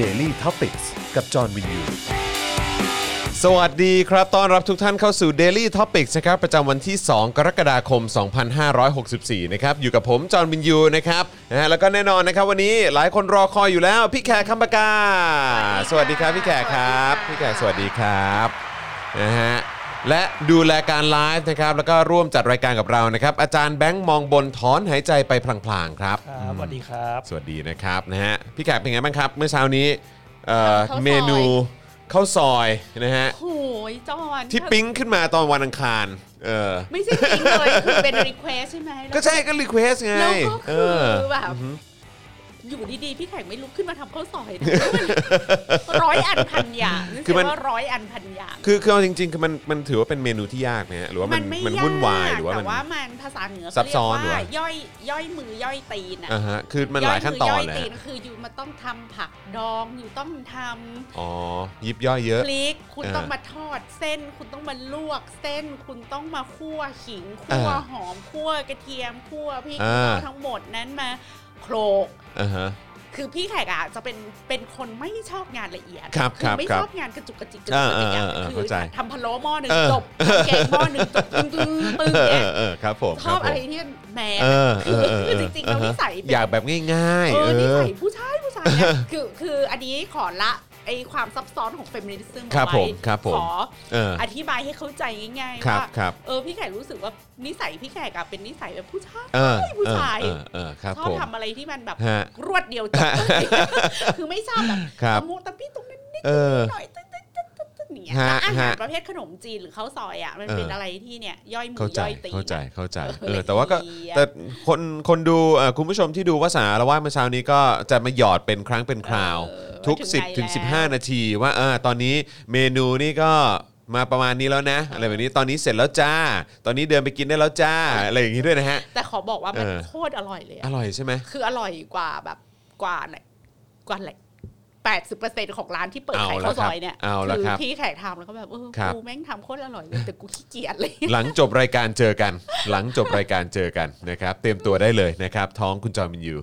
Daily t o p i c กกับจอห์นวินยู สวัสดีครับ ต้อนรับทุกท่านเข้าสู่ Daily Topics นะครับ ประจำวันที่ 2 กรกฎาคม 2564 นะครับ อยู่กับผม จอห์นวินยูนะครับนะฮะแล้วก็แน่นอนนะครับ วันนี้หลายคนรอคอยอยู่แล้ว พี่แขกคำปากา สวัสดีครับ พี่แขกครับ พี่แขกสวัสดีครับ นะฮะ และดูแลการไลฟ์นะครับ แล้วก็ร่วมจัดรายการกับเรานะครับ อาจารย์แบงค์มองบนถอนหายใจไปพลางๆครับครับสวัสดีครับ สวัสดีนะครับนะฮะพี่แขกเป็นไงบ้างครับ เมื่อเช้านี้เอ่อข้าวซอย เมนูข้าวซอยนะฮะโอ้ยจอนที่ปิ๊งขึ้นมาตอนวันอังคารเออไม่ใช่ปิ๊งเลยคือเป็นรีเควสใช่ไหมก็ใช่ก็รีเควสไงแล้วก็เอคืออ แบบ อยู่ดีๆ พี่แขกไม่ลุกขึ้นมาทำข้าวซอยนะร้อยอันพันอย่างนึกคือมันว่าร้อยอันพันอย่างคือคือเอาจริง ๆ คือมันมันถือว่าเป็นเมนูที่ยากไหมฮะหรือว่ามันไม่มันยากวุ่นวายหรือว่าแต่มันว่ามันภาษาเหนือซับซ้อนเขาหรือเรียกว่าว่าย่อยย่อยมือย่อยตีนอะอ่าฮะคือมันหลายขั้นตอนย่อยเลยมืย่อยตีฮะนคืออยู่มันต้องทำผักดองอยู่ต้องทำอ๋อยิบย่อยเยอะพริกคุณอ่าต้องมาทอดเส้น คุณต้องมาลวกเส้น คุณต้องมาคั่วขิงคั่วอ่าหอมคั่วกระเทียมคั่วพริกอ่าเอาทั้งหมดนั้นมา โขลกอ่าฮะคือพี่แขกอะจะเป็นเป็นคนไม่ชอบงานละเอียดครับครับไม่ครับชอบงานกระจุกกระจิกกระจุกกระจิกอ่าอะอ่าอ่าคืเข้าใจทำพะโล้หม้อหนึ่งเออจบทำแกงหม้อหนึ่งจบตึ้งตึ้งตึ้งเอเนี่อยเออครับผมชอบคอะไรผมที่แมนเออคือเออเออคือจริงๆแล้วนิสัยเป็นอยากแบบง่ายเอๆอเอนิอสัยผู้ชายผู้ชายเนี่ยคือคืออันนี้ขอละ ไอความซับซ้อนของเฟมินิซึมครับเอาผไว้มครับผมขอเอออธิบายให้เข้าใจง่ายๆครับว่าครับเออพี่แขกรู้สึกว่านิสัยพี่แขกอะเป็นนิสัยแบบผู้ชายเออผู้เออชายเออเออครับชอบผมทำอะไรที่มันแบบฮะรวดเดียวจบคือไม่ชอบแบบครับตะมุตะพี่ตรงนั้นนิดเออหน่อย อย่างเงี้ยฮะแล้วอาหารฮะประเภทขนมจีนหรือข้าวซอยอะมันเออเป็นอะไรที่เนี่ยย่อยมืเข้าอใจย่อยตีนเข้าใจอะเข้าใจเออเออแต่ว่าก็ละเอียดแต่คนคนดูเอ่อคุณผู้ชมที่ดูว่าสาละว่าเมื่อเช้านี้ก็จะมาหยอดเป็นครั้งเป็นคราวเออทุกว่า10ถึงไหนแล้ว15 นาทีว่าเออตอนนี้เมนูนี่ก็มาประมาณนี้แล้วนะ อะไรแบบนี้ตอนนี้เสร็จแล้วจ้า ตอนนี้เดินไปกินได้แล้วจ้า อะไรอย่างนี้ด้วยนะฮะ แต่ขอบอกว่ามันเออโคตรอร่อยเลยออะร่อยใช่ไหมคืออร่อยกว่าแบบกว่าไหนกว่าไหน แปดสิบเปอร์เซ็นของร้านที่เปิดเอาขายละข้าวซครับอยเนี่ยเอาละคืครับพี่แขกทำแล้วก็แบบเออครับกูแม่งทำโคตรอร่อยเลยแต่กูขี้เกียจเลยหลังจบรายการเจอกัน หลังจบรายการเจอกันนะครับ เตรียมตัวได้เลยนะครับ ท้องคุณจอมินยู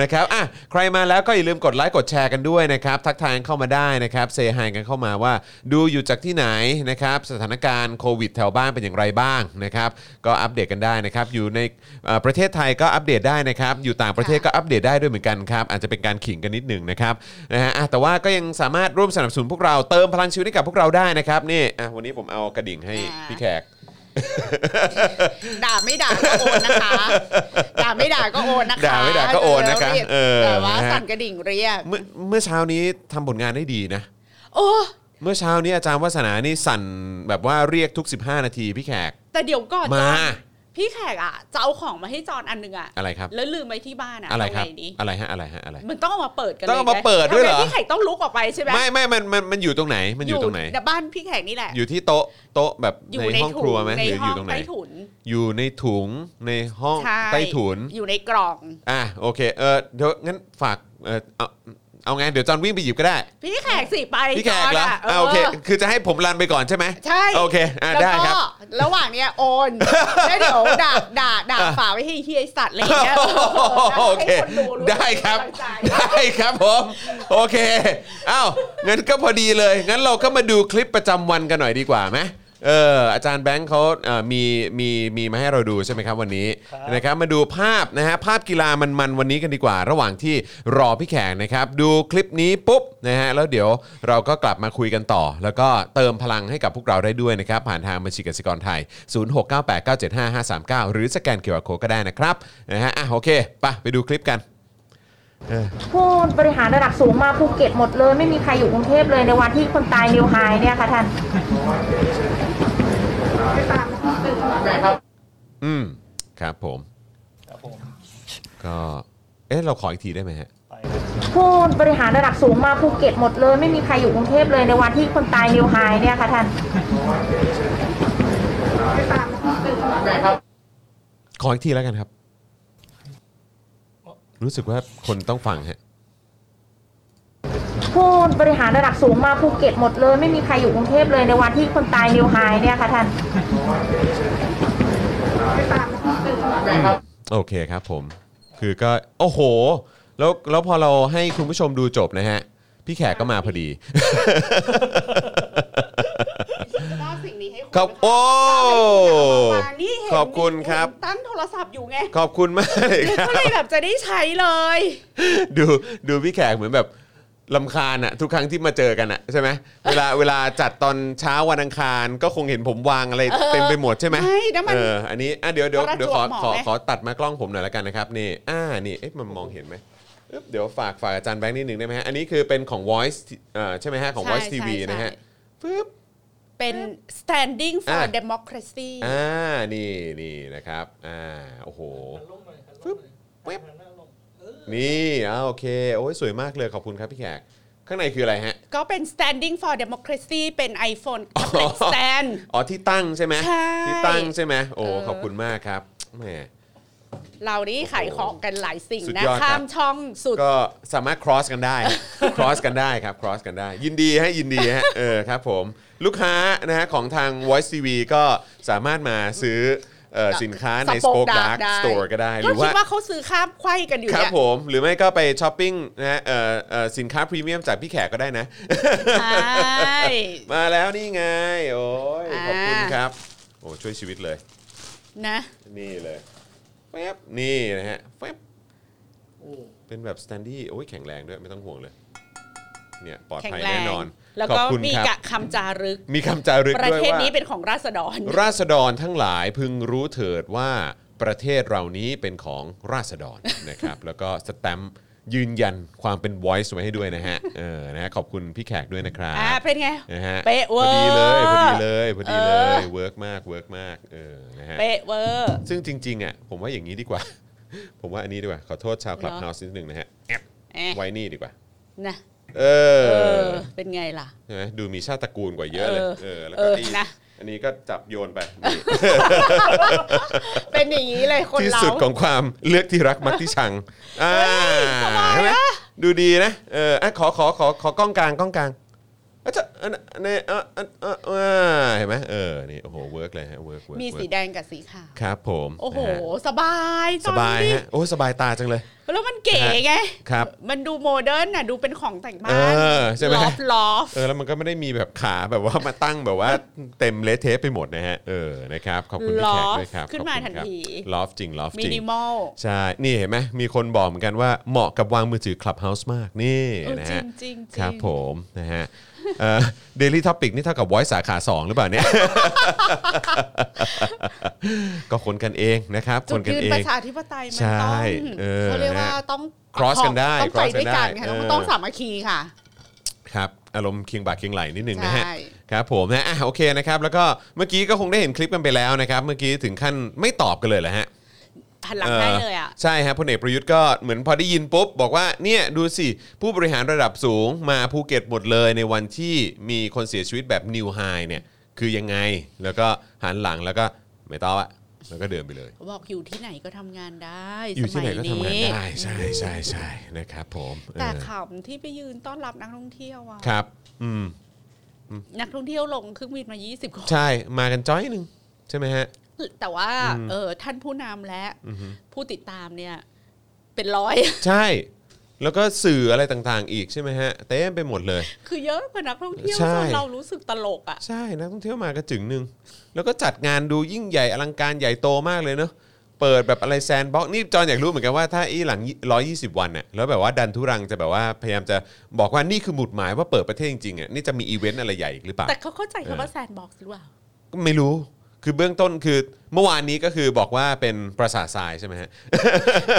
นะครับอะใครมาแล้วก็อย่าลืมกดไลค์กดแชร์กันด้วยนะครับ ทักทายเข้ามาได้นะครับเซฮายกันเข้ามาว่า ดูอยู่จากที่ไหนนะครับ สถานการณ์โควิดแถวบ้านเป็นอย่างไรบ้างนะครับ ก็อัปเดตกันได้นะครับ อยู่ในเอ่อประเทศไทยก็อัปเดตได้นะครับ อยู่ต่างประเทศก็อัปเดตได้ด้วยเหมือนกันครับ อาจจะเป็นการขิงกันนิดหนึ่งนะครับนะฮะอะแต่ว่าก็ยังสามารถร่วมสนับสนุนพวกเราเติมพลังชีวิตให้กับพวกเราได้นะครับนี่อะวันนี้ผมเอากระดิ่งให้อ่าพี่แขก ด่าไม่ด่าก็โอนนะคะ ด่าไม่ด่าก็โอนนะคะด่าไม่ด่าก็โอนนะคะเรียกเออแต่ว่านะฮะสั่นกระดิ่งเรียก เมื่อเมื่อเช้านี้ทำผลงานได้ดีนะ โอ้เมื่อเช้านี้อาจารย์วัฒนานี่สั่นแบบว่าเรียกทุก 15 นาทีพี่แขก แต่เดี๋ยวก่อนมาจอน พี่แขกอะจะเอาของมาให้จอนอันหนึ่งอะอะไรครับแล้วลืมไว้ที่บ้านอะอะไรครับเางดีอะไรฮะอะไรฮะอะไรมันต้องเอามาเปิดกันต้องเอาลยมาเปิดด้วยเหรอทำไมพี่แขกต้องลุกออกไปใช่ไหมไม่ไม่มันมันมันอยู่ตรงไหนมันอยู่ตรงไหนในบ้านพี่แขกนี่แหละอยู่ที่โต๊ะโต๊ะแบบอยู่ในในห้องถุครัวไหมในหรือห้ออยู่งตรงไหนใต้ถุนอยู่ในถุงในห้องใช่ใต้ถุนอยู่ในกล่องอะโอเคเออเดี๋ยวงั้นฝากเออ เอาเอาไงเดี๋ยวจอนวิ่งไปหยิบก็ได้ พี่แขกสิไปพี่แขกจอนเหรออะอะโอเค คือจะให้ผมรันไปก่อนใช่ไหมใช่ โอเคอะแล้วได้ก็ครับ ระหว่างเนี้ยโอนแล้วเดี๋ยวด่าด่าด่าฝากไว้ให้เฮียไอ้สัตว์อะไรอย่างเงี้ยโอเค ให้นดูรู้ได้ครับ กำลังใจ ได้ครับผม โอเคอ้าวงั้นก็พอดีเลย งั้นเราก็มาดูคลิปประจำวันกันหน่อยดีกว่าไหม เอออาจารย์แบงค์เขาเอ่อมีมีมีมาให้เราดูใช่ไหมครับวันนี้ครับนะครับมาดูภาพนะฮะภาพกีฬามันๆวันนี้กันดีกว่า ระหว่างที่รอพี่แขกนะครับดูคลิปนี้ปุ๊บนะฮะแล้วเดี๋ยวเราก็กลับมาคุยกันต่อ แล้วก็เติมพลังให้กับพวกเราได้ด้วยนะครับผ่านทางบัญชีกสิกรไทย 0698975539 หรือสแกน QR code ก็ได้นะครับนะฮะอะโอเคไปไปดูคลิปกัน ผู้บริหารระดับสูงมาภูเก็ตหมดเลย ไม่มีใครอยู่กรุงเทพเลยในวันที่คนตาย new high เนี่ยค่ะท่าน อืมครับผม ครับผม ก็ เอ๊ะ เราขออีกทีได้ไหมฮะไปครับผู้บริหารระดับสูงมาภูเก็ตหมดเลย ไม่มีใครอยู่กรุงเทพเลยในวันที่คนตายนิวไฮเนี่ยค่ะท่านขออีกทีแล้วกันครับ รู้สึกว่าคนต้องฟังฮะ ผู้บริหารระดับสูงมาภูเก็ตหมดเลย ไม่มีใครอยู่กรุงเทพเลยในวันที่คนตายนิวไฮเนี่ยค่ะท่านโอเคครับผม คือก็โอ้โห แล้วแล้วพอเราให้คุณผู้ชมดูจบนะฮะ พี่แขกก็มาพอดีจะมอบสิ่งนี้ให้คุณขอบโอ้วางนี่เห็นขอบคุณครับตั้งโทรศัพท์อยู่ไงขอบคุณมากเลยคก็รับเลยแบบจะได้ใช้เลย ดูดูพี่แขกเหมือนแบบ ลำคาญอะทุกครั้งที่มาเจอกันอะใช่ไหมเวลาเวลาจัดตอนเช้าวันอังคารก็คงเห็นผมวางอะไรเออเต็มไปหมดใช่ไหมไม่นะมัน เอออันนี้อะเดี๋ยวเดี๋ยวประจวบเดี๋ยวขอเหมาะขอไหมขอตัดมากล้องผมหน่อยแล้วกันนะครับนี่อ่านี่เอ๊ะมันมองเห็นไหมอึ๊บเดี๋ยวฝากฝากอาจารย์แบงค์นิดหนึ่งได้ไหมฮะอันนี้คือเป็นของ Voice เอ่อใช่ไหมฮะของ Voice ใช่ TV ใช่นะฮะใช่ ปึ๊บ เป็น standing for อะ democracy อ่านี่นี่นะครับอ่าโอ้โห ปึ๊บเว็บ นี่อ่าโอเคโอ้ยสวยมากเลยขอบคุณครับพี่แขก ข้างในคืออะไรฮะ ก็เป็น standing for democracy เป็น iPhone tablet stand อ๋อที่ตั้งใช่ไหมใช่ ที่ตั้งใช่ไหมโอ้เออขอบคุณมากครับแหม เรานี่ขายของกันหลายสิ่งสุดนะ ยอดครับ ข้ามช่องสุด ก็สามารถ cross กันได้ cross กันได้ครับ cross กันได้ ยินดีให้ยินดีฮะเออครับผม ลูกค้านะฮะของทาง Voice TV ก็สามารถมาซื้อ เอ่อสินค้าใน Spoke Spoke Dark Dark ได้ Store ก็ได้หก็รือคิดว่าว่าเขาซื้อข้ามไขว้กันอยู่ครับเนี่ยผม หรือไม่ก็ไปช้อปปิ้งนะฮะเอ่อเอ่อสินค้าพรีเมียมจากพี่แขกก็ได้นะ ใช่มาแล้วนี่ไง โอ้ยขอบคุณอ่าครับ โอ้ช่วยชีวิตเลย นะ นี่เลยแฟบนี่นะฮะแฟบเป็นแบบสแตนดี้โอ้ยแข็งแรงด้วยไม่ต้องห่วงเลย เนี่ยปลอดแข็งภัยแรแน่งนอน แล้วขอบก็คุณมีคกะรับคำจารึก มีคำจารึกประด้วยเทศว่านี้เป็นของราษฎร ราษฎรทั้งหลายพึงรู้เถิดว่าประเทศเรานี้เป็นของราษฎรนะครับแล้วก็สแตมป์ยืนยันความเป็น Voice ไว้ให้ด้วยนะฮะ เออ นะฮะ ขอบคุณพี่แขกด้วยนะครับอ่าเป็นไง นะฮะ เป๊ะเวอร์ พอดีเลย พอดีเลย พอดีเลเอยอ work มาก work มาก เออ นะฮะ เป๊ะเวอร์ ซึ่งจริง ๆ อะ ผมว่าอย่างนี้ดีกว่า ผมว่าอันนี้ดีกว่า ขอโทษชาว Clubhouse เหรอนิดหนึ่งนะฮะ แอบเอ๊ะไว้นี่ดีกว่า นะ เอเอออ เป็นไงล่ะใช่ไหมดูมีชาติตระกูลกว่าเยอะเลย เออเออแล้วเอก็อไอ้นะอันนี้ก็จับโยนไปนี่เป็นอย่างนี้เลยคนที่เราสุดของความเลือกที่รักมักที่ชังอ่าสบายใช่ไหมอะดูดีนะ เอออะขอขอขอขอกล้องกลางกล้องกลาง อะจะอันอันนี้อะอะอะอะเห็นไหมเออนี่โอ้โห work เลยฮะ work work มีสีแดงกับสีขาวครับผมโอ้โห นะฮะสบายสบายจอมดิฮะโอ้สบายตาจังเลย แล้วมันเก๋ไงครับมันดู modern น่ะดูเป็นของแต่งบ้านเออใช่ไหม loft loft เออแล้วมันก็ไม่ได้มีแบบขาแบบว่ามาตั้งแบบว่า เต็มเละเทะไปหมดนะฮะเออนะครับขอบคุณพี่แขกด้วยครับขึ้นมาทันที loft จริง loft จริงนิมอล ใช่ นี่เห็นไหมมีคนบอกเหมือนกันว่าเหมาะกับวางมือถือ Clubhouse มาก นี่เออนะจริฮะจริงครับผมนะฮะ Daily Topic นี่เท่ากับ Voice สาขา 2 หรือเปล่าเนี่ย ก็คนกันเองนะครับจุคดนกันยืนเอปงระชาธิปไตยมันใช่ต้องเออเขาเรียกว่านะฮะต้อง cross กันได้ ต้องไป cross กันด้วยกันได้ค่ะเออต้องสามัคคีค่ะ ครับอารมณ์เคียงบ่าเคียงไหลนิดนึงนะฮะใช่ครับผมนะอะโอเคนะครับ แล้วก็เมื่อกี้ก็คงได้เห็นคลิปกันไปแล้วนะครับ เมื่อกี้ถึงขั้นไม่ตอบกันเลยแหละฮะ หันหลังได้เลยอะใช่ฮะพลเอกประยุทธ์ก็เหมือนพอได้ยินปุ๊บ บอกว่าเนี่ยดูสิผู้บริหารระดับสูงมาภูเก็ตหมดเลยในวันที่มีคนเสียชีวิตแบบนิวไฮเนี่ยคือยังไงแล้วก็หันหลังแล้วก็ไม่ตอบอะแล้วก็เดินไปเลยบอกอยู่ที่ไหนก็ทำงานได้อยู่ที่ไหนก็ทำงานสมัยได้ใช่ใช่ใช่นะครับผมเออแต่ขำที่ไปยืนต้อนรับนักท่องเที่ยวอะครับ อืมนักท่องเที่ยวลงเครื่องบินมา 20คนใช่มากันจ้อยหนึ่งใช่ไหมฮะ แต่ว่าอืมเออท่านผู้นำและอือฮึผู้ติดตามเนี่ยเป็นร้อย ใช่ แล้วก็สื่ออะไรต่างๆ อีกใช่ไหมฮะเต็มไปหมดเลย คือเยอะกว่านักท่องเที่ยวใช่ จนเรารู้สึกตลกอะ ใช่นักท่องเที่ยวมากระจึงหนึ่งแล้วก็จัดงานดูยิ่งใหญ่อลังการใหญ่โตมากเลยเนาะเปิดแบบอะไร sandbox นี่จอนอยากรู้เหมือนกันว่าถ้าอีหลัง 120 วันเนี่ยแล้วแบบว่าดันทุรังจะแบบว่าพยายามจะบอกว่านี่คือหมุดหมายว่าเปิดประเทศจริงๆอะนี่จะมีอีเวนต์อะไรใหญ่อีกหรือเปล่าแต่เขาเข้าใจเออคำว่า sandbox หรือเปล่า ก็ไม่รู้ คือเบื้องต้นคือ เมื่อวานนี้ก็คือบอกว่าเป็นปราสาททรายใช่ไหมฮะ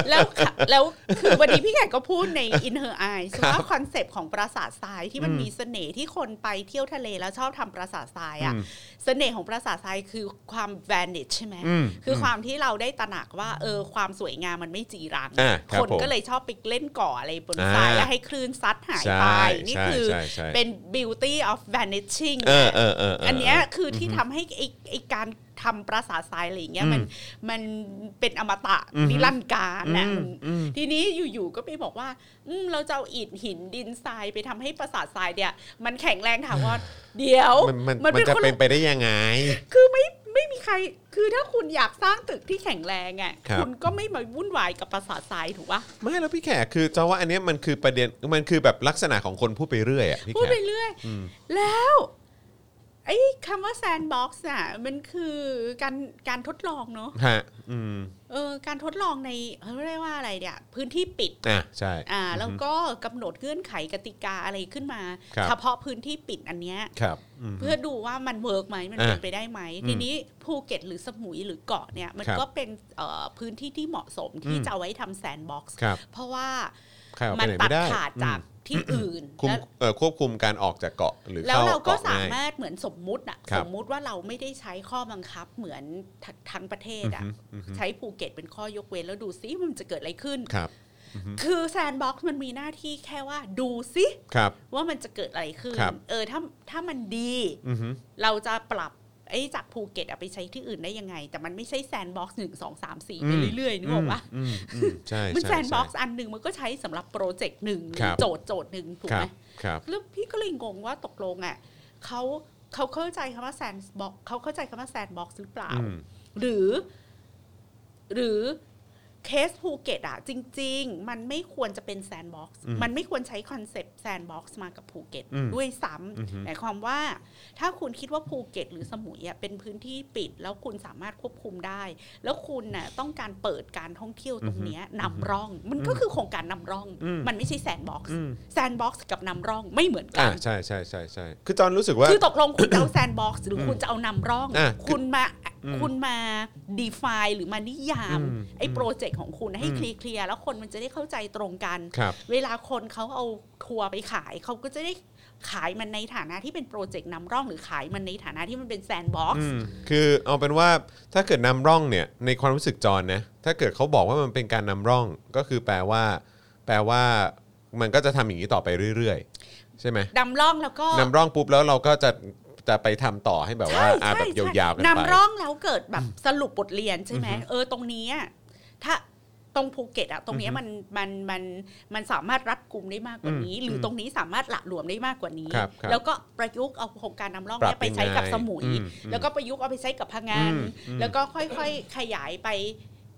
แล้วค่ะแล้วคือวันนี้พี่แขกก็พูดใน In Her Eyes ครับว่าคอนเซปต์ของปราสาททรายที่มันมีเสน่ห์ที่คนไปเที่ยวทะเลแล้วชอบทำปราสาททรายอะอืมเสน่ห์ของปราสาททรายคือความ vanish ใช่ไหมอืมคือความที่เราได้ตระหนักว่าเออความสวยงามมันไม่จีรังอ่าครับคนผมก็เลยชอบไปเล่นก่ออะไรบนอ่าทรายแล้วให้คลื่นซัดหายใช่ไปนี่ใช่คือ ใช่ใช่เป็น beauty of vanishing เออเออเออเอออันเนี้ยคือที่ทำให้ไอไอการ ทำปราสาททรายอะไรอย่างเงี้ยอืมมันมันเป็นอมตะอือฮึนิรันดร์การนะอืมอืมทีนี้อยู่ๆก็ไปบอกว่า อืมเราจะเอาอิฐหินดินทรายไปทำให้ปราสาททรายเนี่ย มันแข็งแรงถาวรเดี๋ยว มันมันมันมันเป็นจะคนเป็นไปได้ยังไง คือไม่ไม่มีใครคือถ้าคุณอยากสร้างตึกที่แข็งแรงอะครับคุณก็ไม่มาวุ่นวายกับปราสาททรายถูกปะไม่แล้วพี่แขกคือจะว่าอันเนี้ยมันคือประเด็นมันคือแบบลักษณะของคนพูดไปเรื่อยอะพี่พูดแขไปกเรื่อยอืมแล้ว ไอ้คำว่า sandbox อะมันคือการการทดลองเนาะฮะอืมเออการทดลองในเขาเรียกว่าอะไรเนี่ยพื้นที่ปิดอะใช่อ่าแล้วก็กำหนดเงื่อนไขกติกาอะไรขึ้นมาครับเฉพาะพื้นที่ปิดอันเนี้ยครับอืมเพื่อดูว่ามันเวิร์กไหมมันอ่าเป็นไปได้ไหมอืมทีนี้ภูเก็ตหรือสมุยหรือเกาะเนี่ยมันครับก็เป็นเอ่อพื้นที่ที่เหมาะสมที่อืมจะเอาไว้ทำ sandbox ครับเพราะว่าใครออกไปมันตัดขาดจากอืม ที่อื่นคุมแล้วเอ่อควบคุมการออกจากเกาะหรือแล้วเข้าเราก็เกาะสาง่าย มารถเหมือนสมมุติอะครับสมมุติว่าเราไม่ได้ใช้ข้อบังคับเหมือนททั้งประเทศอืออะฮึอือฮึใช้ภูเก็ตเป็นข้อยกเว้นแล้วดูซิว่ามันจะเกิดอะไรขึ้น ครับคือ sandbox มันมีหน้าที่แค่ว่าดูซิครับ ว่ามันจะเกิดอะไรขึ้น ครับ เออถ้าถ้ามันดี อือฮึ เราจะปรับ ไอ้จากภูเก็ตอะไปใช้ที่อื่นได้ยังไง แต่มันไม่ใช่ sandbox หนึ่งสองสามสี่ไปเรื่อยๆนึกออกปะอืมอืมใช่มันใช่ sandbox ใช่อันหนึ่งมันก็ใช้สำหรับ project หนึ่งหรือครับโจทย์โจทย์หนึ่งถูกไหมครับครับแล้วพี่ก็เลยงงว่าตกลงอะเขาเขาเข้าใจคำว่า sandbox เขาเข้าใจคำว่า sandbox หรือเปล่าอืมหรือ หรือ เคสภูเก็ตอะจริง ๆ มันไม่ควรจะเป็น sandbox อืมมันไม่ควรใช้ concept sandbox มากับภูเก็ตอืมด้วยซ้ำอือฮึหมายความว่า ถ้าคุณคิดว่าภูเก็ตหรือสมุยอะเป็นพื้นที่ปิด แล้วคุณสามารถควบคุมได้ แล้วคุณน่ะต้องการเปิดการท่องเที่ยวตรงเนี้ยนำร่อง มันก็คือโครงการนำร่องอืมมันไม่ใช่ sandbox อืม sandbox กับนำร่องไม่เหมือนกัน่านใช่ใช่ใช่ใช่คือจอนรู้สึกว่าคือตกลงคุณจะเอา sandbox หรือคุณจะเอานำร่องอะคุณมาอืม คุณมา define หรือมานิยามอืมไอ้ project ของคุณให้อืม clear ๆแล้วคนมันจะได้เข้าใจตรงกันครับเวลาคนเขาเอาทัวร์ไปขายเขาก็จะได้ขายมันในฐานะที่เป็น project นำร่องหรือขายมันในฐานะที่มันเป็น sandbox อืมคือเอาเป็นว่าถ้าเกิดนำร่องเนี่ยในความรู้สึกจอนนะถ้าเกิดเขาบอกว่ามันเป็นการนำร่องก็คือแปลว่า แปลว่ามันก็จะทำอย่างนี้ต่อไปเรื่อยๆ ใช่ไหมนำร่องแล้วก็นำร่องปุ๊บแล้วเราก็จะ จะไปทำต่อให้แบบว่าใช่อ่าใช่แบบใช่ยาวๆกันไปนำร่องแล้วเกิดแบบสรุปบทเรียนใช่ไหมอือฮึเออตรงนี้อะถ้าตรงภูเก็ตอะตรงเนี้ยอือฮึมันมันมันมันสามารถรัดกุมได้มากกว่านี้อืมหรืออมตรงนี้สามารถหละหลวมได้มากกว่านี้ครับครับแล้วก็ประยุกต์เอาโครงการนำร่องปรัเนี้บยไปใช้กับยังไงสมุยอืมอืมแล้วก็ประยุกต์เอาไปใช้กับพังงานอืมอืมแล้วก็ค่อยๆขยายไป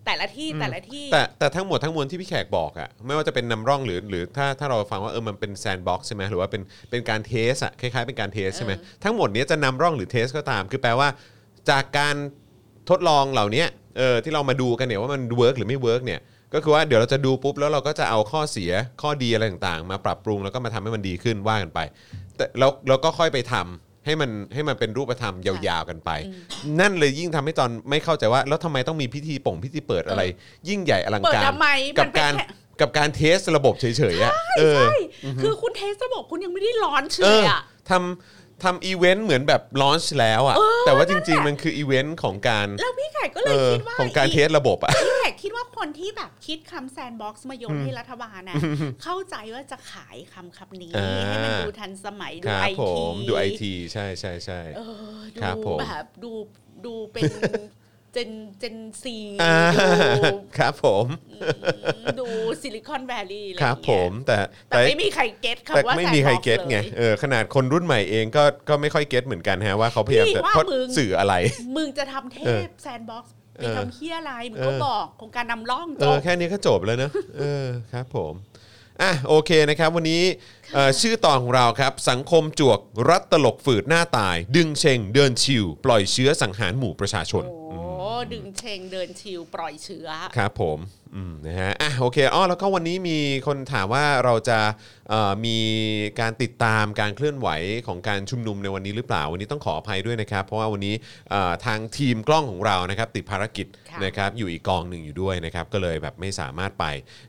แต่ละที่อืมแต่ละที่ แต่แต่ทั้งหมดทั้งมวลที่พี่แขกบอกอะไม่ว่าจะเป็นนำร่องหรือหรือถ้าถ้าเราฟังว่าเออมันเป็น sandbox ใช่ไหมหรือว่าเป็นเป็นการ test อะคล้ายๆเป็นการ test ใช่ไหมเออทั้งหมดเนี้ยจะนำร่องหรือ test ก็ตาม คือแปลว่า จากการทดลองเหล่านี้เออที่เรามาดูกันเนี่ยว่ามัน work หรือไม่ work เนี่ยก็คือว่าเดี๋ยวเราจะดูปุ๊บแล้วเราก็จะเอาข้อเสียข้อดีอะไรต่างๆ มาปรับปรุงแล้วก็มาทำให้มันดีขึ้นว่ากันไป แต่แล้วเราก็ค่อยไปทำ ให้มันให้มันเป็นรูปธรรมยาวๆกันไป นั่นเลยยิ่งทำให้ตอนไม่เข้าใจว่า แล้วทำไมต้องมีพิธีป่งพิธีเปิดอะไร ยิ่งใหญ่อลังเปิดการทำไมกัมับนเป็นการแค่กับการเทสระบบเฉยๆอะเออใช่คือคุณเทสระบบคุณยังไม่ได้ร้อนเฉเอยออะทำ ทำอีเวนต์เหมือนแบบลอนช์แล้วอะแต่ว่าจริงๆมันคืออีเวนต์ของการแล้วพี่แขกก็เอเลยอคิดว่าของการเทสระบบอะพี่แขกคิดว่าคนที่แบบคิดคำแซนบ็อกซ์มาโยนให้รัฐบาลนะเข้าใจว่าจะขายคำคำนี้ อ่า ให้มันดูทันสมัยดูครับไอผทีมดูไอทีใช่ใช่ใช่ เออครับผดูมแบบดูดูเป็น เจนเจนซีอ่าดูครับผมดูซิลิคอนแวลลีย์อะไรคอรัรัย่าบงผเงี้ยมแต่แต่ไม่มีใครเก็ตแต่คำว่าไม่แซนมีใครบ็อกซ์เก็ตไงเลยเออขนาดคนรุ่นใหม่เองก็ก็ไม่ค่อยเก็ตเหมือนกันฮะว่าเขาพยายามพี่จะว่าพดมึงสื่ออะไร มึงจะทำเทเออพแซนบ็อกซ์ไปเออทำเฮียอะไรมึงเอก็อบอกโครงการนำร่องเอจอบแค่นี้ก็จบแล้วเนอะเออครับผมอะโอเคนะครับ วันนี้เอ่อชื่อตอนของเราครับ สังคมจวกรัฐตลกฝืดหน้าตาย ดึงเชงเดินชิว ปล่อยเชื้อสังหารหมู่ประชาชนโอ้ ดึงเชงเดินชิวปล่อยเชื้อ ครับผมอืมนะฮะอะโอเคอ๋อแล้วก็วันนี้มีคนถามว่าเราจะเอ่อมีการติดตามการเคลื่อนไหวของการชุมนุมในวันนี้หรือเปล่า วันนี้ต้องขออภัยด้วยนะครับ เพราะว่าวันนี้เอ่อทางทีมกล้องของเรานะครับ ติดภารกิจค่ะ นะครับอยู่อีกกองหนึ่งอยู่ด้วยนะครับ ก็เลยแบบไม่สามารถไป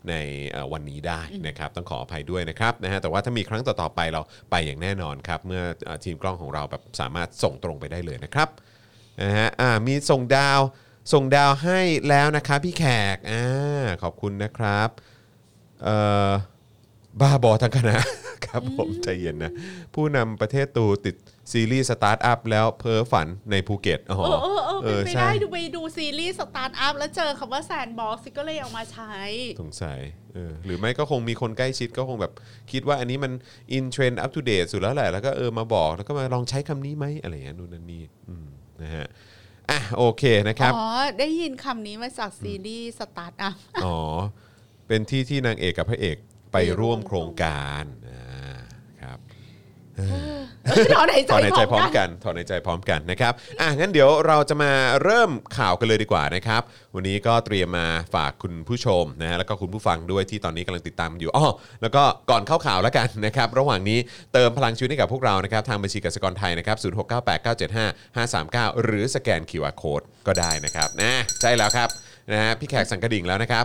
ในเอ่อวันนี้ได้นะครับ ต้องขออภัยด้วยนะครับนะฮะแต่ว่าถ้ามีครั้งต่อๆไปเราไปอย่างแน่นอนครับ เมื่อเอ่อทีมกล้องของเราแบบสามารถส่งตรงไปได้เลยนะครับ นะฮะอ่ามีส่งดาวส่งดาวให้แล้วนะคะพี่แขกอ่าขอบคุณนะครับเอ่อบ้าบอทั้งคณะ ครับผมใจเย็นนะ ผู้นำประเทศตู่ติดซีรีส์สตาร์ทอัพแล้วเพ้อฝันในภูเก็ตอ๋อเออเออเออเป็นไปใช่ได้ดูไปดูซีรีส์สตาร์ทอัพแล้วเจอคำว่า sandbox ก็เลยเอามาใช้สงสัยเออหรือไม่ก็คงมีคนใกล้ชิดก็คงแบบคิดว่าอันนี้มัน in trend up o ูเดตสุดแล้วแหละ แล้วก็เออมาบอกแล้วก็มาลองใช้คำนี้ไหมอะไรอย่างเงี้ยนู่นนั่นนี่อืม นะฮะอะโอเคนะครับ อ๋อ ได้ยินคำนี้มาจากซีรีส์สตาร์ทอัพ อ๋อ เป็นที่ที่นางเอกกับพระเอกไปร่วมโครงการอ่าครับ ถอนหายใจถอนหายใจพพร้ร้ออมมกันกันถอนหายใจพร้อมกันนะครับอะงั้นเดี๋ยวเราจะมาเริ่มข่าวกันเลยดีกว่านะครับ วันนี้ก็เตรียมมาฝากคุณผู้ชมนะฮะแล้วก็คุณผู้ฟังด้วยที่ตอนนี้กำลังติดตามอยู่อ๋อแล้วก็ก่อนเข้าข่าวแล้วกันนะครับระหว่างนี้เติมพลังชีวิตให้กับพวกเรานะครับทางบัญชีกสิกรไทยนะครับ0698975539 หรือสแกน QR Code ก็ได้นะครับนะใช่แล้วครับ นะฮะพี่แขกสังกระดิ่งแล้วนะครับ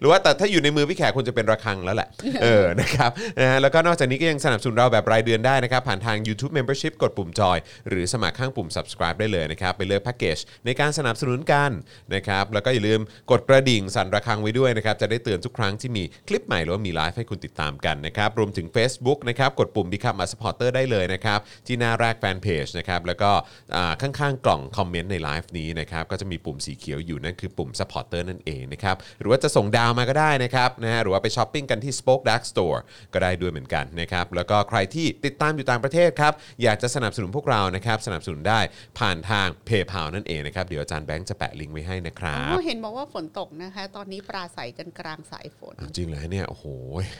หรือว่าแต่ถ้าอยู่ในมือพี่แขกควรจะเป็นระฆังแล้วแหละเออนะครับนะฮะแล้วก็นอกจากนี้ก็ยังสนับสนุนเราแบบรายเดือนได้นะครับ ผ่านทาง YouTube Membership กดปุ่มจอย หรือสมัครข้างปุ่ม subscribe ได้เลยนะครับ ไปเลือกแพ็กเกจในการสนับสนุนกันนะครับแล้วก็อย่าลืมกดกระดิ่งสั่นระฆังไว้ด้วยนะครับจะได้เตือนทุกครั้งที่มีคลิปใหม่หรือว่ามีไลฟ์ให้คุณติดตามกันนะครับรวมถึง Facebook นะครับกดปุ่ม Become a supporter ได้เลยนะครับที่หน้าแรกแฟนเพจนะครับแล้วก็อ่าข้างๆกล่อง comment ในไลฟ์นี้นะครับก็จะมีปุ่มสีเขียวอยู่นั่นคือปุ่ม supporter นั่นเองนะครับ หรือว่าจะส่งดาวมาก็ได้นะครับนะฮะหรือว่าไปช้อปปิ้งกันที่ Spoke Dark Store ก็ได้ด้วยเหมือนกันนะครับ แล้วก็ใครที่ติดตามอยู่ต่างประเทศครับ อยากจะสนับสนุนพวกเรานะครับสนับสนุนได้ผ่านทาง PayPal นั่นเองนะครับ เดี๋ยวอาจารย์แบงค์จะแปะลิงก์ไว้ให้นะครัอ๋บอเห็นบอกว่าฝนตกนะคะ ตอนนี้ปราศัยกันกลางสายฝน จริงเลยเนี่ยโอ้โห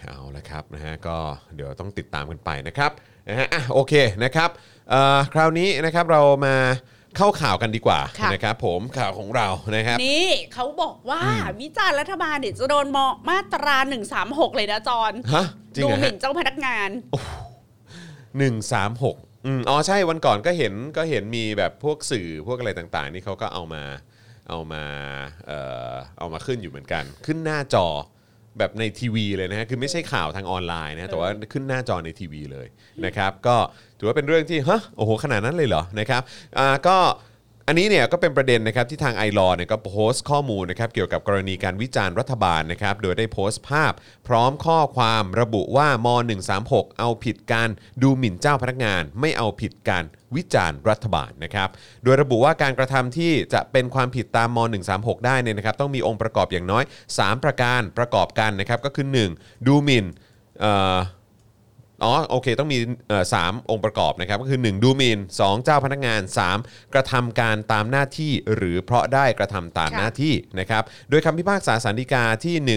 เอาละครับนะฮะก็เดี๋ยวต้องติดตามกันไปนะครับนะฮะอะโอเคนะครับเอ่อคราวนี้นะครับเรามา เข้าข่าวกันดีกว่าค่ะ นะครับผมข่าวของเรานะครับ นี่เขาบอกว่าวิจารณ์รัฐบาลเดี๋ยวจะโดนมมาตรา136เลยนะจอนฮะ จริงดูเหรอหมิ่ฮะนเจ้าพนักงาน หนึ่งสามหกอืมอ๋อใช่วันก่อนก็เห็นก็เห็นมีแบบพวกสื่อพวกอะไรต่างๆ นี่เขาก็เอามาเอามาเอ่อเอามาขึ้นอยู่เหมือนกัน ขึ้นหน้าจอแบบในทีวีเลยนะฮะคือไม่ใช่ข่าวทางออนไลน์นะแต่ว่าขึ้นหน้าจอในทีวีเลยนะครับ ก็ ถือว่าเป็นเรื่องที่ฮะโอ้โหขนาดนั้นเลยเหรอนะครับอ่าก็อันนี้เนี่ยก็เป็นประเด็นนะครับที่ทางไอรอเนี่ยก็โพสต์ข้อมูลนะครับเกี่ยวกับกรณีการวิจารณ์รัฐบาลนะครับโดยได้โพสต์ภาพ พร้อมข้อความระบุว่าม 136 เอาผิดการดูหมิ่นเจ้าพนักงาน ไม่เอาผิดการวิจารณ์รัฐบาลนะครับโดยระบุว่าการกระทำที่จะเป็นความผิดตามม 136 ได้เนี่ยนะครับต้องมีองค์ประกอบอย่างน้อย 3 ประการประกอบกันนะครับก็คือ 1 ดูหมิ่นเอ๋อโอเคต้องมีสามองค์ประกอบนะครับก็คือ 1 ดูหมิน2 เจ้าพนักงาน 3 กระทำการตามหน้าที่หรือเพราะได้กระทำตามหน้าที่นะครับโดยคำพิพากษาสารดีกาที่ 16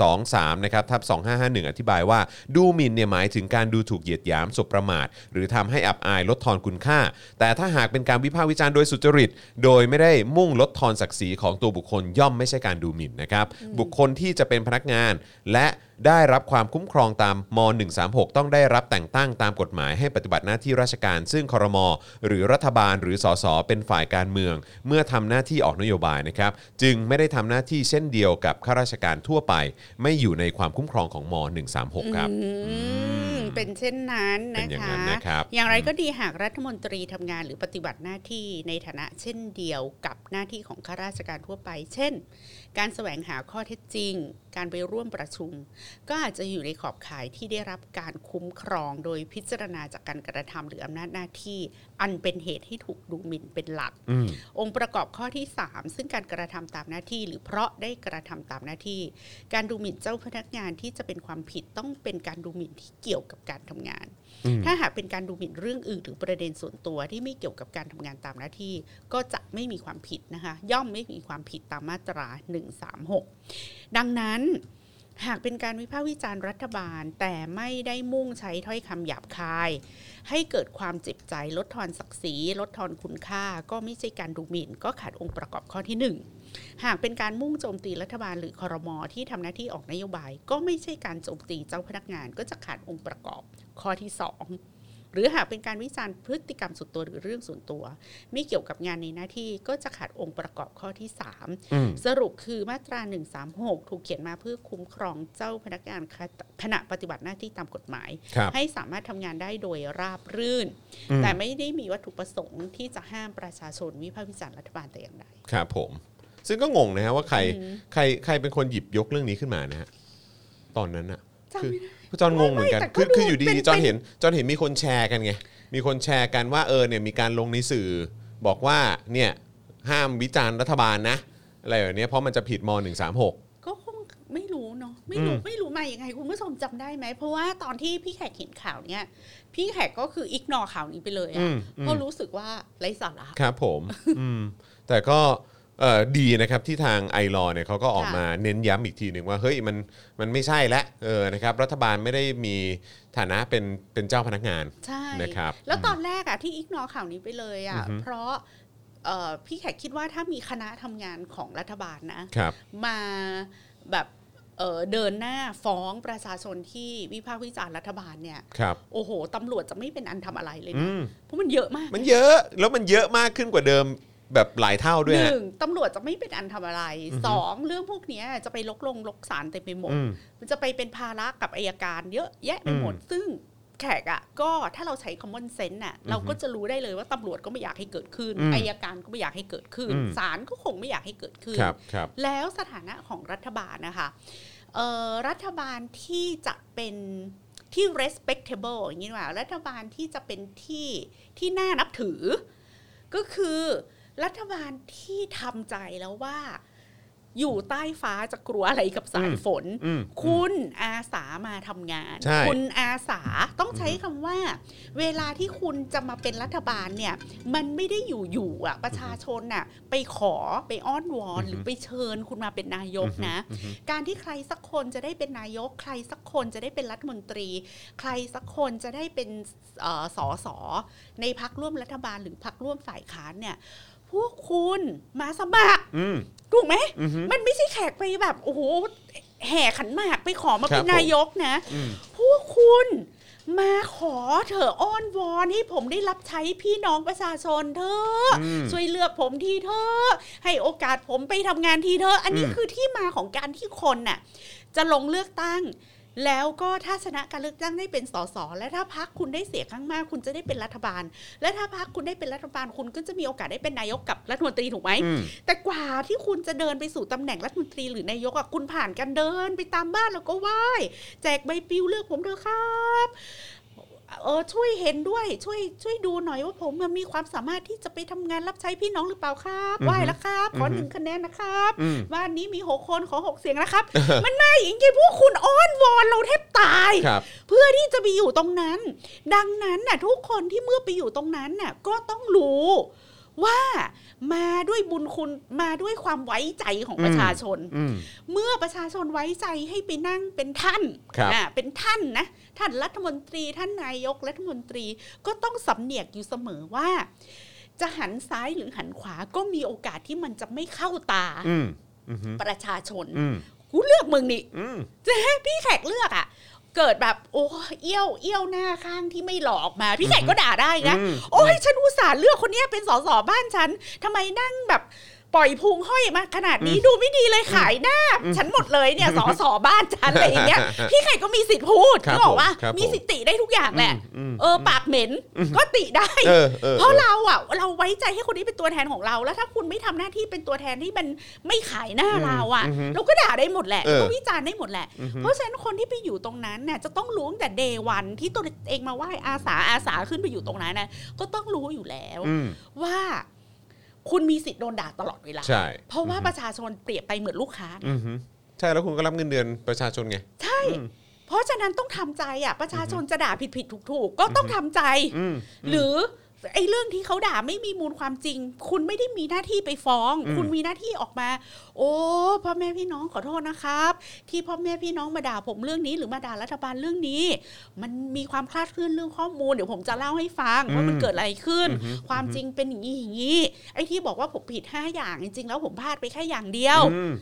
2 3นะครับทับ2551 อธิบายว่า ดูหมิ่นเนี่ยหมายถึงการดูถูกเหยียดหยามสบประมาท หรือทำให้อับอายลดทอนคุณค่า แต่ถ้าหากเป็นการวิพากษ์วิจารณ์โดยสุจริต โดยไม่ได้มุ่งลดทอนศักดิ์ศรีของตัวบุคคลย่อมไม่ใช่การดูหมิ่นนะครับบุคคลที่จะเป็นพนักงานและได้รับความคุ้มครองตามม 136 ต้องได้รับแต่งตั้งตามกฎหมายให้ปฏิบัติหน้าที่ราชการ ซึ่งครมหรือรัฐบาลหรือสสเป็นฝ่ายการเมือง เมื่อทำหน้าที่ออกนโยบายนะครับ จึงไม่ได้ทำหน้าที่เช่นเดียวกับข้าราชการทั่วไป ไม่อยู่ในความคุ้มครองของม 136 ครับอืมเป็นเช่นนั้นเป็นะนอย่างคะนั้นนะครับ อย่างไรก็ดีหากรัฐมนตรีทำงานหรือปฏิบัติหน้าที่ในฐานะเช่นเดียวกับหน้าที่ของข้าราชการทั่วไป เช่น การแสวงหาข้อเท็จจริง การไปร่วมประชุม ก็อาจจะอยู่ในขอบข่ายที่ได้รับการคุ้มครองโดยพิจารณาจากการกระทำหรืออำนาจหน้าที่ อันเป็นเหตุให้ถูกดูหมิ่นเป็นหลักอืมองค์ประกอบข้อที่ 3 ซึ่งการกระทำตามหน้าที่ หรือเพราะได้กระทำตามหน้าที่ การดูหมิ่นเจ้าพนักงานที่จะเป็นความผิดต้องเป็นการดูหมิ่นที่เกี่ยวกับการทำงานอืม ถ้าหากเป็นการดูหมิ่นเรื่องอื่นหรือประเด็นส่วนตัวที่ไม่เกี่ยวกับการทำงานตามหน้าที่ ก็จะไม่มีความผิดนะคะ ย่อมไม่มีความผิดตามมาตรา 136 ดังนั้น หากเป็นการวิพากษ์วิจารณ์รัฐบาล แต่ไม่ได้มุ่งใช้ถ้อยคำหยาบคาย ให้เกิดความเจ็บใจลดทอนศักดิ์ศรี ลดทอนคุณค่า ก็ไม่ใช่การดูหมิ่น ก็ขาดองค์ประกอบข้อที่หนึ่งหากเป็นการมุ่งโจมตีรัฐบาลหรือคอรมอที่ทำหน้าที่ออกนโยบาย ก็ไม่ใช่การโจมตีเจ้าพนักงานก็จะขาดองค์ประกอบข้อที่สอง หรือหากเป็นการวิจารณ์พฤติกรรมส่วนตัวหรือเรื่องส่วนตัว ไม่เกี่ยวกับงานในหน้าที่ก็จะขาดองค์ประกอบข้อที่สามอืมสรุปคือมาตรา 136 ถูกเขียนมาเพื่อคุ้มครองเจ้าพนักงานขณะปฏิบัติหน้าที่ตามกฎหมายครับให้สามารถทำงานได้โดยราบรื่นอืมแต่ไม่ได้มีวัตถุประสงค์ที่จะห้ามประชาชนวิพากษ์วิจารณ์รัฐบาลแต่อย่างใดครับผม ซึ่งก็งงนะฮะว่าใครอืมใครใครเป็นคนหยิบยกเรื่องนี้ขึ้นมานะฮะตอนนั้นอะจำคือไม่ได้ จอนงงเหมือนกัน ไม่แต่ก็คือดูคืออยู่ดีเป็นๆจอนเป็นเห็นจอนเห็นมีคนแชร์กันไง มีคนแชร์กันว่าเออเนี่ยมีการลงในสื่อ บอกว่าเนี่ยห้ามวิจารณ์รัฐบาลนะอะไรแบบเนี้ยเพราะมันจะผิดม .136 ก็คงไม่รู้เนาะไม่รู้อืม ไม่รู้มาอย่างไงคุณผู้ชมจำได้ไหม เพราะว่าตอนที่พี่แขกเห็นข่าวเนี้ยพี่แขกก็คืออิกนอข่าวนี้ไปเลยอือะมอืมเพราะรู้สึกว่าไร้สาระ ครับผม อืมแต่ก็เอ่อ ดีนะครับที่ทางไอรอเนี่ยเขาก็ออกค่ะมาเน้นย้ำอีกทีหนึ่งว่าเฮ้ยมันมันไม่ใช่และเออนะครับรัฐบาลไม่ได้มีฐานะเป็นเป็นเจ้าพนักงานใช่นะครับแล้วตอนแรกอะที่อิกนอข่าวนี้ไปเลยอะอือฮึเพราะเอ่อพี่แขกคิดว่าถ้ามีคณะทำงานของรัฐบาลนะครับมาแบบเอ่อเดินหน้าฟ้องประชาชนที่วิพากษ์วิจารณ์รัฐบาลเนี่ยครับโอ้โหตำรวจจะไม่เป็นอันทำอะไรเลยอืนะมเพราะมันเยอะมาก มันเยอะแล้วมันเยอะมากขึ้นกว่าเดิม แบบหลายเท่าด้วยหฮะนึ่งตำรวจจะไม่เป็นอันทำอะไรอือฮึสองเรื่องพวกเนี้ยจะไปลกลงลกสารเต็มไปหมดอืมมันจะไปเป็นภาระกับอายการเยอะแยะไปหมด ซึ่งแขกอะก็ถ้าเราใช้ common sense น่ะเราก็จะรู้ได้เลยว่าตำรวจก็ไม่อยากให้เกิดขึ้นอืมอายการก็ไม่อยากให้เกิดขึ้นอืมศาลก็คงไม่อยากให้เกิดขึ้นครับครับแล้วสถานะของรัฐบาลนะคะเอ่อรัฐบาลที่จะเป็นที่ respectable อย่างนี้ดีกว่ารัฐบาลที่จะเป็นที่ที่น่านับถือ ก็คือ รัฐบาลที่ทำใจแล้วว่า อยู่ใต้ฟ้าจะกลัวอะไรกับสายฝนอืมคุณอาสามาทำงานใช่คุณอาสาต้องใช้คำว่า เวลาที่คุณจะมาเป็นรัฐบาลเนี่ย มันไม่ได้อยู่ๆอะ ประชาชนน่ะ ไปขอไปอ้อนวอน หรือไปเชิญคุณมาเป็นนายกนะ การที่ใครสักคนจะได้เป็นนายก ใครสักคนจะได้เป็นรัฐมนตรี ใครสักคนจะได้เป็นเอ่อสอสอในพักร่วมรัฐบาลหรือพักร่วมฝ่ายค้านเนี่ย พวกคุณมาสมัครอืมถูกไหมอือฮึมันไม่ใช่แขกไปแบบโอ้โหแห่ขันหมากไปขอมาเป็ครับผมนนายกนะอืมพวกคุณมาขอเถอะอ้อนวอนให้ผมได้รับใช้พี่น้องประชาชนเถอะอืมช่วยเลือกผมทีเถอะให้โอกาสผมไปทำงานทีเถอะอันนี้อืมคือที่มาของการที่คนน่ะ จะลงเลือกตั้ง แล้วก็ถ้าชนะการเลือกตั้งได้เป็นสสและถ้าพักคุณได้เสียข้างมาก คุณจะได้เป็นรัฐบาล และถ้าพักคุณได้เป็นรัฐบาล คุณก็จะมีโอกาสได้เป็นนายกกับรัฐมนตรีถูกไหมอืมแต่กว่าที่คุณจะเดินไปสู่ตำแหน่งรัฐมนตรีหรือนายกอะคุณผ่านการเดินไปตามบ้านแล้วก็ไหว้แจกใบปลิวเลือกผมเถอะครับ เออช่วยเห็นด้วยช่วยช่วยดูหน่อยว่าผมมันมีความสามารถที่จะไปทำงานรับใช้พี่น้องหรือเปล่าครับอือฮึไหว้แล้วครับขอออฮึหนึ่งคะแนนนะครับอืมบ้านนี้มีหกคนขอหกเสียงนะครับ มันไม่จริงๆพวกคุณอ้อนวอนเราแทบตายครับเพื่อที่จะไปอยู่ตรงนั้น ดังนั้นน่ะทุกคนที่เมื่อไปอยู่ตรงนั้นน่ะก็ต้องรู้ ว่ามาด้วยบุญคุณมาด้วยความไว้ใจของประชาชนอืมเมื่อประชาชนไว้ใจให้ไปนั่งเป็นท่านครับอ่าเป็นท่านนะท่านรัฐมนตรีท่านนายกรัฐมนตรีก็ต้องสำเนียกอยู่เสมอว่า จะหันซ้ายหรือหันขวาก็มีโอกาสที่มันจะไม่เข้าตาอืมอืมประชาชนอืมกูเลือกมึงนี่อืมจะให้พี่แขกเลือกอะ เกิดแบบโอ้เอี้ยวเอี้ยวหน้าข้างที่ไม่หลอกมา พี่แขกก็ด่าได้นะอืมโอ้ยฉันอุตส่าห์เลือกคนเนี้ยเป็นสสบ้านฉันทำไมนั่งแบบ ปล่อยพุงห้อยมาขนาดนี้ดูไม่ดีเลยขายหน้า ฉันหมดเลยเนี่ยสสบ้านฉันอะไรอย่างเงี้ยพี่ไข่ก็มีสิทธิ์พูดครับก็บอกว่าผมครับผมมีสิทธิ์ติได้ทุกอย่างแหละอืมเออปากเหม็นก็ติได้เออเออเพราะเราอะเราไว้ใจให้คนนี้เป็นตัวแทนของเรา แล้วถ้าคุณไม่ทำหน้าที่เป็นตัวแทนที่มันไม่ขายหน้าเราอะอือฮึเราก็ด่าได้หมดแหละเออก็วิจารณ์ได้หมดแหละอือฮึเพราะฉะนั้นคนที่ไปอยู่ตรงนั้นน่ะจะต้องรู้ตั้งแต่เดวันที่ตัวเองมาไหว้อาสาอาสาขึ้นไปอยู่ตรงนั้นนะก็ต้องรู้อยู่แล้วอืมว่า คุณมีสิทธิ์โดนด่าตลอดเวลา ใช่ เพราะว่าประชาชนเปรียบไปเหมือนลูกค้าอืมฮึใช่แล้วคุณก็รับเงินเดือนประชาชนไง ใช่อืมเพราะฉะนั้นต้องทำใจอะ ประชาชนจะด่าผิดผิดถูกถูกๆก็ต้องทำใจ อืม หรือ ไอ้เรื่องที่เขาด่าไม่มีมูลความจริง คุณไม่ได้มีหน้าที่ไปฟ้องอืมคุณมีหน้าที่ออกมา โอ้พ่อแม่พี่น้องขอโทษนะครับ ที่พ่อแม่พี่น้องมาด่าผมเรื่องนี้ หรือมาด่ารัฐบาลเรื่องนี้ มันมีความคลาดเคลื่อนเรื่องข้อมูลเดี๋ยวผมจะเล่าให้ฟังว่ามันเกิดอะไรขึ้นอือฮึความจริงเป็นอย่างนี้อย่างนี้ไอ้ที่บอกว่าผมผิดห้าอย่างจริงๆแล้วผมพลาดไปแค่อย่างเดียวอืม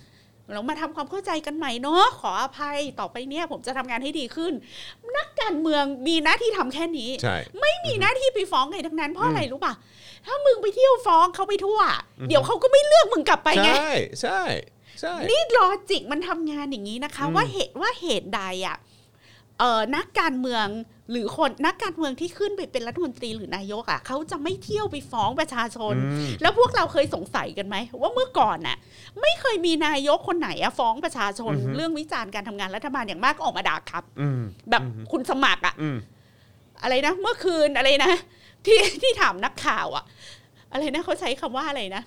เรามาทำความเข้าใจกันใหม่เนาะขออภัยต่อไปเนี่ย ผมจะทำงานให้ดีขึ้น นัก การเมืองมีหน้าที่ทำแค่นี้ใช่ไม่มีหน้าที่ไปฟ้องใครทั้งนั้นเพราะอะไรรู้ป่ะ ถ้ามึงไปเที่ยวฟ้องเขาไปทั่ว เดี๋ยวเขาก็ไม่เลือกมึงกลับไปไง ใช่ ใช่ใช่นี่ลอจิกมันทำงานอย่างนี้นะคะอืมว่าเหตุว่าเหตุใดอะเอ่อ นักการเมืองหรือคนนักการเมืองที่ขึ้นไปเป็นรัฐมนตรีหรือนายกอะเขาจะไม่เที่ยวไปฟ้องประชาชนอืมแล้วพวกเราเคยสงสัยกันไหมว่าเมื่อก่อนน่ะ ไม่เคยมีนายกคนไหนอะฟ้องประชาชน เรื่องวิจารณ์การทำงานรัฐบาลอย่างมากก็ออกมาด่าครับอืมแบบคุณสมัครอะอืมอะไรนะเมื่อคืนอะไรนะ ที่ที่ถามนักข่าวอะอะไรนะเขาใช้คำว่าอะไรนะ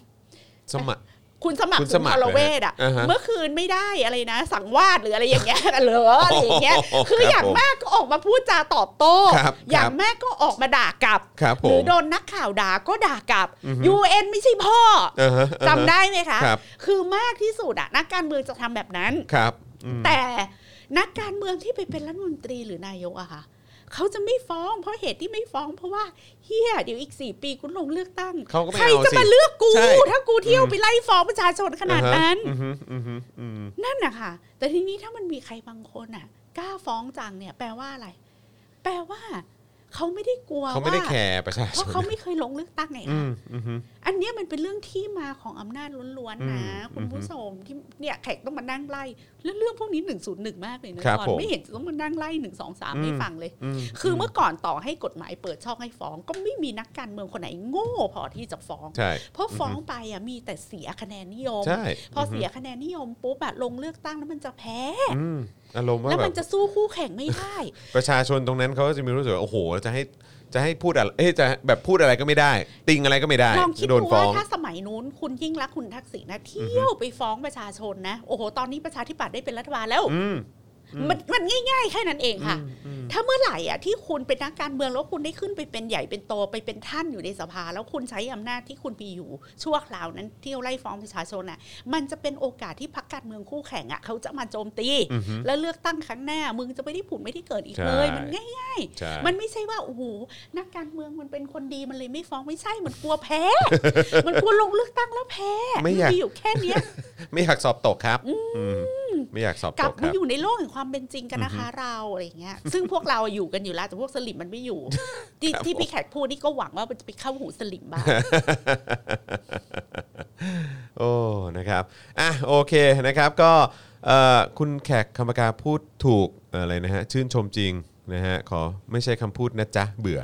สมัคร คุณสมัครคุณสมัครณพลเวทอะอ่าฮะ เมื่อคืนไม่ได้อะไรนะ สังวาสหรืออะไรอย่างเงี้ยเหรออะไรอย่างเงี้ยโอ้โหคือครับอย่างผมมากก็ออกมาพูดจาตอบโต้ครับอย่าคงรับมากก็ออกมาด่ากลับครับผหรือมโดนนักข่าวด่าก็ด่ากลับ UN ไม่ใช่พ่ออ่าฮะอ่าฮะ จำได้ไหมคะ ครับ คือมากที่สุดอะนักการเมืองจะทำแบบนั้น ครับอืมแต่นักการเมืองที่ไปเป็นรัฐมนตรีหรือนายกอะค่ะ เขาจะไม่ฟ้อง เพราะเหตุที่ไม่ฟ้องเพราะว่าเฮียเดี๋ยวอีกสี่ปีคุณลงเลือกตั้งเขาก็ไม่ใครเอาจะสิมาเลือกกูใช่ถ้ากูเที่ยวไปไล่ฟ้องประชาชนขนาดนั้นอือฮึอือฮึอืมนั่นนะคะแต่ทีนี้ถ้ามันมีใครบางคนอะกล้าฟ้องจังเนี่ย แปลว่าอะไร แปลว่าเขาไม่ได้กลัวเขาไม่ได้ว่าแคร์ประชาเพชราะนเขาไม่เคยลงเลือกตั้งไงอืคะม อือฮึอันเนี้ยมันเป็นเรื่องที่มาของอำนาจล้วนๆนะอืมคุณผู้ชมที่เนี่ยแขกต้องมานั่งไล่แล้วเรื่องพวกนี้หนึ่งศูนย์หนึ่งมากเลยนะครับก่อนผมไม่เห็นจะต้องมานั่งไล่หนึ่งสองสามอืมให้ฟังเลยอืมคือเมื่อก่อนต่อให้กฎหมายเปิดช่องให้ฟ้อง ก็ไม่มีนักการเมืองคนไหนโง่พอที่จะฟ้องใช่เพราะฟ้องไปอะมีแต่เสียคะแนนนิยมใช่พอเสียคะแนนนิยมปุ๊บอะลงเลือกตั้งแล้วมันจะแพ้อืมอารมณ์ว่าแล้วแบมันบจะสู้คู่แข่งไม่ได้ ประชาชนตรงนั้นเขาก็จะมีรู้สึกว่าโอ้โหจะให้ จะให้พูดอะไรเอ้ยจะแบบพูดอะไรก็ไม่ได้ ติงอะไรก็ไม่ได้ลองคิดโดดูนฟ้ว่าอง ถ้าสมัยนู้นคุณยิ่งรักษณ์คุณทักษิณนะเที่ยวไปฟ้องประชาชนนะ โอ้โห ตอนนี้ประชาธิปัตย์ได้เป็นรัฐบาลแล้ว อืม มันมันง่าย ๆ แค่นั้นเองค่ะ ถ้าเมื่อไหร่อะที่คุณเป็นนักการเมืองแล้วคุณได้ขึ้นไปเป็นใหญ่เป็นโตไปเป็นท่านอยู่ในสภา แล้วคุณใช้อำนาจที่คุณมีอยู่ชั่วคราวนั้นเที่ยวไล่ฟ้องประชาชนอะ มันจะเป็นโอกาสที่พรรคการเมืองคู่แข่งอะเขาจะมาโจมตีอือฮึแล้วเลือกตั้งครั้งหน้ามึงจะไม่ได้ผุดไม่ได้เกิดอีกเลยใช่มันง่ายใช่ๆมันไม่ใช่ว่าโอ้โหนักการเมืองมันเป็นคนดีมันเลยไม่ฟ้องไม่ใช่มันกลัวแพ้ มันกลัวลงเลือกตั้งแล้วแพ้ไม่อยากนอยู่แค่เนี้ยไม่อยากสอบตกครับอืมไม่อยากสอบกลัตบกคมารับอยู่ในโลกแห่งความเป็นจริงกันนะคะ เราอะไรอย่างเงี้ย ซึ่งพวกเราอยู่กันอยู่แล้วแต่พวกสลิมมันไม่อยู่ ที่ครับที่ผมพี่แขกพูดนี่ก็หวังว่ามันจะไปเข้าหูสลิมบ้างโอ้นะครับอะโอเคนะครับก็เอ่อคุณแขกคำปากาพูดถูกเอ่ออะไรนะฮะชื่นชมจริงนะฮะขอไม่ใช่คำพูดนะจ๊ะเบื่อ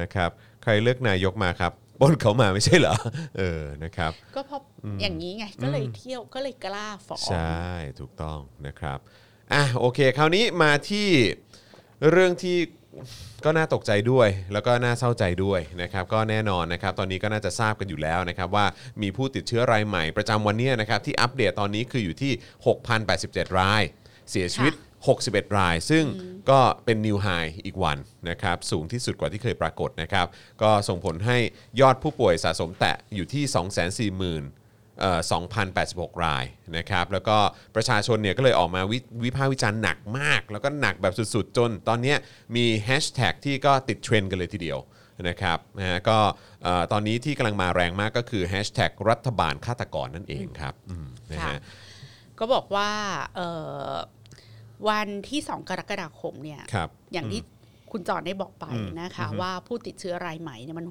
นะครับ ใครเลือกนายกมาครับ ปล้นเขามาไม่ใช่เหรอเออนะครับ ก็เพราะอย่างนี้ไงก็เลยเที่ยวก็เลยกล้าฟ้องใช่ถูกต้องนะครับอะโอเค คราวนี้มาที่เรื่องที่ก็น่าตกใจด้วย แล้วก็น่าเศร้าใจด้วยนะครับ ก็แน่นอนนะครับ ตอนนี้ก็น่าจะทราบกันอยู่แล้วนะครับ ว่ามีผู้ติดเชื้อรายใหม่ประจำวันเนี้ยนะครับ ที่อัปเดตตอนนี้คืออยู่ที่ 6,087 ราย เสียชีวิต 61 ราย ซึ่งก็เป็นนิวไฮอีกวันนะครับสูงที่สุดกว่าที่เคยปรากฏนะครับ ก็ส่งผลให้ยอดผู้ป่วยสะสมแตะอยู่ที่ 240,000เอ่อ2,086 รายนะครับ แล้วก็ประชาชนเนี่ยก็เลยออกมาวิวิพากษ์วิจารณ์หนักมาก แล้วก็หนักแบบสุดๆ จนตอนนี้มีแฮชแท็กที่ก็ติดเทรนด์กันเลยทีเดียวนะครับนะฮะก็ตอนนี้ที่กำลังมาแรงมากก็คือแฮชแท็กรัฐบาลฆาตกรนั่นเองครับนะค่ะฮะก็บอกว่าเอ่อ วันที่2กรกฎาคมเนี่ยครับอย่างที่คุณจอนได้บอกไปอืมนะคะอือฮึว่าผู้ติดเชื้อรายใหม่เนี่ยมัน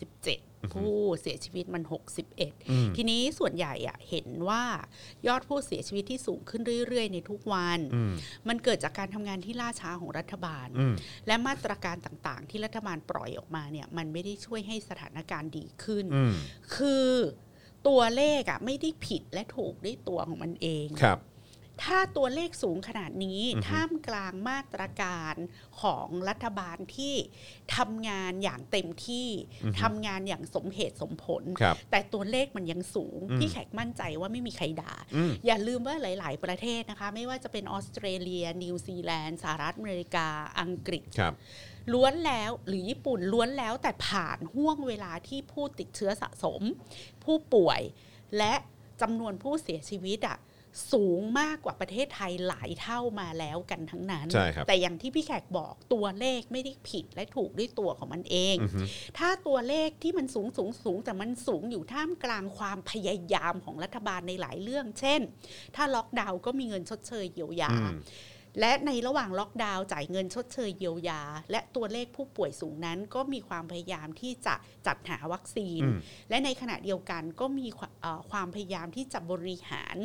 6,087 ผู้เสียชีวิตมันอืม61 ทีนี้ส่วนใหญ่อะเห็นว่ายอดผู้เสียชีวิตที่สูงขึ้นเรื่อย ๆ ในทุกวันอืมมันเกิดจากการทำงานที่ล่าช้าของรัฐบาลอืมและมาตรการต่างๆ ที่รัฐบาลปล่อยออกมาเนี่ยมันไม่ได้ช่วยให้สถานการณ์ดีขึ้นอืมคือตัวเลขอะไม่ได้ผิดและถูกด้วยตัวของมันเองครับ ถ้าตัวเลขสูงขนาดนี้อือฮึท่ามกลางมาตรการของรัฐบาลที่ทำงานอย่างเต็มที่ทำงานอย่างสมเหตุสมผลครับแต่ตัวเลขมันยังสูงอืมพี่แขกมั่นใจว่าไม่มีใครด่าอืมอย่าลืมว่าหลาย ๆ ประเทศนะคะ ไม่ว่าจะเป็นออสเตรเลีย นิวซีแลนด์สหรัฐอเมริกาอังกฤษครับล้วนแล้วหรือญี่ปุ่นล้วนแล้วแต่ผ่านห่วงเวลาที่ผู้ติดเชื้อสะสม ผู้ป่วยและจำนวนผู้เสียชีวิตอะ สูงมากกว่าประเทศไทยหลายเท่ามาแล้วกันทั้งนั้นใช่ครับแต่อย่างที่พี่แขกบอกตัวเลขไม่ได้ผิดและถูกด้วยตัวของมันเองอือฮึถ้าตัวเลขที่มันสูงสูงสูงแต่มันสูงอยู่ท่ามกลางความพยายามของรัฐบาลในหลายเรื่อง เช่น ถ้าล็อกดาวน์ก็มีเงินชดเชยเยียวยาอืม และในระหว่างล็อกดาวน์จ่ายเงินชดเชยเยียวยา และตัวเลขผู้ป่วยสูงนั้น ก็มีความพยายามที่จะจัดหาวัคซีนอืมและในขณะเดียวกันก็มีความเอ่อความพยายามที่จะบริหาร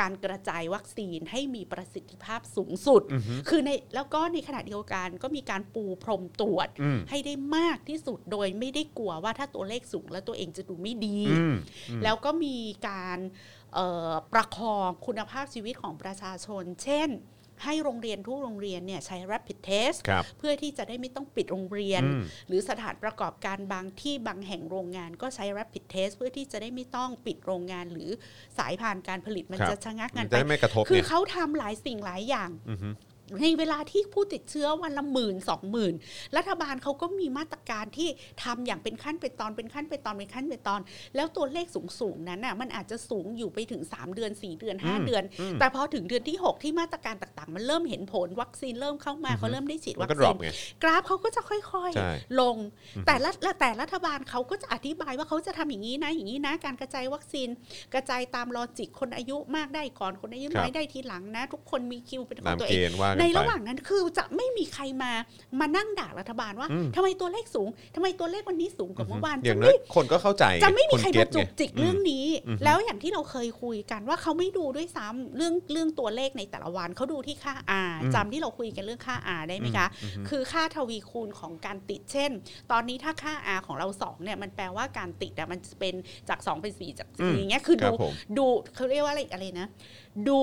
การกระจายวัคซีนให้มีประสิทธิภาพสูงสุดอือฮึคือในแล้วก็ในขณะเดียวกันก็มีการปูพรมตรวจอืมให้ได้มากที่สุดโดยไม่ได้กลัวว่าถ้าตัวเลขสูงแล้วตัวเองจะดูไม่ดีอืมแล้วก็มีการเอ่อประคองคุณภาพชีวิตของประชาชน เช่น ให้โรงเรียนทุกโรงเรียนเนี่ยใช้ rapid test ครับเพื่อที่จะได้ไม่ต้องปิดโรงเรียนอืมหรือสถานประกอบการบางที่บางแห่งโรงงานก็ใช้ rapid test เพื่อที่จะได้ไม่ต้องปิดโรงงาน หรือสายผ่านการผลิตมันครับจะชะงักมังานนจะไปได้ไม่กระทบคือเนี่ยเขาทำหลายสิ่งหลายอย่างอือฮึ ในเวลาที่ผู้ติดเชื้อวันละหมื่นสองหมื่นรัฐบาลเขาก็มีมาตรการที่ทำอย่างเป็นขั้นเป็นตอนเป็นขั้นเป็นตอนเป็นขั้นเป็นตอน แล้วตัวเลขสูงๆนั้นน่ะมันอาจจะสูงอยู่ไปถึง 3 เดือน 4 เดือนอืม5เดือนอืมแต่พอถึงเดือนที่ 6 ที่มาตรการต่างๆ มันเริ่มเห็นผลวัคซีนเริ่มเข้ามาเขาเริ่มได้ฉีดมัวันคก็ดรซีอนปไงกราฟเขาก็จะค่อยใช่ๆลง แต่ละและแต่รัฐบาลเขาก็จะอธิบายว่าเขาจะทำอย่างนี้นะอย่างนี้นะ การกระจายวัคซีนกระจายตามลอจิกคนอายุมากได้ก่อนคนอายุน้อยได้ทีหลังนะ ทุกคนมีคิวเป็นขอตางมตัวเกเองณฑ์ว่ากันในไประหว่างนั้นคือจะไม่มีใครมามานั่งด่ารัฐบาลว่าอืมทำไมตัวเลขสูงทำไมตัวเลขวันนี้สูงกว่าเมื่อวานอย่าจะงน้อไม่ยคนก็เข้าใจ จะไม่มีนใครเก็มาตจุไงกจิกเรื่องนี้อืมแล้วอย่างที่เราเคยคุยกันว่าเขาไม่ดูด้วยซ้ำเรื่องเรื่องตัวเลขในแต่ละวันเขาดูที่ค่า R อืมจำที่เราคุยกันเรื่องค่า R ได้ไหมคะอืมอืมคือค่าทวีคูณของการติดเช่น ตอนนี้ถ้าค่า R ของเรา2เนี่ยมันแปลว่าการติดอะมันจะเป็นจาก2เป็น4จากอืม4อย่างเงี้ยคือครัดูบผมดูเขาเรียกว่าอะไรอะไรนะ ดู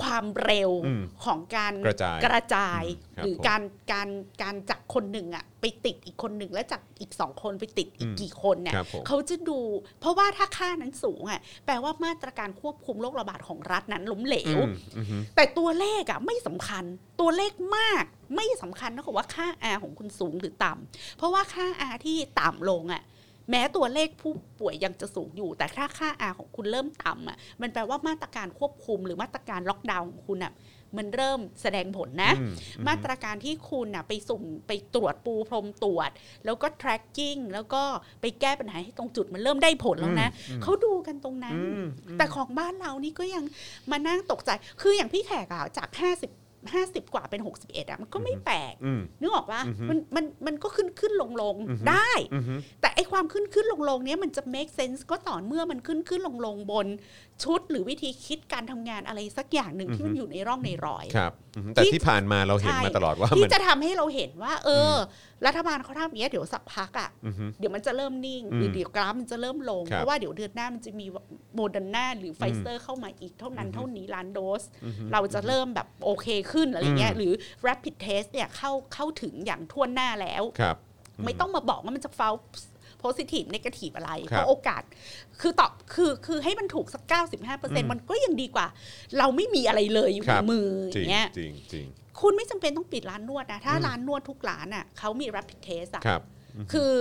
ความเร็วอืมของการกระจายกระจายอืมครับหรือผมการการการจากคนหนึ่งอะไปติดอีกคนหนึ่งแล้วจากอีกสองคนไปติดอีกอืมกี่คนเนี่ยครับผมเขาจะดู เพราะว่าถ้าค่านั้นสูงอะแปลว่ามาตรการควบคุมโรคระบาดของรัฐนั้นล้มเหลวอืมอือฮึแต่ตัวเลขอะไม่สำคัญตัวเลขมากไม่สำคัญนะว่าค่า R ของคุณสูงหรือต่ำเพราะว่าค่า R ที่ต่ำลงอะ แม้ตัวเลขผู้ป่วยยังจะสูงอยู่ แต่ถ้าค่า R ของคุณเริ่มต่ำอะมันแปลว่ามาตรการควบคุมหรือมาตรการล็อกดาวน์ของคุณอะมันเริ่มแสดงผลนะอืมมาตรการที่คุณน่ะไปสุ่มไปตรวจปูพรมตรวจ แล้วก็ tracking แล้วก็ไปแก้ปัญหาให้ตรงจุดมันเริ่มได้ผลแล้วนะอืมเขาดูกันตรงนั้นอืมแต่ของบ้านเรานี่ก็ยังมานั่งตกใจ คืออย่างพี่แขกอะจาก 50 50กว่าเป็น61อะมันก็ไม่แปลกอืมนึกออกว่าอือฮึมันมันมันก็ขึ้นขึ้นลงลงอือฮึได้อือฮึแต่ไอความขึ้นขึ้นลงลงเนี้ยมันจะ make sense ก็ต่อเมื่อมันขึ้นขึ้นลงลงบน ชุดหรือวิธีคิดการทำงานอะไรสักอย่างหนึ่งที่มันอยู่ในร่องในรอยครับอือฮึแต่ที่ที่ผ่านมาเราเห็นใช่มาตลอดว่าที่มันจะทำให้เราเห็นว่าเอออ รัฐบาลเขาทำอย่างเงี้ยเดี๋ยวสักพักอะอือฮึเดี๋ยวมันจะเริ่มนิ่งอืมหรือเดี๋ยวกราฟมันจะเริ่มลงครับเพราะว่าเดี๋ยวเดือนหน้ามันจะมีโมเดอร์นาหรือไฟเซอร์เข้ามาอีกเท่านั้นอืมเท่านี้ล้านโดสอือฮึเราจะเริ่มแบบโอเคขึ้นอะไรเงี้ยอืมหรือ rapid test เนี่ยเข้าเข้าถึงอย่างทั่วหน้าแล้วครับไม่ต้องมาบอกว่ามันจะ false positive negative อะไรครับเพราะโอกาส คือตอบคือคือให้มันถูกสัก 95%มันก็ยังดีกว่า เราไม่มีอะไรเลยอยู่ครัในบมืออจริย่างงเงี้ยจริงจริงคุณไม่จำเป็นต้องปิดร้านนวดนะถ้าอืมร้านนวดทุกร้านอะเขามี rapid test อะครับคือ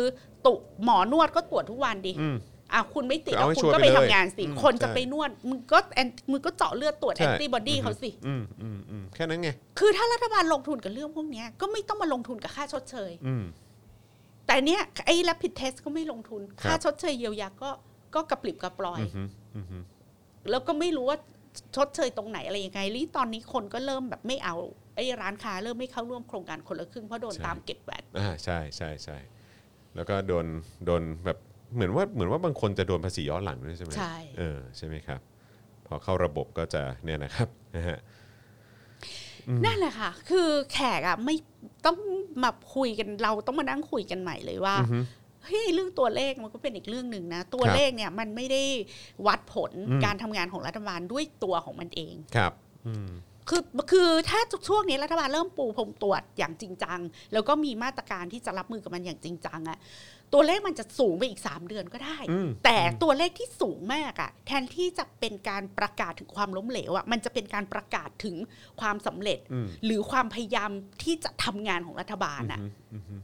ตุหมอนวดก็ตรวจทุกวันดิอืมอะคุณไม่ติดก็เอาให้คุณชัวร์ก็ไปไปเลยทำงานสิอืมคนจะใช่ไปนวดมึงก็แอนมึงก็เจาะเลือดตรวจใช่แอนติบอดีอือฮึเขาสิอืมอืมอืมแค่นั้นไง คือถ้ารัฐบาลลงทุนกับเรื่องพวกเนี้ยก็ไม่ต้องมาลงทุนกับค่าชดเชยอืม แต่เนี้ยไอ้ rapid test ก็ไม่ลงทุนครับค่าชดเชยเยียวยาก็ก็กระปริบกระปลอยอือฮึอือฮึแล้วก็ไม่รู้ว่าชดเชยตรงไหนอะไรยังไงรีตอนนี้คนก็เริ่มแบบไม่เอาไอ้ร้านค้าเริ่มไม่เข้าร่วมโครงการคนละครึ่งเพราะโดนตามเก็บแวดอ่าใช่ใช่ใช่แล้วก็โดนโดนแบบเหมือนว่าเหมือนว่าบางคนจะโดนภาษีย้อนหลังด้วยใช่ไหมใช่เออใช่ไหมครับ พอเข้าระบบก็จะเนี่ยนะครับนะฮะ นั่นแหละค่ะ คือแขกอะไม่ต้องมาคุยกันเราต้องมานั่งคุยกันใหม่เลยว่าอือฮึเฮ้ยเรื่องตัวเลขมันก็เป็นอีกเรื่องหนึ่งนะ ตัวครับเลขเนี่ยมันไม่ได้วัดผลอืมการทำงานของรัฐบาลด้วยตัวของมันเองครับอืมคือคือถ้าช่วงนี้รัฐบาลเริ่มปูพรมตรวจอย่างจริงจัง แล้วก็มีมาตรการที่จะรับมือกับมันอย่างจริงจังอะ ตัวเลขมันจะสูงไปอีก 3 เดือนก็ได้อืมแต่ตัวเลขที่สูงมากอะแทนที่จะเป็นการประกาศถึงความล้มเหลวอะมันจะเป็นการประกาศถึงความสำเร็จอืมหรือความพยายามที่จะทำงานของรัฐบาลอะอือฮึ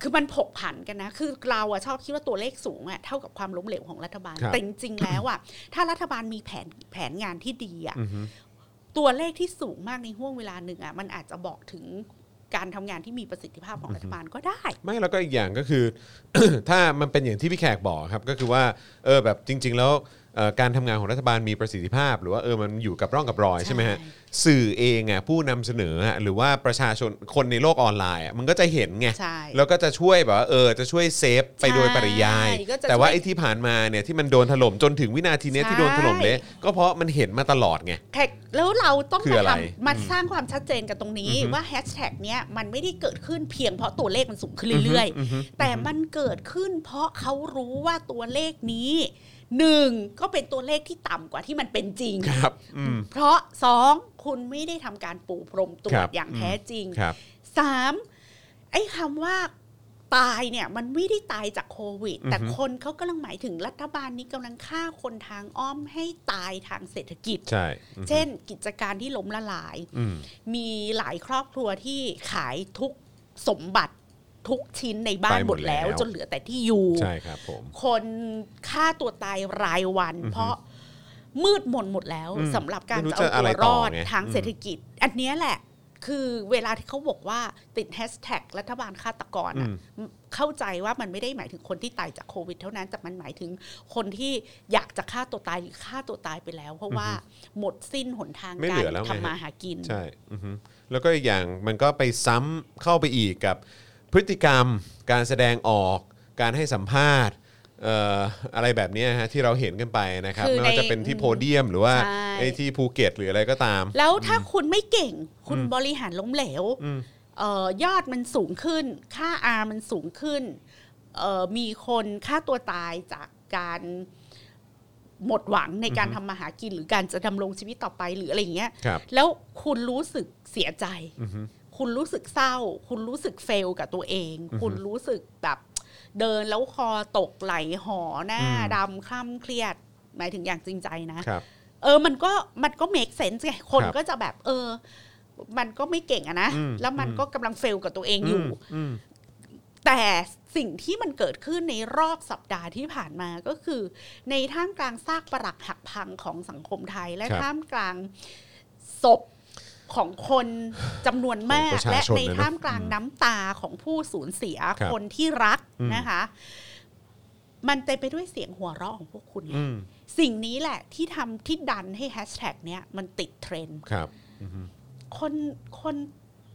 คือมันผกผันกันนะ คือเราอะชอบคิดว่าตัวเลขสูงอะเท่ากับความล้มเหลวของรัฐบาลครับแต่จริงๆแล้วอะถ้ารัฐบาลมีแผนแผนงานที่ดีอะอือฮึตัวเลขที่สูงมากในห่วงเวลาหนึ่งอะมันอาจจะบอกถึง การทำงานที่มีประสิทธิภาพของรัฐบาลก็ได้ ไม่แล้วก็อีกอย่างก็คือ ถ้ามันเป็นอย่างที่พี่แขกบอกครับก็คือว่าเออแบบจริง ๆ แล้วเอ่อการทำงานของรัฐบาลมีประสิทธิภาพ หรือว่าเออมันอยู่กับร่องกับรอยใช่ไหมฮะใช่ สื่อเองอะผู้นำเสนออะหรือว่าประชาชนคนในโลกออนไลน์อะมันก็จะเห็นไง ใช่ แล้วก็จะช่วยแบบว่าเออจะช่วยเซฟไปโดยปริยาย ใช่ก็จะแต่ว่าช่วยไอ้ที่ผ่านมาเนี่ยที่มันโดนถล่มจนถึงวินาทีเนี้ยใช่ที่โดนถล่มเละก็เพราะมันเห็นมาตลอดไง แขกแล้วเราต้องคือมาอะไรทำมาสร้างความชัดเจนกันตรงนี้อือฮึ ว่าแฮชแท็กเนี้ยมันไม่ได้เกิดขึ้นเพียงเพราะตัวเลขมันสูงขึ้นเรื่อยอือฮึๆแต่มันเกิดขึ้นเพราะเขารู้ว่าตัวเลขนี้หนึ่งก็เป็นตัวเลขที่ต่ำกว่าที่มันเป็นจริง ครับอืม เพราะสองคุณไม่ได้ทำการปูพรมตรวครัจบอย่างแท้จริงครับสามไอ้คำว่าตายเนี่ยมันไม่ได้ตายจากโควิดอือฮึแต่คนเขากำลังหมายถึงรัฐบาลนี้กำลังฆ่าคนทางอ้อมให้ตายทางเศรษฐกิจ ใช่อืมเช่น กิจการที่ล้มละลายอืมมีหลายครอบครัวที่ขายทุกสมบัติทุกชิ้นในบ้านไปหหมมดดแล้แล้ววจนเหลือแต่ที่อยู่ ใช่ครับผม คนฆ่าตัวตายรายวันอือฮึเพราะ มืดมนหมดแล้วอืมสำหรับการไม่รู้จะเอาจะอะตัไรวรต่ออดไงทางอืมเศรษฐกิจ อันเนี้ยแหละ คือเวลาที่เขาบอกว่าติดแฮชแท็กรัฐบาลฆาตกรอือะมเข้าใจว่ามันไม่ได้หมายถึงคนที่ตายจากโควิด เท่านั้นแต่มันหมายถึงคนที่อยากจะฆ่าตัวตายหรือฆ่าตัวตายไปแล้ว เพราะว่าหมดสิ้นหนทางไม่กาเหลืรอแล้วไงทำมาหากินใช่อือฮึแล้วก็อีกอย่างมันก็ไปซ้ำเข้าไปอีกกับพฤติกรรมการแสดงออกการให้สัมภาษณ์เอ่ออะไรแบบเนี้ยฮะที่เราเห็นกันไปนะครับคือไม่ว่าในจะเป็นที่โพเดียมหรือว่าใช่ไอ้ที่ภูเก็ตหรืออะไรก็ตาม แล้วถ้าคุณไม่เก่งคุณบริหารล้มเหลวอืมเอ่อยอดมันสูงขึ้น ค่า R มันสูงขึ้นเอ่อมีคนฆ่าตัวตายจากการหมดหวังในการทำมาหากินหรือการจะดำรงชีวิตต่อไปหรืออะไรอย่างเงี้ยครับแล้วคุณรู้สึกเสียใจอือฮึคุณรู้สึกเศร้า คุณรู้สึกเฟลกับตัวเอง คุณรู้สึกแบบ เดินแล้วคอตกไหลหอหน้าอืมดำคล้ำเครียด หมายถึงอย่างจริงใจนะครับเออมันก็มันก็ make sense ไงคนครับก็จะแบบ เออ มันก็ไม่เก่งอะนะอืมแล้วมันอืมก็กำลังเฟลกับตัวเองอยู่อืมแต่สิ่งที่มันเกิดขึ้นในรอบสัปดาห์ที่ผ่านมาก็คือ ในท่ามกลางซากปรักหักพังของสังคมไทย และครับท่ามกลางศพ ของคนจำนวนมากของประชาและชนในนะเนอะท่ามกลางน้ำตาของผู้สูญเสียครับคนที่รักอืมนะคะ มันเต็มไปด้วยเสียงหัวเราะของพวกคุณไงอืมสิ่งนี้แหละที่ทำที่ดันให้แฮชแท็กเนี้ยมันติดเทรนด์ครับอือฮึคนคน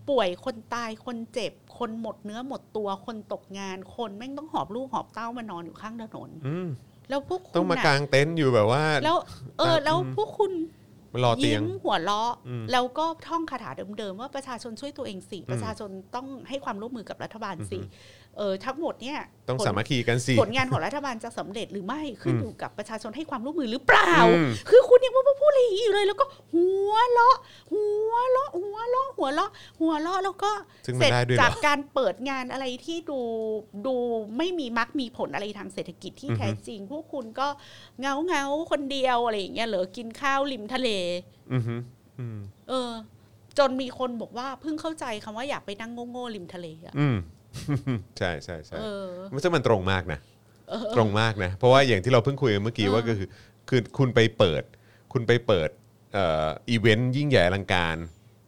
ป่วยคนตายคนเจ็บ คนหมดเนื้อหมดตัวคนตกงาน คนแม่งต้องหอบลูกหอบเต้ามานอนอยู่ข้างถนนอืมแล้วพวกคุณต้องมาน่ะกางเต็นท์อยู่แบบว่า แล้ว เออ แล้วอืมพวกคุณมา รอเตียยิ้งมหัวเราะอืมแล้วก็ท่องคาถาเดิมๆว่าประชาชนช่วยตัวเองสิประชาชนต้องให้ความร่วมมือกับรัฐบาลสิอือฮึ เออทั้งหมดเนี่ยต้องผลสามัคคีกันสิผลงานของรัฐบาลจะสำเร็จหรือไม่ขึ้นอืมอยู่กับประชาชนให้ความร่วมมือหรือเปล่าอืมคือคุณยังมาพูดอะไรอย่างนี้อยู่เลย แล้วก็หัวเราะ หัวเราะ หัวเราะ หัวเราะ หัวเราะแล้วก็ซึ่งมัเสร็นจได้ด้วยเหรจากอการเปิดงานอะไรที่ดูดูไม่มีมักมีผลอะไรทางเศรษฐกิจที่อือฮึแท้จริง พวกคุณก็เงาเงาๆคนเดียวอะไรอย่างเงี้ยเหรอกินข้าวริมทะเลอือฮึอืมเออ จนมีคนบอกว่าเพิ่งเข้าใจคำว่าอยากไปนั่งโง่ๆริมทะเลอะอืม ใช่ใช่ใช่เออ มันซึ่งมันตรงมากนะเออตรงมากนะ เพราะว่าอย่างที่เราเพิ่งคุยกันเมื่อกี้เออว่าก็คือคือคุณไปเปิด คุณไปเปิดเอ่ออีเวนต์ยิ่งใหญ่อลังการ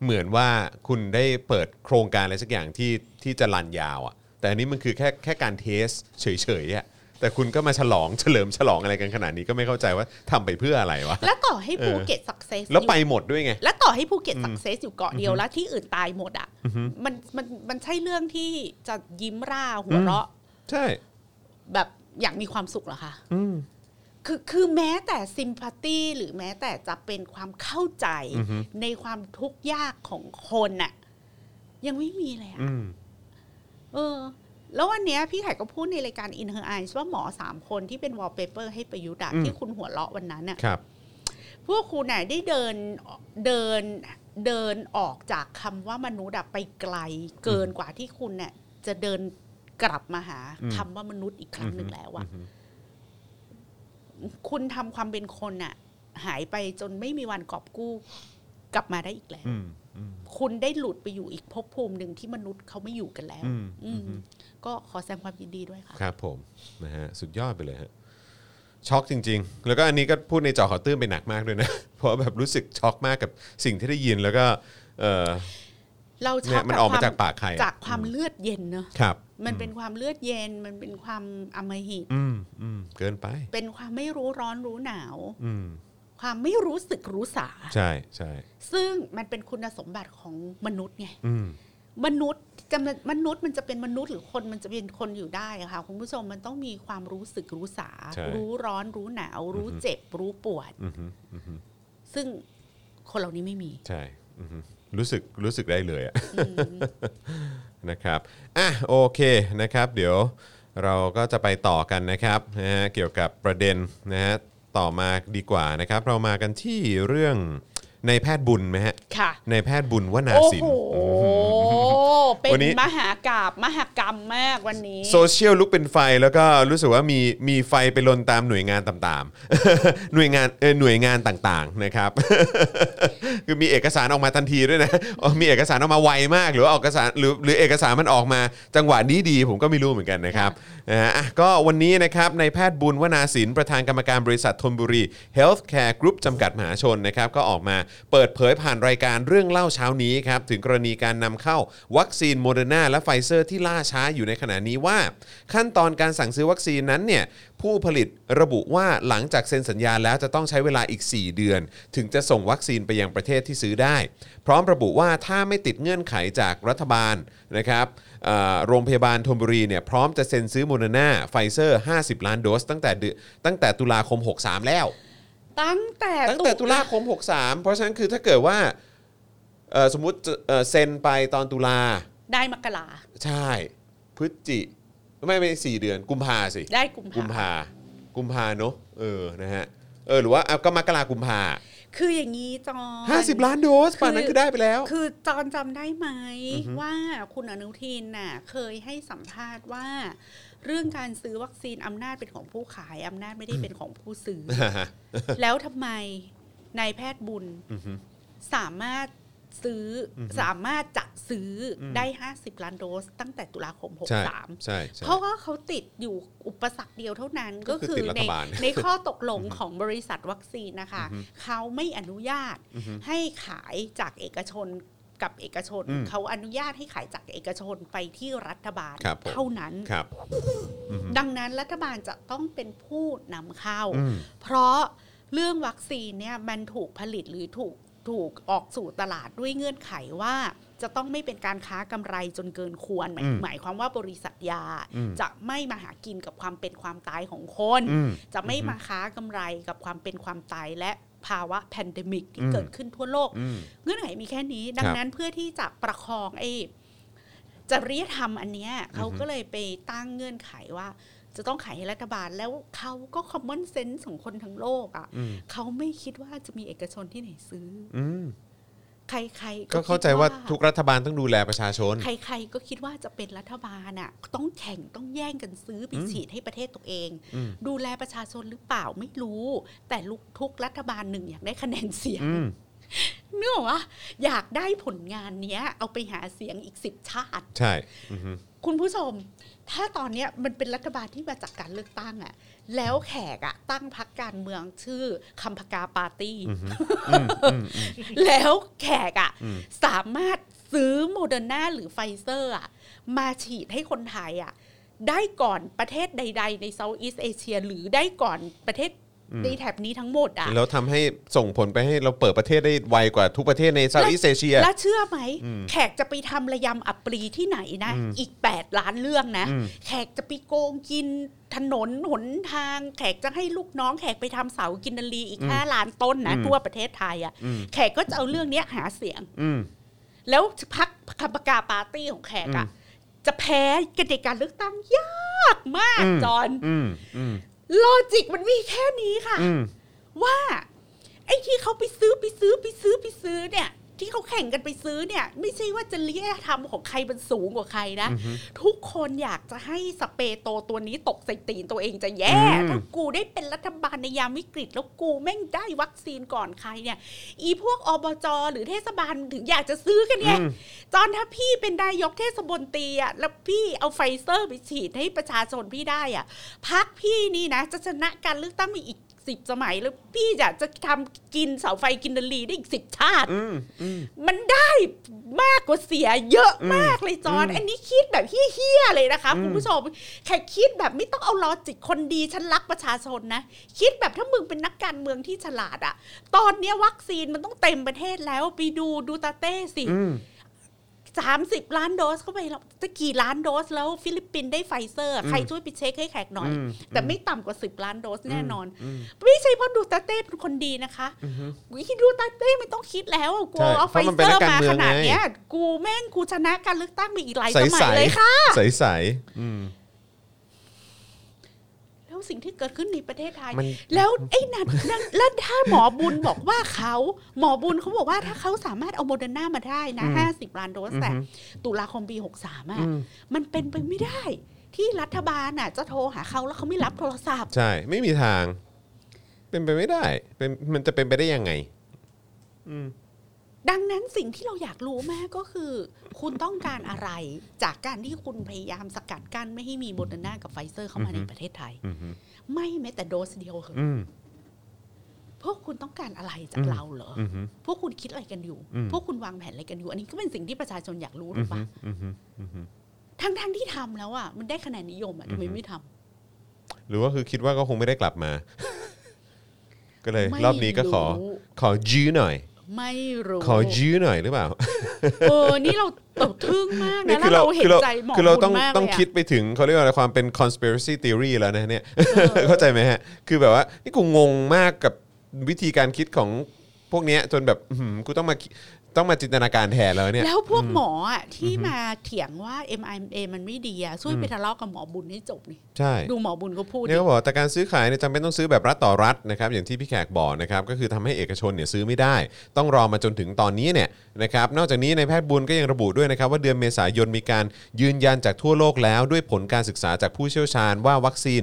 เหมือนว่าคุณได้เปิดโครงการอะไรสักอย่างที่ที่จะ run ยาวอะแต่อันนี้มันคือแค่แค่การ test เฉยๆอะ แต่คุณก็มาฉลองเฉลิมฉลองอะไรกันขนาดนี้ก็ไม่เข้าใจว่าทำไปเพื่ออะไรวะ แล้วต่อให้เออภูเก็ต success แล้วไปหมดด้วยไง แล้วต่อให้ภูเก็ต success อยู่เกาะเดียวแล้วที่อื่นตายหมดอะมันมันมันใช่เรื่องที่จะยิ้มร่าหัวเราะใช่ แบบอย่างมีความสุขเหรอคะ อืม คือคือแม้แต่ซิมพัตตีหรือแม้แต่จะเป็นความเข้าใจอือฮึ ในความทุกข์ยากของคนน่ะยังไม่มีเลยอะอืม เออ แล้ววันเนี้ยพี่ไข่ก็พูดในรายการ In Her Eyes ว่าหมอสามคนที่เป็นวอลเปเปอร์ให้ประยุทธ์อะอืมที่คุณหัวเราะวันนั้นน่ะครับพวกคุณน่ะได้เดินเดินเดินออกจากคำว่ามนุษย์อะไปไกลเกินกว่าที่คุณเนี่ยจะเดินกลับมาหาอืมคำว่ามนุษย์อีกครั้งหนึ่งแล้วอะอืมคุณทำความเป็นคนน่ะ หายไปจนไม่มีวันกอบกู้กลับมาได้อีกแล้วอืมอืม คุณได้หลุดไปอยู่อีกภพภูมิหนึ่งที่มนุษย์เขาไม่อยู่กันแล้วอืมอืมอืมก็ขอแสดงความยินดีด้วยค่ะครับผมนะฮะสุดยอดไปเลยฮะช็อกจริง ๆ แล้วก็อันนี้ก็พูดในจอขอตื้นไปหนักมากด้วยนะ เพราะแบบรู้สึกช็อกมากกับสิ่งที่ได้ยินแล้วก็เออเราชเนี่อยบมันออกมาจากปากใครอะจากความเลือดเย็นเนอะครับ มันเป็นความเลือดเย็น มันเป็นความอำมหิตอืมอืมเกินไป เป็นความไม่รู้ร้อนรู้หนาว อืม ความไม่รู้สึกรู้สา ใช่ใช่ซึ่งมันเป็นคุณสมบัติของมนุษย์ไงอืมมนุษย์จะมันมนุษย์มันจะเป็นมนุษย์หรือคนมันจะเป็นคนอยู่ได้อะค่ะคุณผู้ชมมันต้องมีความรู้สึกรู้สา ใช่รู้ร้อนรู้หนาว รู้เจ็บรู้ปวด อืมฮึอืมฮึซึ่งคนเหล่านี้ไม่มี ใช่อือฮึรู้สึกรู้สึกได้เลยอะ นะครับ อะ โอเค นะครับ เดี๋ยวเราก็จะไปต่อกันนะครับ นะฮะ เกี่ยวกับประเด็นนะฮะ ต่อมาดีกว่านะครับ เรามากันที่เรื่อง ในแพทย์บุญไหมฮะค่ะ ในแพทย์บุญวนาโอ้สินโห เป็วันนนี้ มหากราบมหกรรมมากวันนี้ โซเชียลลุกเป็นไฟแล้วก็รู้สึกว่ามีมีไฟไปลนตามหน่วยงานต่างๆ หน่วยงานเออหน่วยงานต่างๆนะครับ คือมีเอกสารออกมาทันทีด้วยนะอ๋อมีเอกสารออกมาไวมาก หรือว่าเอกสารหรือหรือเอกสารมันออกมาจังหวะนี้ดีผมก็ไม่รู้เหมือนกันนะครับนะฮะอะก็วันนี้นะครับนายแพทย์บุญวนาสินประธานกรรมการบริษัทธนบุรี Healthcare Group จำกัดมหาชนนะครับก็ออกมาเปิดเผยผ่านรายการเรื่องเล่าเช้านี้ครับ ถึงกรณีการนำเข้าวัคซีนโมเดอร์นาและไฟเซอร์ที่ล่าช้าอยู่ในขณะนี้ว่า ขั้นตอนการสั่งซื้อวัคซีนนั้นเนี่ยผู้ผลิตระบุว่าหลังจากเซ็นสัญญาแล้วจะต้องใช้เวลาอีก 4 เดือน ถึงจะส่งวัคซีนไปยังประเทศที่ซื้อได้ พร้อมระบุว่าถ้าไม่ติดเงื่อนไขจากรัฐบาลนะครับโรงพยาบาลธนบุรีเนี่ยพร้อมจะเซ็นซื้อโมเดอร์นาไฟเซอร์ 50 ล้านโดส ตั้งแต่เดตั้งแต่ตุลาคม 63 แล้ว ตั้งแต่ตั้งแต่ตุลาคม 63 เพราะฉะนั้นคือถ้าเกิดว่าเอ่อสมมุติจะเอ่อเซ็นไปตอนตุลาได้มกราใช่พฤศจิไม่ไม่สี่เดือน กุมภาสิได้กุมกุมภาภากุมภาเนอะเออนะฮะเออหรือว่าเอาก็มกรากุมภาคืออย่างนี้จอนห้าสิบล้านโดสป่านนั้นคือได้ไปแล้ว คือจอนจำได้ไหมว่าคุณอนุทินน่ะเคยให้สัมภาษณ์ว่า เรื่องการซื้อวัคซีนอำนาจเป็นของผู้ขายอำนาจไม่ได้เป็นของผู้ซื้อ แล้วทำไมนายแพทย์บุญอือฮึสามารถซื้ออสามารถจะซื้ออได้ 50 ล้านโดส ตั้งแต่ตุลาคมใช่63ใช่ใช่เพราะว่าเขาติดอยู่อุปสรรคเดียวเท่านั้นก็ก็คือคือติดรัในฐบาลในข้อตกลงของบริษัทวัคซีนนะคะ เขาไม่อนุญาตให้ขายจากเอกชน กับเอกชนอืมเขาอนุญาตให้ขายจากเอกชนไปที่รัฐบาลครับผมเท่านั้นครับดังนั้นรัฐบาลจะต้องเป็นผู้นำเข้าอืมเพราะเรื่องวัคซีนเนี่ยมันถูกผลิตหรือถูกถูกออกสู่ตลาดด้วยเงื่อนไขว่าจะต้องไม่เป็นการค้ากำไรจนเกินควรหมายอืมหมายความว่าบริษัทยาอืมจะไม่มาหากินกับความเป็นความตายของคนอืมจะไม่มาค้ากำไรกับความเป็นความตายและ ภาวะ pandemic ที่อืมเกิดขึ้นทั่วโลกอืมเงื่อนไขมีแค่นี้ ดังนั้นเพื่อที่จะประคองไอ้จริยธรรมอันเนี้ยเขาก็เลยไปตั้งเงื่อนไขว่า จะต้องขายให้รัฐบาลแล้วเขาก็ common sense ของคนทั้งโลกอะอืมเขาไม่คิดว่าจะมีเอกชนที่ไหนซื้ออืม ใครๆก็คิดเข้าใจว่าทุกรัฐบาลต้องดูแลประชาชน ใครๆก็คิดว่าจะเป็นรัฐบาลอะต้องแข่งต้องแย่งกันซื้อไปฉีดให้ประเทศตัวเองอืมดูแลประชาชนหรือเปล่าไม่รู้ แต่ลุกทุกรัฐบาลหนึ่งอยากได้คะแนนเสียงอืมเนื่อว่าอยากได้ผลงานเนี้ย เอาไปหาเสียงอีกสิบชาติ ใช่อือฮึคุณผู้ชม ถ้าตอนเนี้ยมันเป็นรัฐบาลที่มาจากการเลือกตั้งอะ แล้วแขกอะตั้งพรรคการเมืองชื่อคำผกาปาร์ตี้อืมอืมอืมแล้วแขกอะอืมสามารถซื้อโมเดอร์นาหรือไฟเซอร์อะมาฉีดให้คนไทยอะได้ก่อนประเทศใด ๆ ใน Southeast Asia หรือได้ก่อนประเทศ ในแถบนี้ทั้งหมดอะแล้วทำให้ส่งผลไปให้เราเปิดประเทศได้ไวกว่าทุกประเทศใน Southeast Asia แล้วเชื่อไหม แขกจะไปทำระยำอัปรีย์ที่ไหนนะ อีก 8 ล้านเรื่องนะอืมแขกจะไปโกงกินถนนหนทาง แขกจะให้ลูกน้องแขกไปทำเสากินนารีอีก 5 ล้านต้นนะทั่วประเทศไทยอะ่ะแขกก็จะเอาเรื่องเนี้ยหาเสียงอืมแล้วพรรคคำผกาปาร์ตี้ของแขกอะ่ะจะแพ้กันในการเลือกตั้งยากมากอืมจอนอืมอืม logic มันมีแค่นี้ค่ะ อืม ว่า ไอ้ที่เขาไปซื้อไปซื้อไปซื้อไปซื้อเนี่ย ที่เขาแข่งกันไปซื้อเนี่ย ไม่ใช่ว่าจริยธรรมของใครมันสูงกว่าใครนะ ทุกคนอยากจะให้สเปรย์โตตัวนี้ตกใส่ตีนตัวเองจะแย่อืมถ้ากูได้เป็นรัฐบาลในยามวิกฤต แล้วกูแม่งได้วัคซีนก่อนใครเนี่ย อีพวกอบจหรือเทศบาลถึงอยากจะซื้อกันเนี่ยอืมจอนถ้าพี่เป็นนายกเทศบนตรีอะแล้วพี่เอาไฟเซอร์ไปฉีดให้ประชาชนพี่ได้อะพรรคพี่นี่นะ จะชนะการเลือกตั้งไปอีก สิบสมัยแล้วพี่อยากจะทำกินเสาไฟกินนารีได้อีกสิบชาติอืมอืมมันได้มากกว่าเสียเยอะมากเลยจอนอันนี้คิดแบบเหี้ยๆเลยนะคะคุณผู้ชมแค่คิดแบบไม่ต้องเอา logic คนดีฉันรักประชาชนนะ คิดแบบถ้ามึงเป็นนักการเมืองที่ฉลาดอะตอนเนี้ยวัคซีนมันต้องเต็มประเทศแล้วไปดูดูเตอร์เตสิ อืมสามสิบล้านโดสเข้าไปแล้วจะกี่ล้านโดสแล้วฟิลิปปินส์ได้ไฟเซอร์ ใครช่วยไปเช็คให้แขกหน่อยอืมแต่ไม่ต่ำกว่าสิบล้านโดสแน่นอน ไม่ใช่เพราะดูตาเต้เป็นคนดีนะคะวิดูตาเต้ไม่ต้องคิดแล้วกูใช่เอาเพไฟราะมันเซเป็นอนักร์การมาเมืองขนาดไงเนี้ย กูแม่งกูชนะการเลือกตั้งมาอีกหลายใสสมัยเลยค่ะ ใสใสๆอืมแล้ว สิ่งที่เกิดขึ้นในประเทศไทยมันแล้วไอ้นั่นนั่นแล้วถ้าหมอบุญบอกว่าเขาหมอบุญเขาบอกว่าถ้าเขาสามารถเอาโมเดอร์นามาได้นะห้าสิบล้านโดสแต่ตุลาคมปีหกสามอะมันเป็นไปไม่ได้ที่รัฐบาลน่ะจะโทรหาเขาแล้วเขาไม่รับโทรศัพท์ ใช่ ไม่มีทาง เป็นไปไม่ได้ เป็นมันจะเป็นไปได้ยังไง ดังนั้นสิ่งที่เราอยากรู้มากก็คือ คุณต้องการอะไรจากการที่คุณพยายามสกัดกั้นไม่ให้มีโมเดอร์นากับไฟเซอร์เข้ามาในประเทศไทยอือฮึไม่แม้แต่โดสเดียวเหรอะอืมพวกคุณต้องการอะไรจากเราเหรออือฮึพวกคุณคิดอะไรกันอยู่อืมพวกคุณวางแผนอะไรกันอยู่ อันนี้ก็เป็นสิ่งที่ประชาชนอยากรู้ถูกปะอือฮึอือฮึอือฮึทั้งทั้งๆที่ทำแล้วอะมันได้คะแนนนิยมอะทำไมไม่ทำหรือว่าคือคิดว่าก็คงไม่ได้กลับมา ก็เลยไม่รอบนี้ก็ขอรู้ขอยื้อหน่อย ไม่รู้ ขอยื้อหน่อยหรือเปล่าเออนี่เราตกทึ่งมากนี่นะคืแล้วเราเราเห็คืนเราใจหมอคือเราบุญต้องมากต้องเลยะคิดไปถึงเขาเรียกว่าอะไรความเป็น conspiracy theory แล้วนะเนี่ยเข้าใจไหมฮะ คือแบบว่านี่กูงงมากกับวิธีการคิดของพวกเนี้ยจนแบบอื้อหือกูต้องมาคิ ต้องมาจินตนาการแทนแล้วเนี่ย แล้วพวกหมออะที่มาเถียงว่า mRNA มันไม่ดีอะช่วยไปทะเลาะกับหมอบุญให้จบนี่ใช่ดูหมอบุญก็พูดเนี่ยดิเขาบอกว่าแต่การซื้อขายเนี่ยจำเป็นต้องซื้อแบบรัฐต่อรัฐนะครับอย่างที่พี่แขกบอกนะครับก็คือทำให้เอกชนเนี่ยซื้อไม่ได้ ต้องรอมาจนถึงตอนนี้เนี่ยนะครับนอกจากนี้ในายแพทย์บุญก็ยังระบุด้วยนะครับว่าเดือนเมษายนมีการยืนยันจากทั่วโลกแล้ว ด้วยผลการศึกษาจากผู้เชี่ยวชาญว่าวัคซีน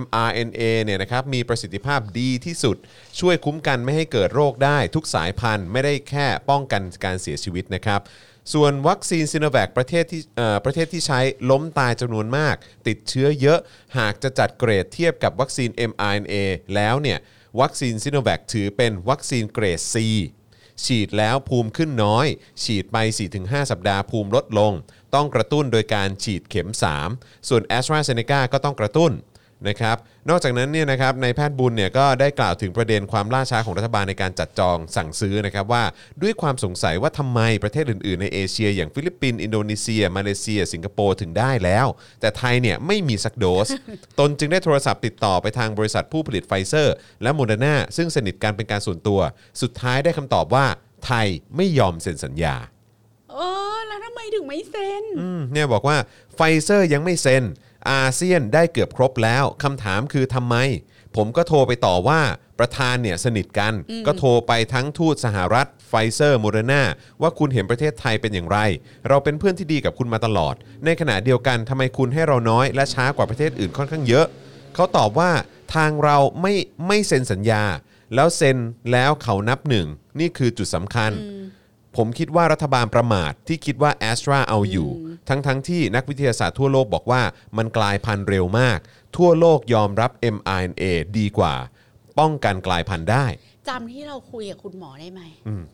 mRNA เนี่ยนะครับมีประสิทธิภาพดีที่สุด ช่วยคุ้มกันไม่ให้เกิดโรคได้ ทุกสายพันธุ์ไม่ได้แค่ป้องกันการเสียชีวิตนะครับ ส่วนวัคซีนซิโนแวคประเทศที่ประเทศที่ใช้ล้มตายจำนวนมาก ติดเชื้อเยอะหากจะจัดเกรดเทียบกับวัคซีน mRNA แล้วเนี่ยวัคซีนซิโนแวคถือเป็นวัคซีนเกรด C ฉีดแล้วภูมิขึ้นน้อย ฉีดไป 4-5 สัปดาห์ภูมิลดลง ต้องกระตุ้นโดยการฉีดเข็ม 3 ส่วน AstraZeneca ก็ต้องกระตุ้น นะครับนอกจากนั้นเนี่ยนะครับนายแพทย์บุญเนี่ยก็ได้กล่าวถึงประเด็นความล่าช้าของรัฐบาลในการจัดจองสั่งซื้อนะครับว่าด้วยความสงสัยว่าทำไมประเทศอื่นๆ ในเอเชีย อย่างฟิลิปปินส์อินโดนีเซีย มาเลเซีย สิงคโปร์ถึงได้แล้ว แต่ไทยเนี่ยไม่มีสักโดส ตนจึงได้โทรศัพท์ติดต่อไปทางบริษัทผู้ผลิตไฟเซอร์ และโมเดอร์นาซึ่งสนิทกันเป็นการส่วนตัว สุดท้ายได้คำตอบว่าไทยไม่ยอมเซ็นสัญญาเออแล้วทำไมถึงไม่เซ็นอืมเนี่ยบอกว่าไฟเซอร์ยังไม่เซ็น อาเซียนได้เกือบครบแล้วคำถามคือทำไม ผมก็โทรไปต่อว่าประธานเนี่ยสนิทกัน ก็โทรไปทั้งทูตสหรัฐไฟเซอร์โมเดอร์นาว่าคุณเห็นประเทศไทยเป็นอย่างไร เราเป็นเพื่อนที่ดีกับคุณมาตลอด ในขณะเดียวกันทำไมคุณให้เราน้อยและช้ากว่าประเทศอื่นค่อนข้างเยอะ เขาตอบว่าทางเราไม่ไม่เซ็นสัญญา แล้วเซ็นแล้วเขานับหนึ่งนี่คือจุดสำคัญ ผมคิดว่ารัฐบาลประมาทที่คิดว่าแอสตราเอาอยู่ ทั้งทั้งๆที่นักวิทยาศาสตร์ทั่วโลกบอกว่ามันกลายพันธุ์เร็วมาก ทั่วโลกยอมรับ mRNA ดีกว่า ป้องกันกลายพันธุ์ได้จำที่เราคุยกับคุณหมอได้ไหม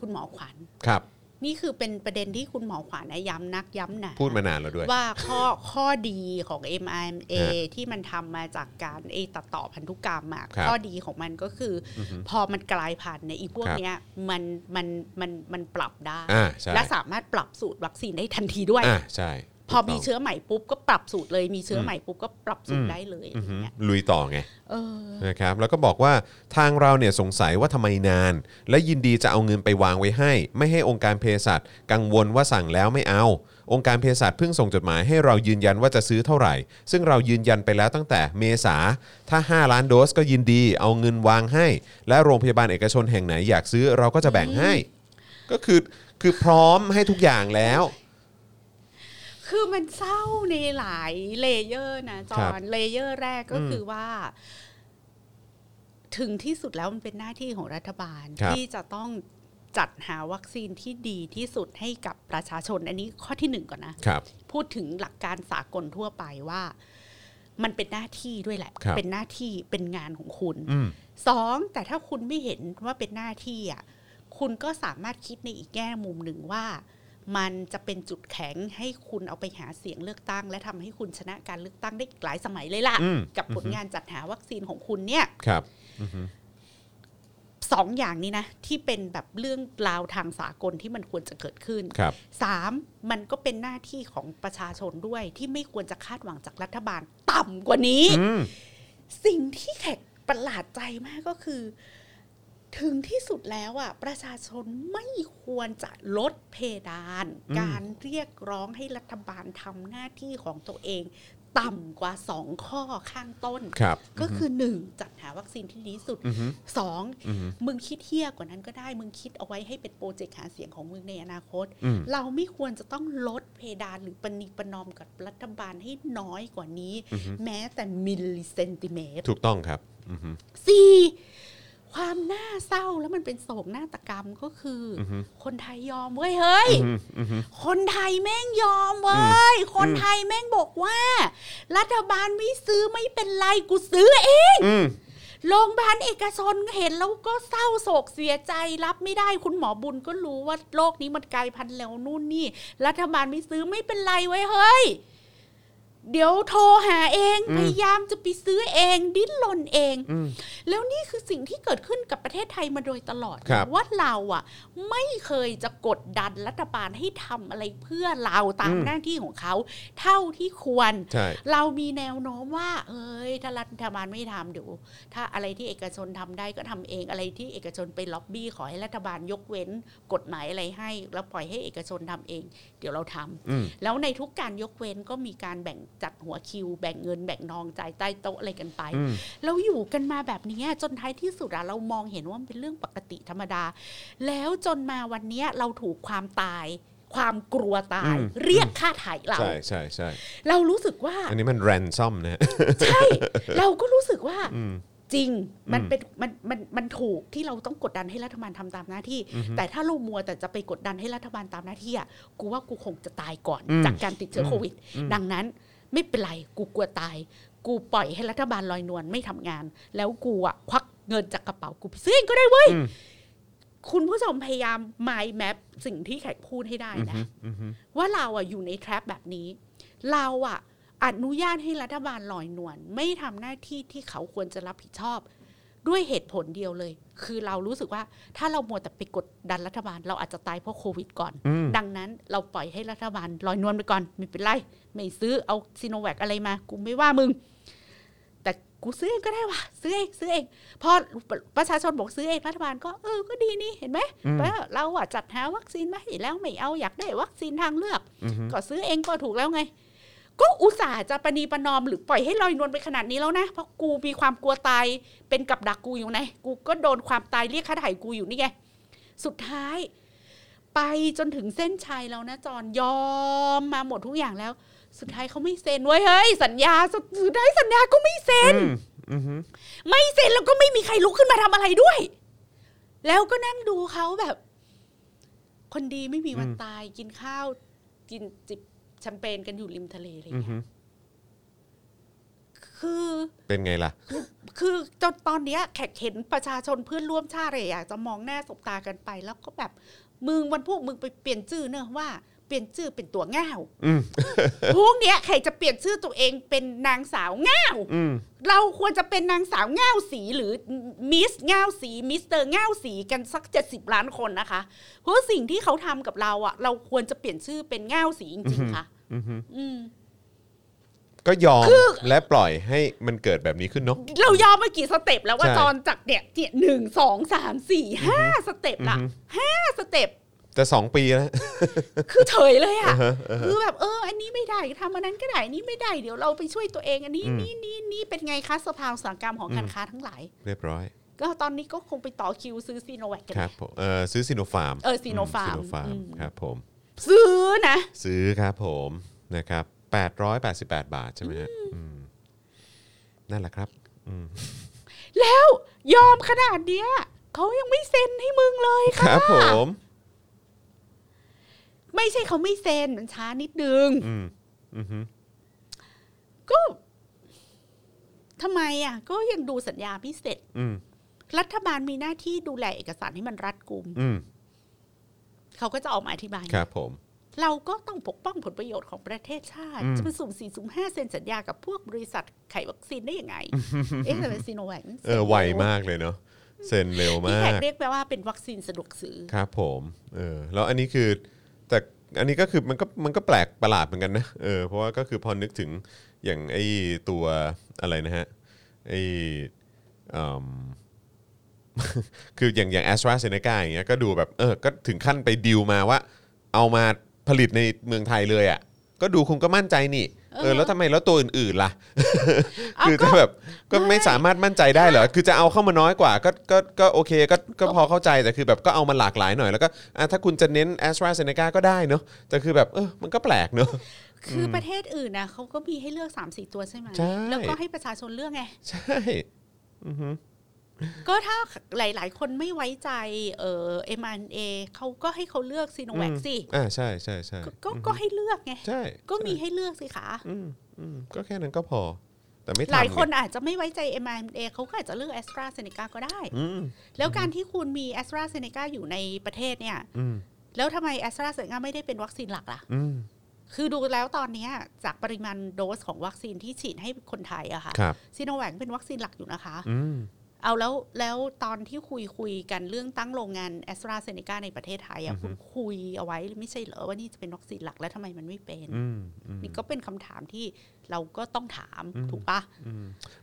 คุณหมอขวัญ ครับ นี่คือเป็นประเด็นที่คุณหมอขวัญนะย้ำนักย้ำหนาพูดมานานแล้วด้วย ว่าข้อข้อดีของ mRNA ฮะที่มันทำมาจากการไอตัดต่อพันธุกรรมอะครับข้อดีของมันก็คืออพอมันกลายพันธุ์เนี่ยอีพวกครับเนี้ยมันมันมันมันปรับได้อ่าใช่และสามารถปรับสูตรวัคซีนได้ทันทีด้วยอ่าใช่ พอถูกต้มีงเชื้อใหม่ปุ๊บก็ปรับสูตรเลยมีเชื้ออมใหม่ปุ๊บก็ปรับสูตอืรมได้เลยอะอืไรอฮึเงี้ยลุยต่อไงเออนะครับแล้วก็บอกว่าทางเราเนี่ยสงสัยว่าทำไมนาน และยินดีจะเอาเงินไปวางไว้ให้ ไม่ให้องค์การเภสัชกังวลว่าสั่งแล้วไม่เอา องค์การเภสัชเพิ่งส่งจดหมายให้เรายืนยันว่าจะซื้อเท่าไหร่ ซึ่งเรายืนยันไปแล้วตั้งแต่เมษาถ้า 5 ล้านโดสก็ยินดีเอาเงินวางให้ และโรงพยาบาลเอกชนแห่งไหนอยากซื้อเราก็จะแบ่งให้ ก็คือคือพร้อมให้ทุกอย่างแล้ว คือมันเศร้าในหลาย layer นะครับจอน layer แรกก็อืมคือว่า ถึงที่สุดแล้วมันเป็นหน้าที่ของรัฐบาลครับที่จะต้องจัดหาวัคซีนที่ดีที่สุดให้กับประชาชน อันนี้ข้อที่หนึ่งก่อนนะครับพูดถึงหลักการสากลทั่วไปว่า มันเป็นหน้าที่ด้วยแหละครับเป็นหน้าที่เป็นงานของคุณอืมสองแต่ถ้าคุณไม่เห็นว่าเป็นหน้าที่อะคุณก็สามารถคิดในอีกแง่มุมหนึ่งว่า มันจะเป็นจุดแข็งให้คุณเอาไปหาเสียงเลือกตั้ง และทำให้คุณชนะการเลือกตั้งได้อีกหลายสมัยเลยล่ะอืมกับผลงานจัดหาวัคซีนของคุณเนี่ยครับสองอย่างนี้นะ ที่เป็นแบบเรื่องราวทางสากลที่มันควรจะเกิดขึ้นครับสามมันก็เป็นหน้าที่ของประชาชนด้วยที่ไม่ควรจะคาดหวังจากรัฐบาล ต่ำกว่านี้อืมสิ่งที่แขกประหลาดใจมากก็คือ ถึงที่สุดแล้วอะประชาชนไม่ควรจะลดเพดานอืมการเรียกร้องให้รัฐบาลทำหน้าที่ของตัวเอง ต่ำกว่าสองข้อข้างต้นครับก็คือหนึ่งจัดหาวัคซีนที่ดีที่สุดอือฮึสองอือฮึมึงคิดเหี้ยกว่านั้นก็ได้ มึงคิดเอาไว้ให้เป็น project หาเสียงของมึงในอนาคตอืมเราไม่ควรจะต้องลดเพดานหรือประนีประนอมกับรัฐบาลให้น้อยกว่านี้อือฮึแม้แต่มิลลิเซนติเมตร ถูกต้องครับอือฮึสี่ ความน่าเศร้าแล้วมันเป็นโศกนาฏกรรมก็คือออฮึคนไทยยอมเว้ยเฮ้ยอืมอือฮึคนไทยแม่งยอมเว้ย คนไทยแม่งบอกว่า รัฐบาลไม่ซื้อไม่เป็นไรกูซื้อเองอืมโรงพยาบาลเอกชนเห็นแล้วก็เศร้าโศกเสียใจรับไม่ได้คุณหมอบุญก็รู้ว่าโรคนี้มันกลายพันธุ์แล้วนู่นนี่ รัฐบาลไม่ซื้อไม่เป็นไรไว้ยเฮ้ย เดี๋ยวโทรหาเองอืมพยายามจะไปซื้อเอง ดิ้นรนเองอืมแล้วนี่คือสิ่งที่เกิดขึ้นกับประเทศไทยมาโดยตลอดครับว่าเราอะ ไม่เคยจะกดดันรัฐบาลให้ทำอะไรเพื่อเราตามอืมหน้าที่ของเขา เท่าที่ควรใช่เรามีแนวโน้มว่า เอ้ยถ้ารัฐบาลไม่ทำเดี๋ยวถ้าอะไรที่เอกชนทำได้ก็ทำเองอะไรที่เอกชนไปล็อบบี้ขอให้รัฐบาลยกเว้นกฎหมายอะไรให้ แล้วปล่อยให้เอกชนทำเองเดี๋ยวเราทำอืมแล้วในทุกการยกเว้นก็มีการแบ่งจัดหัวคิว แบ่งเงินแบ่งนองจ่ายใต้โต๊ะอะไรกันไปอืมเราอยู่กันมาแบบนี้จนท้ายที่สุดอะเรามองเห็นว่ามันเป็นเรื่องปกติธรรมดา แล้วจนมาวันเนี้ยเราถูกความตายความกลัวตายอืมเรียกค่าไถ่เราใช่ใช่ใช่เรารู้สึกว่า อันนี้มันแรนซอมนะฮะใช่ เราก็รู้สึกว่าอืม จริงมันอืมเป็นมันมันมันถูกที่เราต้องกดดันให้รัฐบาลทำตามหน้าที่ แต่ถ้าเรามัวแต่จะไปกดดันให้รัฐบาลตามหน้าที่อะกูว่ากูคงจะตายก่อนอืมจากการติดเชื้ออมโควิด ดังนั้นไม่เป็นไรกูกลัวตาย กูปล่อยให้รัฐบาลลอยนวลไม่ทำงาน แล้วกูอะควักเงินจากกระเป๋ากูไปซื้อเองก็ได้เว้ยอืมคุณผู้ชมพยายาม mind map สิ่งที่แขกพูดให้ได้อือนะฮึอือฮึว่าเราอะอยู่ใน trap แบบนี้ เราอะ อนุญาตให้รัฐบาลลอยนวลไม่ทำหน้าที่ที่เขาควรจะรับผิดชอบ ด้วยเหตุผลเดียวเลย คือเรารู้สึกว่าถ้าเรามัวแต่ไปกดดันรัฐบาล เราอาจจะตายเพราะโควิดก่อนอืมดังนั้นเราปล่อยให้รัฐบาลลอยนวลไปก่อน ไม่เป็นไร ไม่ซื้อเอาซีโนแวคอะไรมา กูไม่ว่ามึง แต่กูซื้อเองก็ได้ว่ะซื้อเองซื้อเองพอประชาชนบอกซื้อเองรัฐบาลก็เออก็ดีนี่เห็นไหมอืมว่าเราอะจัดหาวัคซีนมาให้แล้วไม่เอาอยากได้วัคซีนทางเลือกอือฮึก็ซื้อเองก็ถูกแล้วไง ก็อุตส่าห์จะประนีประนอมหรือปล่อยให้ลอยนวลไปขนาดนี้แล้วนะ เพราะกูมีความกลัวตายเป็นกับดักกูอยู่ไงกูก็โดนความตายเรียกค่าไถ่กูอยู่นี่ไงสุดท้าย ไปจนถึงเส้นชัยแล้วนะจอนยอมมาหมดทุกอย่างแล้ว สุดท้ายเขาไม่เซ็นเว้ยเฮ้ยสัญญาสุดท้ายสัญญาก็ไม่เซ็นอืมอือฮึไม่เซ็นแล้วก็ไม่มีใครลุกขึ้นมาทำอะไรด้วย แล้วก็นั่งดูเขาแบบ คนดีไม่มีวันตายกินข้าว กินจิบแชมเปญกันอยู่ริมทะเลอะไรอือเงี้ฮึยคือเป็นไงล่ะ คือจนตอนเนี้ยแขกเห็นประชาชนเพื่อนร่วมชาติเลยอยากจะมองหน้าสบตากันไป แล้วก็แบบมึงวันพวกมึงไปเปลี่ยนชื่อเนอะว่าเปลี่ยนชื่อเป็นตัวง่าวอืมพวกเนี้ยใครจะเปลี่ยนชื่อตัวเองเป็นนางสาวง่าวอืมเราควรจะเป็นนางสาวง่าวสีหรือ Miss ง่าวสีมิสเตอร์ง่าวสีกันสักเจ็ดสิบล้านคนนะคะ เพราะสิ่งที่เขาทำกับเราอะเราควรจะเปลี่ยนชื่อเป็นง่าวสีจริงๆค่ะ อือฮึอืม ก็ยอมและปล่อยให้มันเกิดแบบนี้ขึ้นเนาะ เรายอมมากี่ step แล้วว่าใช่ตอนจากเนี่ยเนี่ยหนึ่งสองสามสี่ห้า step ละอือฮึ ห้าstepแต่สองปีแล้ว คือเฉยเลยอะอ่าฮะอ่าฮะคือแบบเออ อันนี้ไม่ได้ทำอันนั้นก็ได้อันนี้ไม่ได้เดี๋ยวเราไปช่วยตัวเอง อันนี้อืม นี่นี่นี่เป็นไงคะสภาอุตสาหกรรมของการค้าทั้งหลาย เรียบร้อย ก็ตอนนี้ก็คงไปต่อคิวซื้อซิโนแวคกัน ครับผมเออซื้อซิโนฟาร์มเออซิโนฟาร์มซีโนฟาร์มอืม ครับผม ซื้อนะ ซื้อครับผมนะครับ888 บาทใช่ไหมฮะอืมนั่นแหละครับอืมแล้วยอมขนาดเนี้ยเขายังไม่เซ็นให้มึงเลยคค่ะรับผม ไม่ใช่เขาไม่เซ็นมันช้านิดนึง อืมอือฮึก็ทำไมอะ ก็ยังดูสัญญาไม่เสร็จอืมรัฐบาลมีหน้าที่ดูแลเอกสารให้มันรัดกุม อืม เขาก็จะออกมาอธิบายครับผม เราก็ต้องปกป้องผลประโยชน์ของประเทศชาติอืมจะไปสุ่มสี่สุ่มห้าเซ็นสัญญากับพวกบริษัทไขวัคซีนได้ยังไง เอ๊ะแต่เป็นซีโนแวคเออไวมากเลยเนาะเซ็นเร็วพี่มาแขกกเรียกแปลว่าเป็นวัคซีนสะดวกซื้อครับผมเออแล้วอันนี้คือแต่อันนี้ก็คือมันก็มันก็แปลกประหลาดเหมือนกันนะเออเพราะว่าก็คือพอนึกถึงอย่างไอ้ตัวอะไรนะฮะไอ้อืม คืออย่างอย่างแอสตราเซเนกาอย่างเงี้ยก็ดูแบบเออก็ถึงขั้นไปดิวมาว่า เอามาผลิตในเมืองไทยเลยอะก็ดูคงก็มั่นใจนี่เออแล้วทำไมแล้วตัวอื่นๆล่ะเอาคือก็ถ้าแบบก็ไม่ไม่สามารถมั่นใจได้เหรอคือจะเอาเข้ามาน้อยกว่า ก็ก็ก็โอเคก็ก็พอเข้าใจแต่คือแบบก็เอามาหลากหลายหน่อยแล้วก็อะถ้าคุณจะเน้น a s t r a z เซ e c a ก็ได้เนอะแต่คือแบบเออมันก็แปลกเนอะคือประเทศอื่นนะเขาก็มีให้เลือก3ามสี่ตัวใช่ไหมใช่แล้วก็ให้ประชาชนเลือกไง ใช่ ก็ถ้าหลาย ๆ คนไม่ไว้ใจเอ่อ M&A เขาก็ให้เขาเลือกซีโนแวคสิอ่าใช่ใช่ใช่ก็ก็ก็ให้เลือกไงใช่ก็มีให้เลือกสิคะอืมอืมก็แค่นั้นก็พอแต่ไม่ทำหลายคนไงอาจจะไม่ไว้ใจ M&A เขาก็อาจจะเลือก a s t r a z เซ e c a ก็ได้อืมแล้วการที่คุณมี a s t r a z เซ e c a อยู่ในประเทศเนี่ยอืมแล้วทำไม a s t r a z เซ e c a ไม่ได้เป็นวัคซีนหลักล่ะอืมคือดูแล้วตอนเนี้ยจากปริมาณโดสของวัคซีนที่ฉีดให้คนไทยอะค่ะครับซีโนแวคเป็นวัคซีนหลักอยู่นะคะอืม เอาแล้วแล้วตอนที่คุยคุยกันเรื่องตั้งโรงงานแอสตราเซเนกาในประเทศไทยอะคุณคุยเอาไว้ไม่ใช่เหรอว่านี่จะเป็นวัคซีนหลักแล้วทำไมมันไม่เป็นอืมอืมนี่ก็เป็นคำถามที่เราก็ต้องถามถูกปะ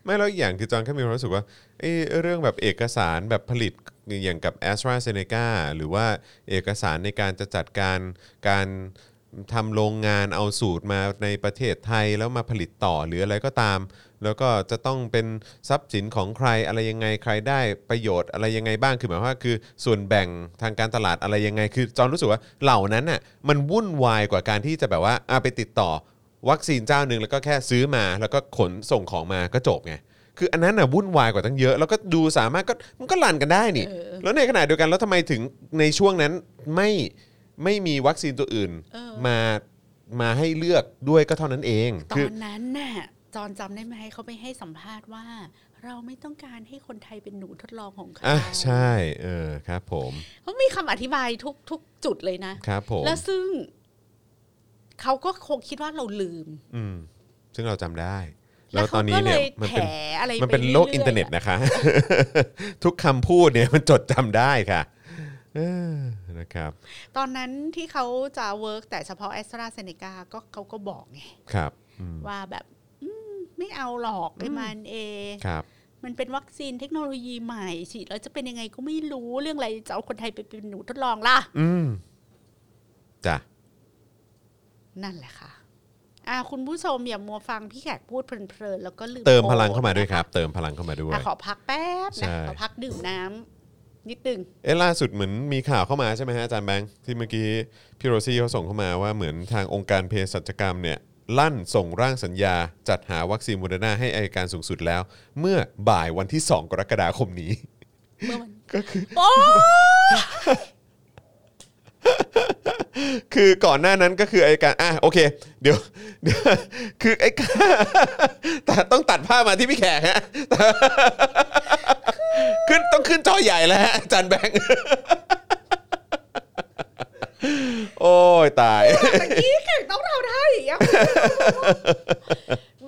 ไม่แล้วอีกอย่างคือจอนแค่มีความรู้สึกว่าเอ้เรื่องแบบเอกสารแบบผลิตอย่างกับ a s t r a z เซ e c a หรือว่าเอกสารในการจะจัดการการทำโรงงานเอาสูตรมาในประเทศไทยแล้วมาผลิตต่อหรืออะไรก็ตาม แล้วก็จะต้องเป็นทรัพย์สินของใครอะไรยังไงใครได้ประโยชน์อะไรยังไงบ้างคือหมายความว่าคือส่วนแบ่งทางการตลาดอะไรยังไง คือจอนรู้สึกว่าเหล่านั้นน่ะมันวุ่นวายกว่าการที่จะแบบว่าอะไปติดต่อวัคซีนเจ้าหนึ่งแล้วก็แค่ซื้อมาแล้วก็ขนส่งของมาก็จบไงคืออันนั้นน่ะวุ่นวายกว่าตั้งเยอะ แล้วก็ดูสามารถก็มันก็รันกันได้นี่ แล้วในขณะเดียวกันแล้วทำไมถึงในช่วงนั้นไม่ไม่มีวัคซีนตัวอื่นเออมามาให้เลือกด้วยก็เท่านั้นเองตคืออนนั้นน่ะ จอนจำได้ไหมเขาไปให้สัมภาษณ์ว่า เราไม่ต้องการให้คนไทยเป็นหนูทดลองของเขาอะใช่เออครับ ผมเขามีคำอธิบายทุกทุกจุดเลยนะครับผมแล้วซึ่งเขาก็คงคิดว่าเราลืม อืม ซึ่งเราจำได้แล้แล้ววตเขาอนนี้ก็เลเนี่ยยมันแถเป็นอะไรมันเป็นไรื่โลกยๆอินเทอร์เน็ตะนะคะ ทุกคำพูดเนี่ยมันจดจำได้ค่ะเออนะครับ ตอนนั้นที่เขาจะ work แต่เฉพาะแอสตราเซเนกาก็เขาก็บอกไงครับอืมว่าแบบอืม ไม่เอาหรอกไอ้มันเอครับมันเป็นวัคซีนเทคโนโลยีใหม่ฉีดแล้วจะเป็นยังไงก็ไม่รู้เรื่องอะไรจะเอาคนไทยไปเป็นหนูทดลองล่ะ อืมจ้ะนั่นแหละค่ะ อ่า คุณผู้ชมอย่ามัวฟังพี่แขกพูดเพลินๆแล้วก็ลืมเติมโพพสต์ลังเข้ามาด้วยนะะครับ เติมพลังเข้ามาด้วยอะขอพักแป๊บใช่นะขอพักดื่มน้ำนิดนึงเอ๊ะล่าสุดเหมือนมีข่าวเข้ามาใช่ไหมฮะอาจารย์แบงค์ที่เมื่อกี้พี่โรซี่เขาส่งเข้ามาว่าเหมือนทางองค์การเภสัชกรรมเนี่ย ลั่นส่งร่างสัญญา จัดหาวัคซีนโมเดอร์นาให้อายการสูงสุดแล้ว เมื่อบ่ายวันที่ 2 กรกฎาคมนี้ เมื่อวันก็คือ โอ้คือก่อนหน้านั้นก็คือไอการอะโอเค เดี๋ยวเดี๋ยวคือไอ้แต่ต้องตัดภาพมาที่พี่แขกฮะขึ้นต้องขึ้นจอใหญ่แล้วฮะจารย์แบงค์ โอ้ยตายตะกี้แขกต้องทำท่าอย่างเงี้ย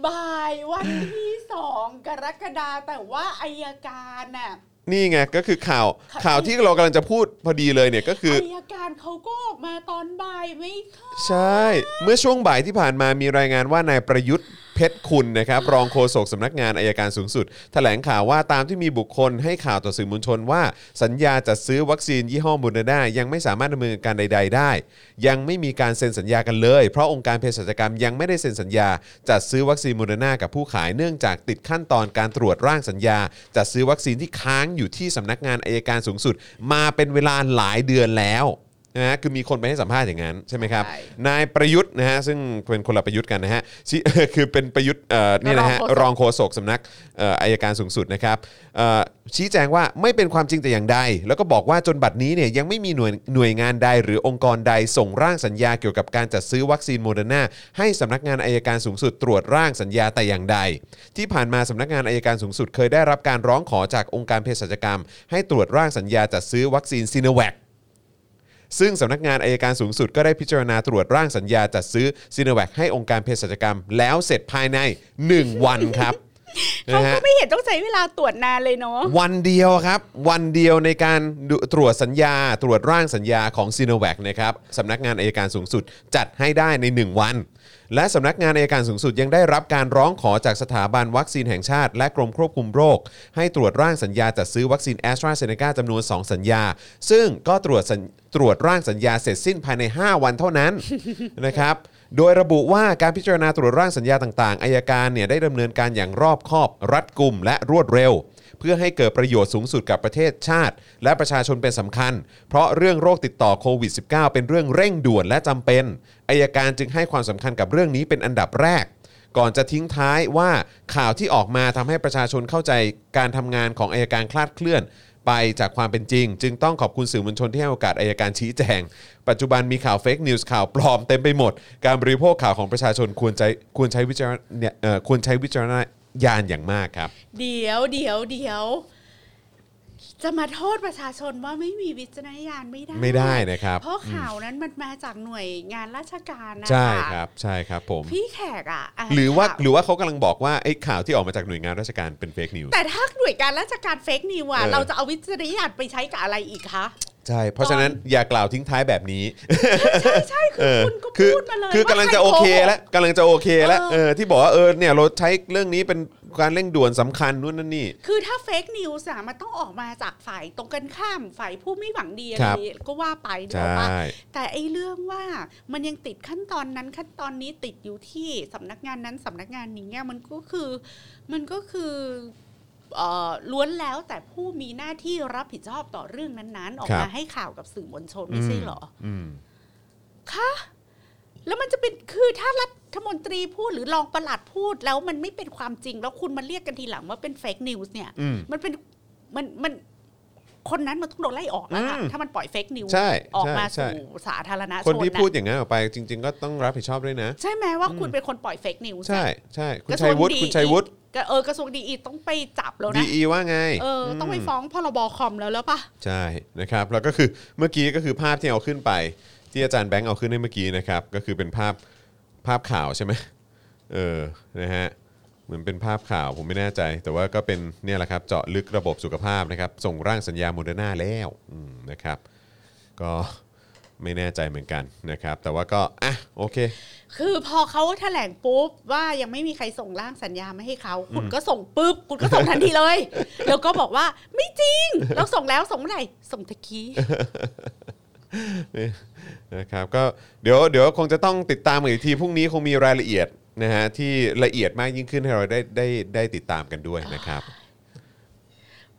บ่ายวันที่สองกรกฎาแต่ว่าอายการน่ะนี่ไงก็คือข่าวข่าวที่เรากำลังจะพูดพอดีเลยเนี่ยก็คืออายการเขาก็ออกมาตอนบ่ายไม่ค่ะใช่ เมื่อช่วงบ่ายที่ผ่านมามีรายงานว่านายประยุทธ์ เพชรคุณนะครับรองโฆษกสำนักงานอายการสูงสุด แถลงข่าวว่าตามที่มีบุคคลให้ข่าวต่อสื่อมวลชนว่า สัญญาจัดซื้อวัคซีนยี่ห้อโมเดอร์นายังไม่สามารถดำเนินการใด ๆ ได้ ยังไม่มีการเซ็นสัญญากันเลย เพราะองค์การเภสัชกรรมยังไม่ได้เซ็นสัญญา จัดซื้อวัคซีนโมเดอร์นากับผู้ขายเนื่องจากติดขั้นตอนการตรวจร่างสัญญา จัดซื้อวัคซีนที่ค้างอยู่ที่สำนักงานอายการสูงสุด มาเป็นเวลาหลายเดือนแล้ว นะฮะคือมีคนไปให้สัมภาษณ์อย่างนั้นใช่ไหมครับใช่นายประยุทธ์นะฮะซึ่งเป็นคนละประยุทธ์กันนะฮะชี้ คือเป็นประยุทธ์เอ่อนี่นะฮะรรอองงโฆโฆษษกกสำนักเอ่ออายการสูงสุดนะครับเอ่อชี้แจงว่าไม่เป็นความจริงแต่อย่างใด แล้วก็บอกว่าจนบัดนี้เนี่ยยังไม่มีหน่วยหน่วยงานใดหรือองค์กรใดส่งร่างสัญญาเกี่ยวกับการจัดซื้อวัคซีนโมเดอร์นาให้สำนักงานอายการสูงสุดตรวจร่างสัญญาแต่อย่างใด ที่ผ่านมาสำนักงานอายการสูงสุดเคยได้รับการร้องขอจากองค์การเภสัชกรรม ให้ตรวจร่างสัญญาจัดซื้อวัคซีนซีโนแวค ซึ่งสำนักงานอายการสูงสุดก็ได้พิจารณาตรวจร่างสัญญาจัดซื้อซีโนแวคให้องค์การเภสัชกรรม แล้วเสร็จภายใน 1 วันครับ เขานะฮะก็ไม่เห็นต้องใช้เวลาตรวจนานเลยเนาะวันเดียวครับ วันเดียวในการดูตรวจสัญญา ตรวจร่างสัญญาของซีโนแวคนะครับสำนักงานอายการสูงสุดจัดให้ได้ใน 1 วัน และสำนักงานอายการสูงสุดยังได้รับการร้องขอจากสถาบันวัคซีนแห่งชาติ และกรมควบคุมโรค ให้ตรวจร่างสัญญาจัดซื้อวัคซีนแอสตราเซเนกาจำนวน 2 สัญญา ซึ่งก็ตรวจสัญตรวจร่างสัญญาเสร็จสิ้นภายใน 5 วันเท่านั้นนะครับ โดยระบุว่าการพิจารณาตรวจร่างสัญญาต่างๆอายการเนี่ยได้ดำเนินการอย่างรอบคอบ รัดกุมและรวดเร็ว เพื่อให้เกิดประโยชน์สูงสุดกับประเทศชาติ และประชาชนเป็นสำคัญ เพราะเรื่องโรคติดต่อโควิด -19 เป็นเรื่องเร่งด่วนและจำเป็นอายการจึงให้ความสำคัญกับเรื่องนี้เป็นอันดับแรก ก่อนจะทิ้งท้ายว่าข่าวที่ออกมาทำให้ประชาชนเข้าใจการทำงานของอายการคลาดเคลื่อน ไปจากความเป็นจริง จึงต้องขอบคุณสื่อมวลชนที่ให้โอกาสอายการชี้แจง ปัจจุบันมีข่าวเฟกนิวส์ข่าวปลอมเต็มไปหมด การบริโภคข่าวของประชาชนควรใช้ควรใช้วิจารณเนี่ยเอ่อควรใช้วิจารณญาณอย่างมากครับ เดี๋ยวเดี๋ยวเดี๋ยว จะมาโทษประชาชนว่าไม่มีวิจารณญาณไม่ได้ไม่ได้นะครับ เพราะข่าวนั้นมันมาจากหน่วยงานราชการนะคะใช่ครับใช่ครับผมพี่แขกอะนหรือว่าข่หรือว่าเขากำลังบอกว่าไอ้ข่าวที่ออกมาจากหน่วยงานราชการเป็น fake news แต่ถ้าหน่วยการราชการ fake news อะเออเราจะเอาวิจารณญาณไปใช้กับอะไรอีกคะ ใช่ เพราะฉะนั้นอย่ากล่าวทิ้งท้ายแบบนี้ ใช่ใช่คือคุณก็คือพูดมาเลยคือกำลังจะว่าโอใรเคโกหกแล้วกำลังจะโอเคแล้วเออเออที่บอกว่าเออเนี่ยเราใช้เรื่องนี้เป็นการเร่งด่วนสำคัญนู่นนั่นนี่ คือถ้า fake news อะมันต้องออกมาจากฝ่ายตรงกันข้ามฝ่ายผู้ไม่หวังดีอะคไรรับก็ว่าไปใชเดี๋ยวว่า่แต่ไอ้เรื่องว่ามันยังติดขั้นตอนนั้นขั้นตอนนี้ติดอยู่ที่สำนักงานนั้นสำนักงานนี้อะมันก็คือมันก็คือเอ่อ ล้วนแล้วแต่ผู้มีหน้าที่รับผิดชอบต่อเรื่องนั้นๆ ออกครัมาบให้ข่าวกับสื่อมวลชนไม่ใช่เหรออืมคะแล้วมันจะเป็นคือถ้ารัฐมนตรีพูดหรือรองปลัดพูดแล้วมันไม่เป็นความจริง แล้วคุณมาเรียกกันทีหลังว่าเป็นเฟกนิวส์เนี่ยอืมมันเป็นมันมัน คนนั้นมันต้องโดนไล่ออกแล้วค่ะอืมถ้ามันปล่อย fake news ใช่ออกมาใช่สู่สาธารณชนคนที่น่ะพูดอย่างนั้นออกไปจริง ๆ ก็ต้องรับผิดชอบด้วยนะ ใช่ไหมว่าคุณเป็นคนปล่อย fake news ใช่ใช่คุณกระทรชัวยงวุฒิดีคุณชัยวุฒิก็เออกระทรวง DE ต้องไปจับแล้วดีนะอีว่าไงเอออต้องไปฟ้องพรบคอมแล้วแล้วปะใช่นะครับแล้วก็คือเมื่อกี้ก็คือภาพที่เอาขึ้นไป ที่อาจารย์แบงค์เอาขึ้นให้เมื่อกี้นะครับก็คือเป็นภาพภาพข่าวใช่ไหมเออนะฮะ เหมือนเป็นภาพข่าวผมไม่แน่ใจ แต่ว่าก็เป็นเนี่ยแหละครับเจาะลึกระบบสุขภาพนะครับ ส่งร่างสัญญาโมเดอร์นาแล้วอืมนะครับ ก็ไม่แน่ใจเหมือนกันนะครับ แต่ว่าก็อะโอเค คือพอเขาแถลงปุ๊บว่ายังไม่มีใครส่งร่างสัญญามาให้เขาคุณก็ส่งปุ๊บ คุณก็ส่งทันทีเลย แล้วก็บอกว่าไม่จริง เราส่งแล้วส่งเมื่อไหร่ส่งตะกี้นะครับก็เดี๋ยวเดี๋ยวคงจะต้องติดตามกันอีกทีพรุ่งนี้คงมีรายละเอียด นะฮะที่ละเอียดมากยิ่งขึ้นให้เราได้ได้ได้ติดตามกันด้วยนะครับ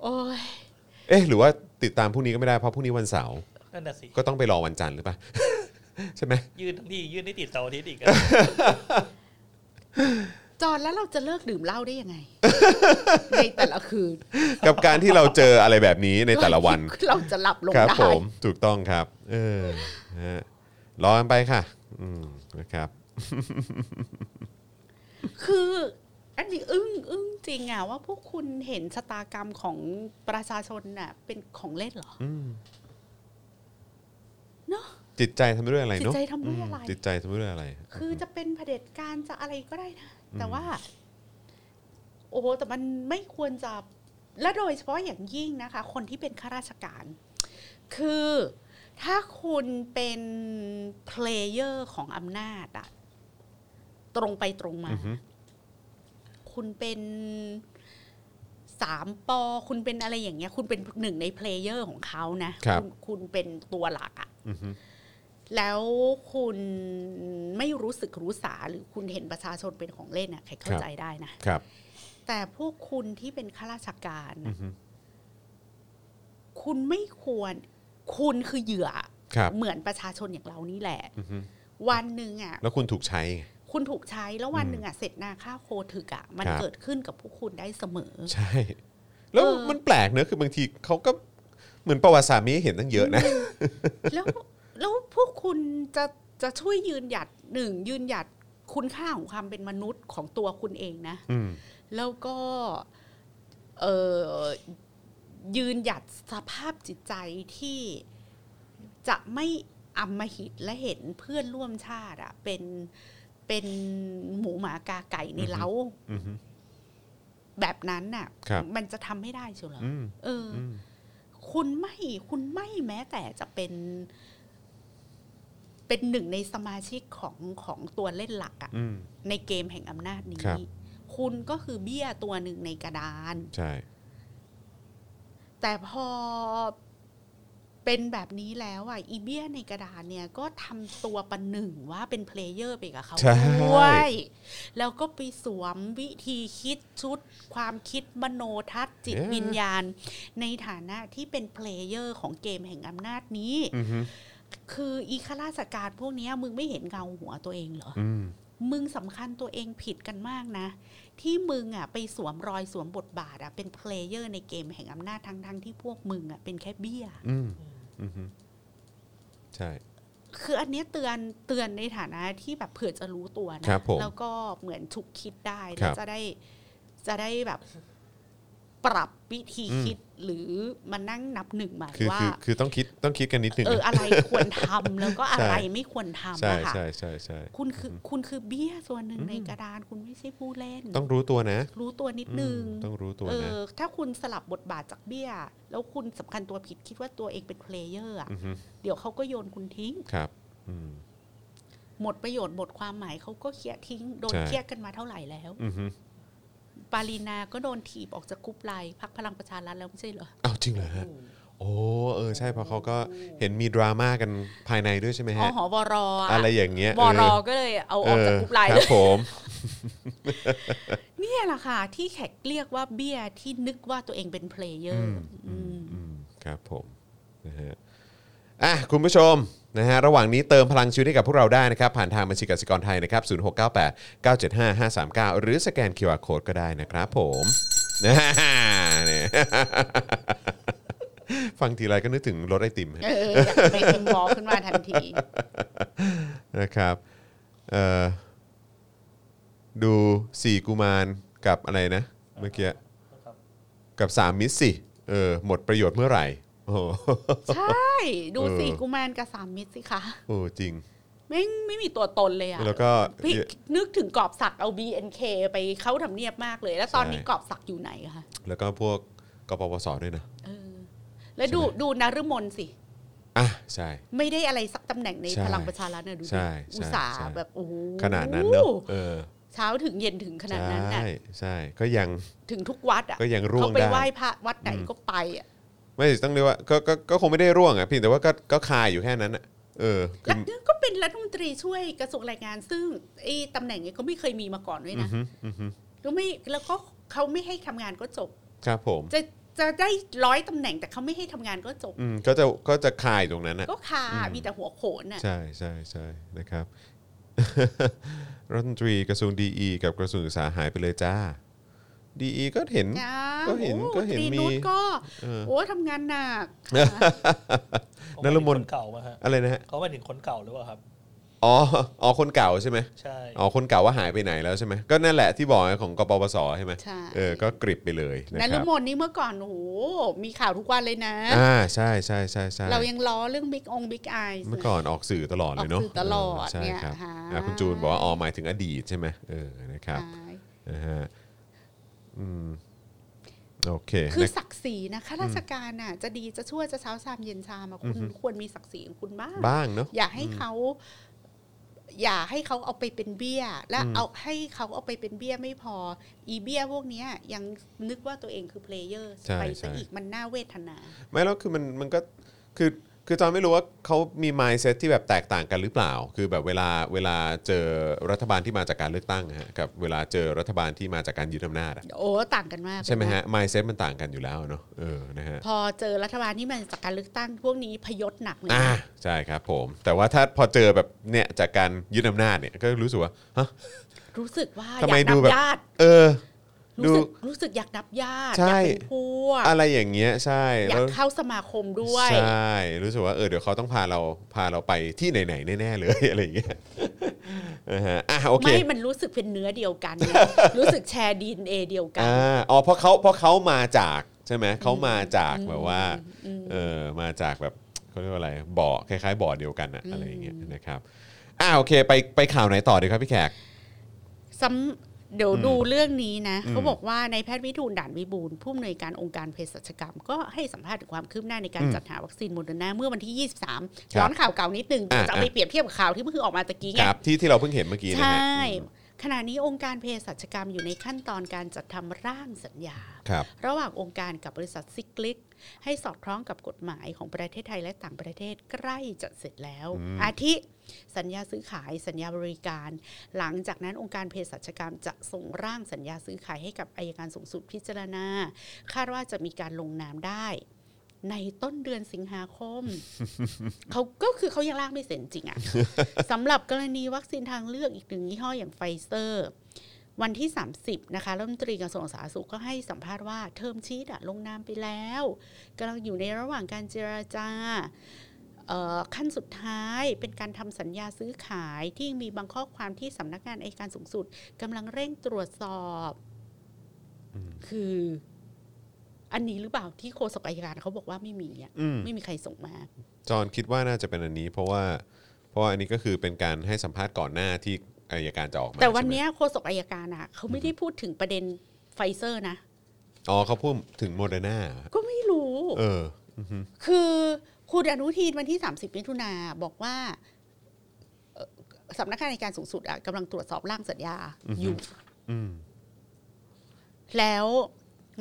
โอ้ยเอ๊ะหรือว่าติดตามพรุ่งนี้ก็ไม่ได้เพราะพรุ่งนี้วันเสาร์นั่นน่ะสิก็ต้องไปรอวันจันทร์หรือเปล่า ใช่ไหมยื่นทั้งที่ยื่นได้ติดเสาร์อาทิตย์อีกอะจอนแล้วเราจะเลิกดื่มเหล้าได้ยังไง ในแต่ละคืน กับการที่เราเจออะไรแบบนี้ในแต่ละวัน เราจะหลับลงครับได้ผมถูกต้องครับ เออนะฮะรอกันไปค่ะ อืมนะครับ คืออันนี้อึ้งอึ้งจริงอะว่าพวกคุณเห็นชะตากรรมของประชาชนน่ะ เป็นของเล่นเหรออืมเนาะจิตใจทำด้วยอะไรเนาะจิตใจทำด้วยอะไรมจิตใจทำด้วยอะไร คือจะเป็นเผด็จการจะอะไรก็ได้นะ แต่ว่า โอ้โหแต่มันไม่ควรจะ และโดยเฉพาะอย่างยิ่งนะคะ คนที่เป็นข้าราชการ คือถ้าคุณเป็น player ของอำนาจอะ ตรงไปตรงมาอือฮึคุณเป็นสามปอคุณเป็นอะไรอย่างเงี้ย คุณเป็นหนึ่งใน player ของเขานะครับณคุณเป็นตัวหลักอะอือฮึแล้วคุณไม่รู้สึกรู้สาหรือคุณเห็นประชาชนเป็นของเล่นอะใครเข้าใจได้นะครับ แต่พวกคุณที่เป็นข้าราชการอืน่ะอฮึคุณไม่ควร คุณคือเหยื่อครับเหมือนประชาชนอย่างเรานี่แหละอือฮึวันหนึ่งอะ แล้วคุณถูกใช้ไง คุณถูกใช้แล้ววันหนึ่งอะเสร็จนาค่าโคถึกอะมันครับเกิดขึ้นกับพวกคุณได้เสมอ ใช่ แล้วเออมันแปลกเนอะคือบางทีเขาก็เหมือนประวัติศาสตร์มีให้เห็นตั้งเยอะนะ แล้วแล้วพวกคุณจะจะช่วยยืนหยัดหนึ่งยืนหยัดคุณค่าของความเป็นมนุษย์ของตัวคุณเองนะอืมแล้วก็เออยืนหยัดสภาพจิตใจที่จะไม่อำมหิตและเห็นเพื่อนร่วมชาติอะเป็น เป็นหมูหมากาไก่ในเล้าอือฮึแบบนั้นน่ะครับมันจะทำไม่ได้เชียวเหรออืมเออออืมคุณไม่คุณไม่แม้แต่จะเป็น เป็นหนึ่งในสมาชิกของของตัวเล่นหลักอะอืมในเกมแห่งอำนาจนี้ครับคุณก็คือเบี้ยตัวหนึ่งในกระดาน ใช่ แต่พอ เป็นแบบนี้แล้วอะอีเบี้ยในกระดานเนี่ยก็ทำตัวประหนึ่งว่าเป็นเพลเยอร์ไปกับเขาใช่ด้วยแล้วก็ไปสวมวิธีคิดชุด ความคิดมโนทัศน์จิตวิญญาณ ในฐานะที่เป็น player ของเกมแห่งอำนาจนี้อือฮึคืออีข้าราชการพวกเนี้ยมึงไม่เห็นเงาหัวตัวเองเหรออืมมึงสำคัญตัวเองผิดกันมากนะ ที่มึงอะไปสวมรอยสวมบทบาทอะเป็น player ในเกมแห่งอำนาจทั้งทั้งๆที่พวกมึงอะเป็นแค่เบี้ยอืมอือฮึ ใช่ คืออันเนี้ยเตือนเตือนในฐานะที่แบบเผื่อจะรู้ตัวนะครับผมแล้วก็เหมือนฉุกคิดได้ครัแล้วบจะได้จะได้แบบ ปรับวิธีอืมคิดหรือมานั่งนับหนึ่งใหม่คือว่าคือคือต้องคิดต้องคิดกันนิดนึงเออนะอะไรควรทำแล้วก็อะไรใช่ไม่ควรทำใช่อะค่ะใช่ใช่ใช่คุณคือคุณคือเบี้ยส่วนหนึ่งในกระดานคุณไม่ใช่ผู้เล่น ต้องรู้ตัวนะ รู้ตัวนิดนึงอืมต้องรู้ตัวเอนะอถ้าคุณสลับบทบาทจากเบี้ย แล้วคุณสำคัญตัวผิดคิดว่าตัวเองเป็น player อะอือฮึเดี๋ยวเขาก็โยนคุณทิ้งครับอืมหมดประโยชน์หมดความหมายเขาก็เคลียร์ทิ้งโดนใช่เคลียร์กันมาเท่าไหร่แล้วอือฮึ ปารีนาก็โดนถีบออกจากกรุ๊ปไลน์พรรคพลังประชารัฐแล้วไม่ใช่เหรออ้าวจริงเหรอฮะโอ้เออใช่เพราะเขาก็เห็นมีดราม่ากันภายในด้วยใช่ไหมอ๋อฮะหอวรออะอะไรอย่างเงี้ยวรอเก็เลยเอาออกจากกรุ๊ปไลน์คเลรับยผมเนี่ยแหละค่ะ ที่แขกเรียกว่าเบี้ยที่นึกว่าตัวเองเป็น playerอืมครับผมนะฮะ อะคุณผู้ชมนะฮะระหว่างนี้เติมพลังชีวิตให้กับพวกเราได้นะครับ ผ่านทางบัญชีกสิกรไทยนะครับ 0698 975 539 หรือสแกน QR Code ก็ได้นะครับผมนะฮะเนี่ยฟังทีไรก็นึกถึงรถไอติมฮะเอออยากไปพิมพ์วอลขึ้นมาทันที นะครับเอ่อดูสี่กุมารกับอะไรนะ เมื่อกี้ กับสามมิตรสิเออหมดประโยชน์เมื่อไหร่โอ้โห ใช่ ดูสิเออกุมารกับสามมิตรสิคะโอ้จริงไม่งไม่มีตัวตนเลยอะแล้วก็พี่นึกถึงกอบศักดิ์เอา BNK ไปเข้าทำเนียบมากเลย แล้วตอนนี้ใช่กอบศักดิ์อยู่ไหนคะแล้วก็พวกกปปสด้วยนะเออแล้วดูใช่ไหมดูนฤมลสิอะใช่ ไม่ได้อะไรสักตำแหน่งในใช่พลังประชารัฐนะดูใช่ดิใช่อุตส่าห์ใช่แบบโอ้โหขนาดนั้นเนอะเออเช้าถึงเย็นถึงขนาดนั้นน่ะใช่ใช่ก็ยังถึงทุกวัดอะก็ยังร่วงเขาไปได้ไหว้พระวัดไหนก็ไปอะ ไม่ต้องเรียกว่าก็ก็ก็คงไม่ได้ร่วงอะเพียงแต่ว่าก็ก็คายอยู่แค่นั้นอะเออคืแล้อวก็เป็นรัฐมนตรีช่วยกระทรวงแรงงาน ซึ่งไอ้ตำแหน่งนี้ก็ไม่เคยมีมาก่อนด้วยอืนะอฮึอือฮึแล้วไม่แล้วก็เขาไม่ให้ทำงานก็จบ ครับผม จะจะได้ร้อยตำแหน่งแต่เขาไม่ให้ทำงานก็จบ อืมก็จะก็จะคายตรงนั้นอะ ก็คามีแต่หัวโขนน่ะ ใช่ใช่ใช่นะครับ รัฐมนตรีกระทรวงดีกับกระทรวงศึกษาหายไปเลยจ้า ดีก็เห็นจ้าก็เห็นโอ้ก็เห็นตรีมีนุชก็เออโอ้ทำงานหนักเขานฤมลหายถึงคนเก่ามาฮะอะไรนะฮะเขาหมายถึงคนเก่าหรือเปล่าครับอ๋ออ๋อคนเก่าใช่ไหมใช่อ๋อคนเก่าว่าหายไปไหนแล้วใช่ไหมก็นั่นแหละที่บอกไงของกปปสใช่ไหมใช่เออก็กริบไปเลยนะนัคนรับมนนี่เมื่อก่อนโอ้โหมีข่าวทุกวันเลยนะอ่าใช่ใช่ใช่ใช่เรายังล้อเรื่องบิ๊กองบิ๊กไอเมื่อก่อนออกสื่อตลอดเลยเนาะออกสื่อตลอดใช่เนี่ยครับฮะอะคุณจูนบอกว่าอ๋อหมายถึงอดีตใช่ไหมเออนะครับใช่นะฮะ อืมโอเคคือนะศักดิ์ศรีนะข้าราชการน่ะจะดีจะชั่วจะเช้าชามเย็นชามอะคุณควรมีศักดิ์ศรีของคุณบ้างบ้างเนาะอย่าให้เขาอย่าให้เขาเอาไปเป็นเบี้ย และเอาให้เขาเอาไปเป็นเบี้ยไม่พอ อีเบี้ยพวกเนี้ยยังนึกว่าตัวเองคือ player ใช่ไปใช่ซะอีกมันน่าเวทนา ไม่แล้วคือมันมันก็คือ คือจอนไม่รู้ว่าเขามี mindset ที่แบบแตกต่างกันหรือเปล่า คือแบบเวลาเวลาเจอรัฐบาลที่มาจากการเลือกตั้งอะฮะกับเวลาเจอรัฐบาลที่มาจากการยึดอำนาจอะโอ้ต่างกันมากใช่ไหมฮะ mindset มันต่างกันอยู่แล้วเนาะเออนะฮะพอเจอรัฐบาลที่มาจากการเลือกตั้งพวกนี้พยศหนักเลยอ่านะใช่ครับผม แต่ว่าถ้าพอเจอแบบเนี่ยจากการยึดอำนาจเนี่ยก็รู้สึกว่าฮะรู้สึกว่าอทำไมยากดูนับแบบญาติเออดู รู้สึกรู้สึกอยากนับญาติใช่อยากเป็นพวกอะไรอย่างเงี้ยใช่อยาแล้กวเข้าสมาคมด้วยใช่รู้สึกว่าเออเดี๋ยวเขาต้องพาเราพาเราไปที่ไหนๆแน่ๆเลยอะไรอย่างเงี้ยนะฮะอะโอเคไม่มันรู้สึกเป็นเนื้อเดียวกันไงรู้สึกแชร์ดีเอเดียวกันอ่าอ๋อเพราะเขาเพราะเขามาจากใช่ไหมเขามาจากแบบว่าเออมาจากแบบเขาเรียกว่าอะไรบ่อคล้ายๆบ่อเดียวกันอะอะไรอย่างเงี้ยนะครับอ่าโอเค ไปไปข่าวไหนต่อดีครับพี่แขกซ้ำ เดี๋ยวดูเรื่องนี้นะเขาบอกว่านายแพทย์วิฑูรย์ด่านวิบูลย์ผู้อำนวยการองค์การเภสัชกรรม ก็ให้สัมภาษณ์ถึงความคืบหน้าในการอืมจัดหาวัคซีนโมเดอร์นาเมื่อวันที่ 23ครับย้อนข่าวเก่านิดนึงอ่าจะเอาไปเปรียบเทียบกับข่าวที่เพิ่งออกมาตะกี้ไงครับที่ที่เราเพิ่งเห็นเมื่อกี้นะใชฮะ ขณะนี้องค์การเภสัชกรรมอยู่ในขั้นตอนการจัดทำร่างสัญญาครับระหว่างองค์การกับบริษัทซิลลิค ให้สอดคล้องกับกฎหมายของประเทศไทยและต่างประเทศใกล้จะเสร็จแล้วอืมอาทิ สัญญาซื้อขายสัญญาบริการ หลังจากนั้นองค์การเภสัชกรรมจะส่งร่างสัญญาซื้อขายให้กับอัยการสูงสุดพิจารณา คาดว่าจะมีการลงนามได้ ในต้นเดือนสิงหาคมเขาก็คือเขายังร่างไม่เสร็จจริงอะสำหรับกรณีวัคซีนทางเลือกอีกหนึ่งยี่ห้ออย่างไฟเซอร์ วันที่ 30 นะคะรัฐมนตรีกระทรวงสาธารณสุขก็ให้สัมภาษณ์ว่า term sheet อะลงนามไปแล้วกำลังอยู่ในระหว่างการเจราจาเอ่อขั้นสุดท้ายเป็นการทำสัญญาซื้อขายที่มีบางข้อความที่สำนักงานอัยการสูงสุดกำลังเร่งตรวจสอบ คือ อันนี้หรือเปล่าที่โฆษกอัยการเขาบอกว่าไม่มีอะอืมไม่มีใครส่งมา จอห์นคิดว่าน่าจะเป็นอันนี้ เพราะว่า เพราะว่าอันนี้ก็คือเป็นการให้สัมภาษณ์ก่อนหน้าที่อายการจะออกมาแต่วันใช่ไหมเนี้ยโฆษกอัยการอะเขาไม่ได้พูดถึงประเด็นไฟเซอร์นะอ๋อเขาพูดถึงโมเดอร์นาก็ไม่รู้ เออ คือคุณอนุทินวันที่ 30มิถุนาบอกว่าเอ่อสำนักงานอัยการสูงสุดอะกำลังตรวจสอบร่างสัญญาอยู่อืมแล้ว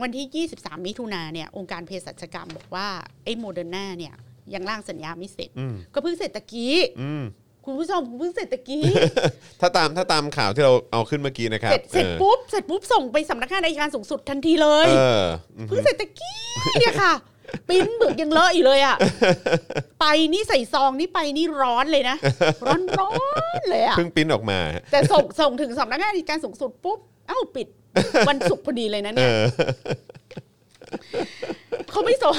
วันที่ 23 มิถุนาเนี่ยองค์การเภสัชกรรมบอกว่าไอ้โมเดอร์นาเนี่ยยังร่างสัญญาไม่เสร็จอืมก็เพิ่งเสร็จตะกี้อืมคุณผู้ชมเพิ่งเสร็จตะกี้ ถ้าตามถ้าตามข่าวที่เราเอาขึ้นเมื่อกี้นะครับ เสร็จเสร็จออปุ๊บเสร็จปุ๊บส่งไปสำนักงานอัยการสูงสุดทันทีเลยเอออืมเพิ่งเสร็จตะกี้เนี่ยค่ะปิ้นบึกยังเลอะอยู่เลยอะ ไปนี่ใส่ซองนี่ไปนี่ร้อนเลยนะ ร้อนร้อนเลยอะเพิ่งปริ้นออกมา แต่ส่งส่งถึงสำนักงานอัยการสูงสุดปุ๊บเอ้าปิด วันศุกร์พอดีเลยนะเอเนี่ยอเขาไม่ส่ง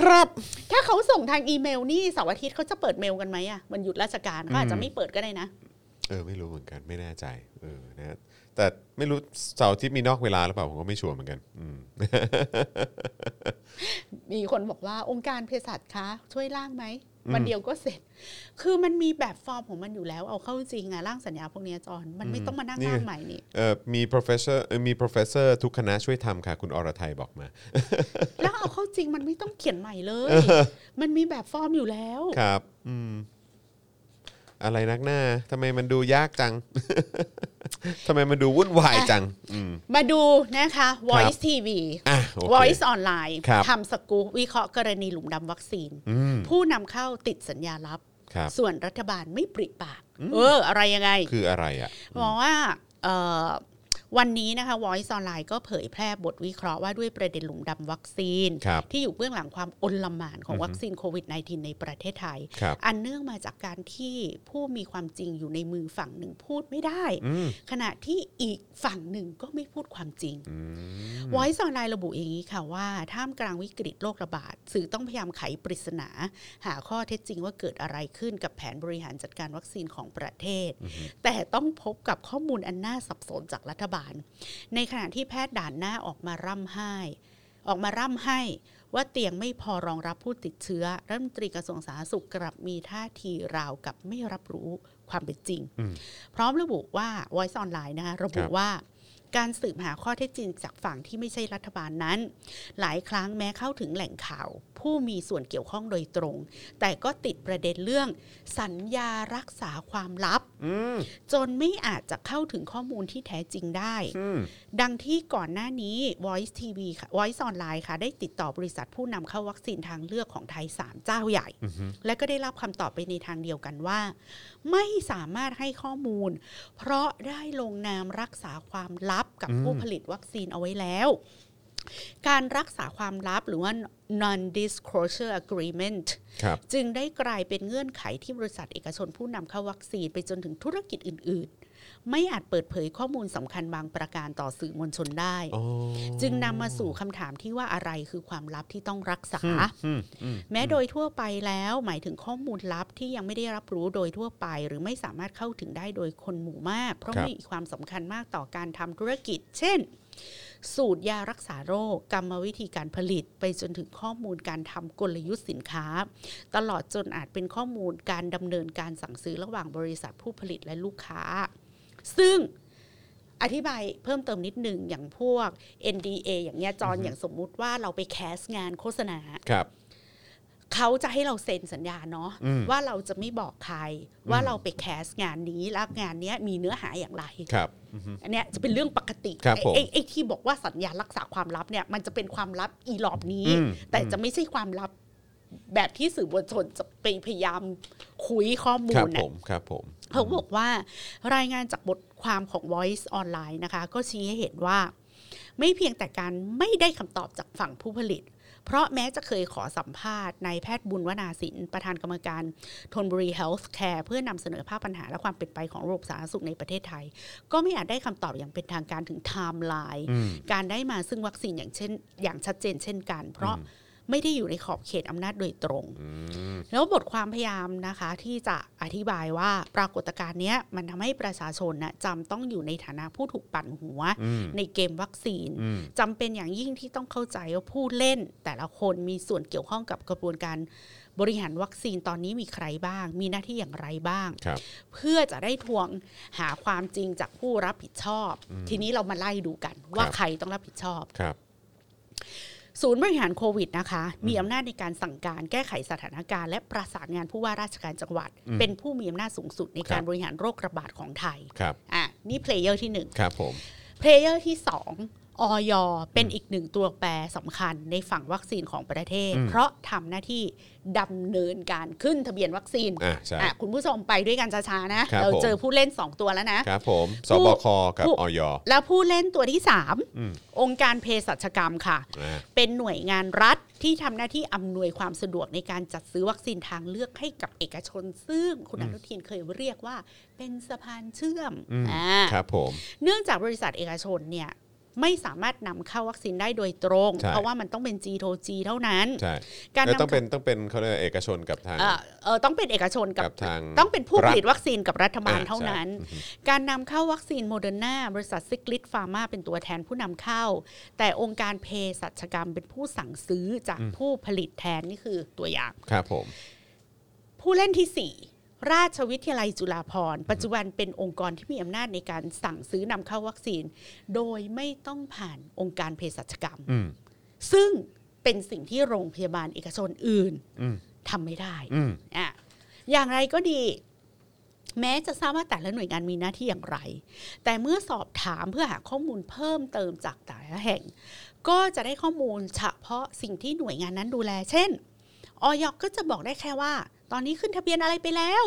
ครับ ถ้าเขาส่งทางอีเมลนี่เสาร์อาทิตย์เขาจะเปิดเมลกันไหมอะมันหยุดราชการเขาอาจจะไม่เปิดก็ได้นะ เออ ไม่รู้เหมือนกันไม่แน่ใจ เออนะฮะ แต่ไม่รู้เสาร์อาทิตย์มีนอกเวลาหรือเปล่าผมก็ไม่ชัวร์เหมือนกันอืม มีคนบอกว่าองค์การเภสัชคะช่วยร่างไหมวันเดียวก็เสร็จ คือมันมีแบบฟอร์มของมันอยู่แล้ว เอาเข้าจริงอะร่างสัญญาพวกเนี้ยจอนมันไม่ต้องมานั่งนี่ร่างใหม่นี่ เออมี professor เอ่อมี professor ทุกคณะช่วยทำค่ะ คุณอรไทยบอกมา แล้วเอาเข้าจริงมันไม่ต้องเขียนใหม่เลย มันมีแบบฟอร์มอยู่แล้ว ครับ อืม อะไรนักหน้าทำไมมันดูยากจัง ทำไมมันดูวุ่นวายจังอืม มาดูนะคะ Voice TV อะโอเค Voice Online ครับ ทำสกู๊ปวิเคราะห์กรณีหลุมดำวัคซีน อืม ผู้นำเข้าติดสัญญาลับ ครับ ส่วนรัฐบาลไม่ปริปาก เออ อะไรยังไง คืออะไรอะบอกว่าเอ่อ วันนี้นะคะ Voice Online ก็เผยแพร่บทวิเคราะห์ว่าด้วยประเด็นหลุมดำวัคซีนครับที่อยู่เบื้องหลังความอลหม่านของวัคซีนโควิด -19 ในประเทศไทยครับอันเนื่องมาจากการที่ผู้มีความจริงอยู่ในมือฝั่งหนึ่งพูดไม่ได้อืมขณะที่อีกฝั่งหนึ่งก็ไม่พูดความจริงอืม Voice Online ระบุอย่างนี้ค่ะว่าท่ามกลางวิกฤตโรคระบาดสื่อต้องพยายามไขปริศนา หาข้อเท็จจริงว่าเกิดอะไรขึ้นกับแผนบริหารจัดการวัคซีนของประเทศ แต่ต้องพบกับข้อมูลอันน่าสับสนจากรัฐบาลในขณะที่แพทย์ด่านหน้าออกมาร่ำไห้ ออกมาร่ำให้ว่าเตียงไม่พอรองรับผู้ติดเชื้อ รัฐมนตรีกระทรวงสาธารณสุขกลับมีท่าทีราวกับไม่รับรู้ความเป็นจริงอืมพร้อมระบุว่า Voice Online นะคะระบุครับว่า การสืบหาข้อเท็จจริงจากฝั่งที่ไม่ใช่รัฐบาลนั้น หลายครั้งแม้เข้าถึงแหล่งข่าว ผู้มีส่วนเกี่ยวข้องโดยตรง แต่ก็ติดประเด็นเรื่อง สัญญารักษาความลับอืมจนไม่อาจจะเข้าถึงข้อมูลที่แท้จริงได้อืมดังที่ก่อนหน้านี้ Voice TV ค่ะ Voice Online ค่ะ ได้ติดต่อบริษัทผู้นำเข้าวัคซีนทางเลือกของไทย 3 เจ้าใหญ่ และก็ได้รับคำตอบไปในทางเดียวกันว่า ไม่สามารถให้ข้อมูล เพราะได้ลงนามรักษาความลับกับอืมผู้ผลิตวัคซีนเอาไว้แล้วการรักษาความลับหรือว่า non-disclosure agreement ครับจึงได้กลายเป็นเงื่อนไขที่บริษัทเอกชนผู้นำเข้าวัคซีนไปจนถึงธุรกิจอื่นๆ ไม่อาจเปิดเผยข้อมูลสำคัญบางประการต่อสื่อมวลชนได้อ๋อจึงนำมาสู่คำถามที่ว่าอะไรคือความลับที่ต้องรักษาอืมอืมแม้โดยทั่วไปแล้วหมายถึงข้อมูลลับที่ยังไม่ได้รับรู้โดยทั่วไป หรือไม่สามารถเข้าถึงได้โดยคนหมู่มาก เพราะครับมีความสำคัญมากต่อการทำธุรกิจ เช่นสูตรยารักษาโรค กรรมวิธีการผลิต ไปจนถึงข้อมูลการทำกลยุทธ์สินค้า ตลอดจนอาจเป็นข้อมูลการดำเนินการสั่งซื้อระหว่างบริษัทผู้ผลิตและลูกค้า ซึ่งอธิบายเพิ่มเติมนิดหนึ่งอย่างพวก NDA อย่างเงี้ยจอนอย่างสมมุติว่าเราไปแคสงานโฆษณาครับเขาจะให้เราเซ็นสัญญาเนาะอืมว่าเราจะไม่บอกใครว่าเราไปแคสงานนี้แล้วงานเนี้ยมีเนื้อหาอย่างไรครับอันเนี้ยจะเป็นเรื่องปกติครับผมไอ้ไอ้ที่บอกว่าสัญญารักษาความลับเนี่ยมันจะเป็นความลับอีหลอบนี้อืมแต่จะไม่ใช่ความลับแบบที่สื่อมวลชนจะไปพยายามคุยข้อมูครัลบเนี่ผยมครับผม เขาบอกว่ารายงานจากบทความของ Voice Online นะคะ ก็ชี้ให้เห็นว่า ไม่เพียงแต่การไม่ได้คำตอบจากฝั่งผู้ผลิต เพราะแม้จะเคยขอสัมภาษณ์นายแพทย์บุญวนาสิน ประธานกรรมการทนบุรี Health Care เพื่อนำเสนอภาพปัญหาและความเป็นไปของระบบสาธารณสุขในประเทศไทย ก็ไม่อาจได้คำตอบอย่างเป็นทางการถึงไทม์ไลน์อืมการได้มาซึ่งวัคซีนอย่างเช่น อย่างชัดเจนเช่นกัน เพราะ ไม่ได้อยู่ในขอบเขตอำนาจโดยตรงอืมแล้วบทความพยายามนะคะที่จะอธิบายว่าปรากฏการณ์เนี้ยมันทำให้ประชาชนนะจำต้องอยู่ในฐานะผู้ถูกปั่นหัวอืมในเกมวัคซีนอืมจำเป็นอย่างยิ่งที่ต้องเข้าใจว่าผู้เล่น แต่ละคนมีส่วนเกี่ยวข้องกับกระบวนการบริหารวัคซีนตอนนี้มีใครบ้าง มีหน้าที่อย่างไรบ้างครับเพื่อจะได้ทวงหาความจริงจากผู้รับผิดชอบ ทีนี้เรามาไล่ดูกันว่าครับใครต้องรับผิดชอบครับ ศูนย์บริหารโควิดนะคะ มีอำนาจในการสั่งการแก้ไขสถานการณ์ และประสานงานผู้ว่าราชการจังหวัดอืมเป็นผู้มีอำนาจสูงสุดในการครับบริหารโรคระบาดของไทยครับอะนี่ player ที่หนึ่งครับผมplayer ที่สอง อย.เป็นอีกหนึ่งตัวแปรสำคัญในฝั่งวัคซีนของประเทศอืมเพราะทำหน้าที่ดำเนินการขึ้นทะเบียนวัคซีนอะใช่อะคุณผู้ชมไปด้วยกันช้าๆนะครับเราผมเจอผู้เล่น 2 ตัวแล้วนะครับผมผู้ศบค.กับผู้อย.แล้วผู้เล่นตัวที่อืม3องค์การเภสัชกรรมค่ะอะ เป็นหน่วยงานรัฐที่ทำหน้าที่อำนวยความสะดวกในการจัดซื้อวัคซีนทางเลือกให้กับเอกชน ซึ่งคุณอนุทินเคยเรียกว่าเป็นสะพานเชื่อมอืมอ่าครับผมเนื่องจากบริษัทเอกชนเนี่ย ไม่สามารถนำเข้าวัคซีนได้โดยตรงใช่เพราะว่ามันต้องเป็น G to G เท่านั้นใช่การแล้วนำต้องเป็นต้องเป็นเขาเรียกว่าเอกชนกับทางเอ่อเออต้องเป็นเอกชนกับกับทางต้องเป็นผู้รัผฐลิตวัคซีนกับรัฐบาลอ่าเท่านั้นใช่อือฮึการนำเข้าวัคซีนโมเดอร์นาบริษัทซิลลิคฟาร์มาเป็นตัวแทนผู้นำเข้า แต่องค์การเภสัชกรรมเป็นผู้สั่งซื้อจากผู้ผลิตแทนนี่คือตัวอย่างครับผมผู้เล่นที่4 ราชวิทยาลัยจุฬาภรณ์ปัจจุบันเป็นองค์กรที่มีอำนาจในการสั่งซื้อนำเข้าวัคซีน โดยไม่ต้องผ่านองค์การเภสัชกรรมอืมซึ่งเป็นสิ่งที่โรงพยาบาลเอกชนอื่นอืมทำไม่ได้อืมอะอย่างไรก็ดีแม้จะทราบว่าแต่ละหน่วยงานมีหน้าที่อย่างไร แต่เมื่อสอบถามเพื่อหาข้อมูลเพิ่มเติมจากแต่ละแห่ง ก็จะได้ข้อมูลเฉพาะสิ่งที่หน่วยงานนั้นดูแล เช่น ออยก็จะบอกได้แค่ว่า ตอนนี้ขึ้นทะเบียนอะไรไปแล้ว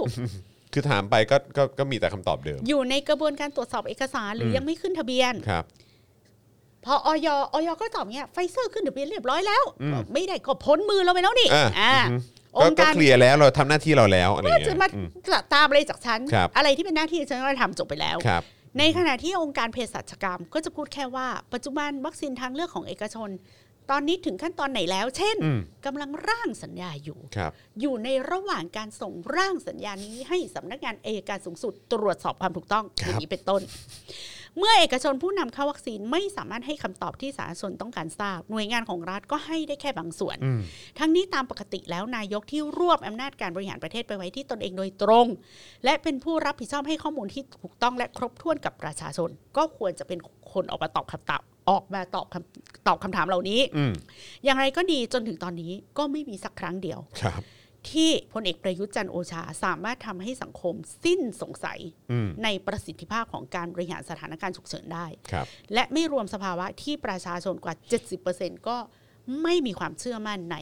คือถามไปก็ก็ก็มีแต่คำตอบเดิม อยู่ในกระบวนการตรวจสอบเอกสารหรืออมยังไม่ขึ้นทะเบียน ครับ พอออยออยก็ตอบเงี้ยไฟเซอร์ขึ้นทะเบียนเรียบร้อยแล้ว อืม ไม่ได้ก็พ้นมือเราไปแล้วนี่อ่าอ่าอือฮึอก็งค์ก็การ เคลียร์แล้วเราทำหน้าที่เราแล้วอะไรอย่างจะเงี้ยมาอืม ตามอะไรจากฉัน ครับ อะไรที่เป็นหน้าที่ฉันก็ทำจบไปแล้ว ครับ ในขณะที่องค์การเภสัชกรรมก็จะพูดแค่ว่า ปัจจุบันวัคซีนทางเลือกของเอกชน ตอนนี้ถึงขั้นตอนไหนแล้ว เช่นอืมกำลังร่างสัญญาอยู่ครับอยู่ในระหว่างการส่งร่างสัญญานี้ให้สำนักงานเอยการสูงสุดตรวจสอบความถูกต้องครับอย่างนี้เป็นต้น เมื่อเอกชนผู้นำเข้าวัคซีนไม่สามารถให้คำตอบที่สาธารณชนต้องการทราบ หน่วยงานของรัฐก็ให้ได้แค่บางส่วนอืมทั้งนี้ตามปกติแล้วนายกที่รวบอำนาจการบริหารประเทศไปไว้ที่ตนเองโดยตรง และเป็นผู้รับผิดชอบให้ข้อมูลที่ถูกต้องและครบถ้วนกับประชาชน ก็ควรจะเป็นคนออกมาตอบคำตอบออกมาตอบคำตอบคำถามเหล่านี้อืมอย่างไรก็ดีจนถึงตอนนี้ก็ไม่มีสักครั้งเดียวครับ ที่พลเอกประยุทธ์จันทร์โอชาสามารถทำให้สังคมสิ้นสงสัยอืมในประสิทธิภาพของการบริหารสถานการณ์ฉุกเฉินได้ครับและไม่รวมสภาวะที่ประชาชนกว่า 70%ก็ไม่มีความเชื่อมั่นใน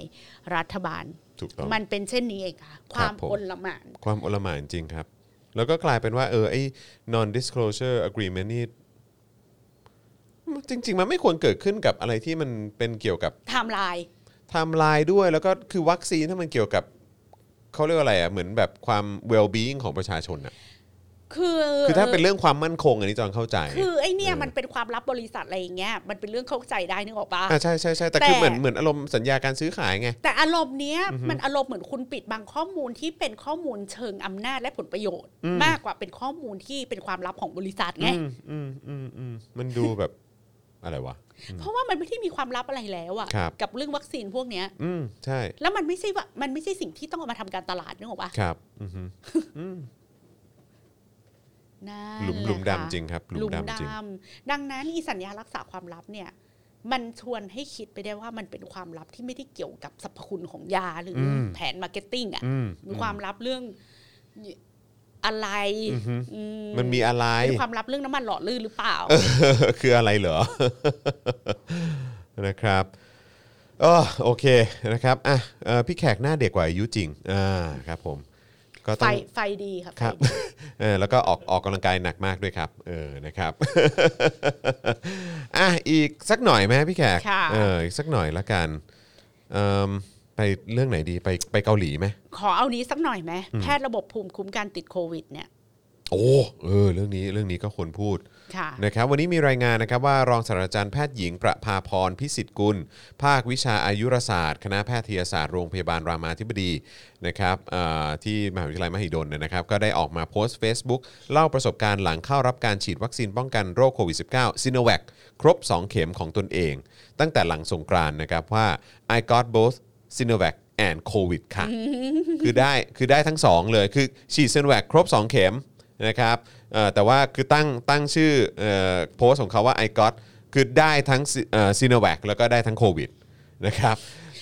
รัฐบาลถูกต้องมันเป็นเช่นนี้เองค่ะคครับวามผมอนละหมาน ความโอลหม่านจริงครับ แล้วก็กลายเป็นว่าเออไอ้ non disclosure agreement นี่จริง ๆ มันไม่ควรเกิดขึ้นกับอะไรที่มันเป็นเกี่ยวกับไทม์ไลน์ไทม์ไลน์ด้วยแล้วก็คือวัคซีนถ้ามันเกี่ยวกับ เขาเรียกว่าอะไรอะเหมือนแบบความ well being ของประชาชนอะคือคือถ้าเป็นเรื่องความมั่นคงอันนี้จอนเข้าใจ คือไอ้เนี่ยเออมันเป็นความลับบริษัทอะไรอย่างเงี้ยมันเป็นเรื่องเข้าใจได้นึกออกปะอ่าใช่ใช่ใช่แต่แต่คือเหมือนเหมือนอารมณ์สัญญาการซื้อขายไงแต่อารมณ์เนี้ยมันอารมณ์เหมือนคุณปิดบังข้อมูลที่เป็นข้อมูลเชิงอำนาจและผลประโยชน์ มากกว่าเป็นข้อมูลที่เป็นความลับของบริษัทไงอืมอืมอืมอืมมันดูแบบอะไรวะ เพราะว่ามันไม่ได้มีความลับอะไรแล้วอะครับกับเรื่องวัคซีนพวกเนี้ย อืมใช่ แล้วมันไม่ใช่ว่ามันไม่ใช่สิ่งที่ต้องเอามาทำการตลาดนึกออกปะครับ อือฮึนั่นหลุมแะหลุมค่ะดำจริงครับหลุมดำจริงดังนั้นอีสัญญารักษาความลับเนี่ย มันชวนให้คิดไปได้ว่ามันเป็นความลับที่ไม่ได้เกี่ยวกับสรรพคุณของยาหรือแผน marketing อะอืมมีความลับเรื่อง อะไรอือฮึอืมันมีอะไรมีความลับเรื่องน้ำมันหล่อลื่นหรือเปล่า คืออะไรเหรอ นะครับอ๋อโอเคนะครับอะเอ่อพี่แขกหน้าเด็กกว่าอายุจริงอ่าครับผมก็ไฟต้องไฟดีครับครับไฟดีเออแล้วก็ออกออกกำลังกายหนักมากด้วยครับ เออนะครับอะอีกสักหน่อยไหมพี่แขกค่ะเอออีกสักหน่อยละกันเอิ่ม ไปเรื่องไหนดีไปไปเกาหลีไหมขอเอานี้สักหน่อยไหมแพทย์ระบบภูมิคุ้มกันติดโควิดเนี่ยโอ้เออเรื่องนี้เรื่องนี้ก็ควรพูดค่ะนะครับวันนี้มีรายงานนะครับว่ารองศาสตราจารย์แพทย์หญิงประภาพรพิสิทธิ์กุล ภาควิชาอายุรศาสตร์ คณะแพทยศาสตร์โรงพยาบาลรามาธิบดีนะครับเอ่อที่มหาวิทยาลัยมหิดลเนยนะครับก็ได้ออกมาโพสต์ Facebook เล่าประสบการณ์หลังเข้ารับการฉีดวัคซีนป้องกันโรคโควิด -19 ซิโนแวคครบ 2 เข็มของตนเอง ตั้งแต่หลังสงกรานต์นะครับว่า I got both ซีโนแวคแอนโควิดค่ะคือได้คือได้ทั้ง 2 เลยคือฉีดซิโนแวคครบ 2 เข็มนะครับแต่ว่าคือตั้งตั้งชื่อเอ่อโพสของเขาว่า I got คือได้ทั้งซีโนแวคแล้วก็ได้ทั้งโควิดนะครับ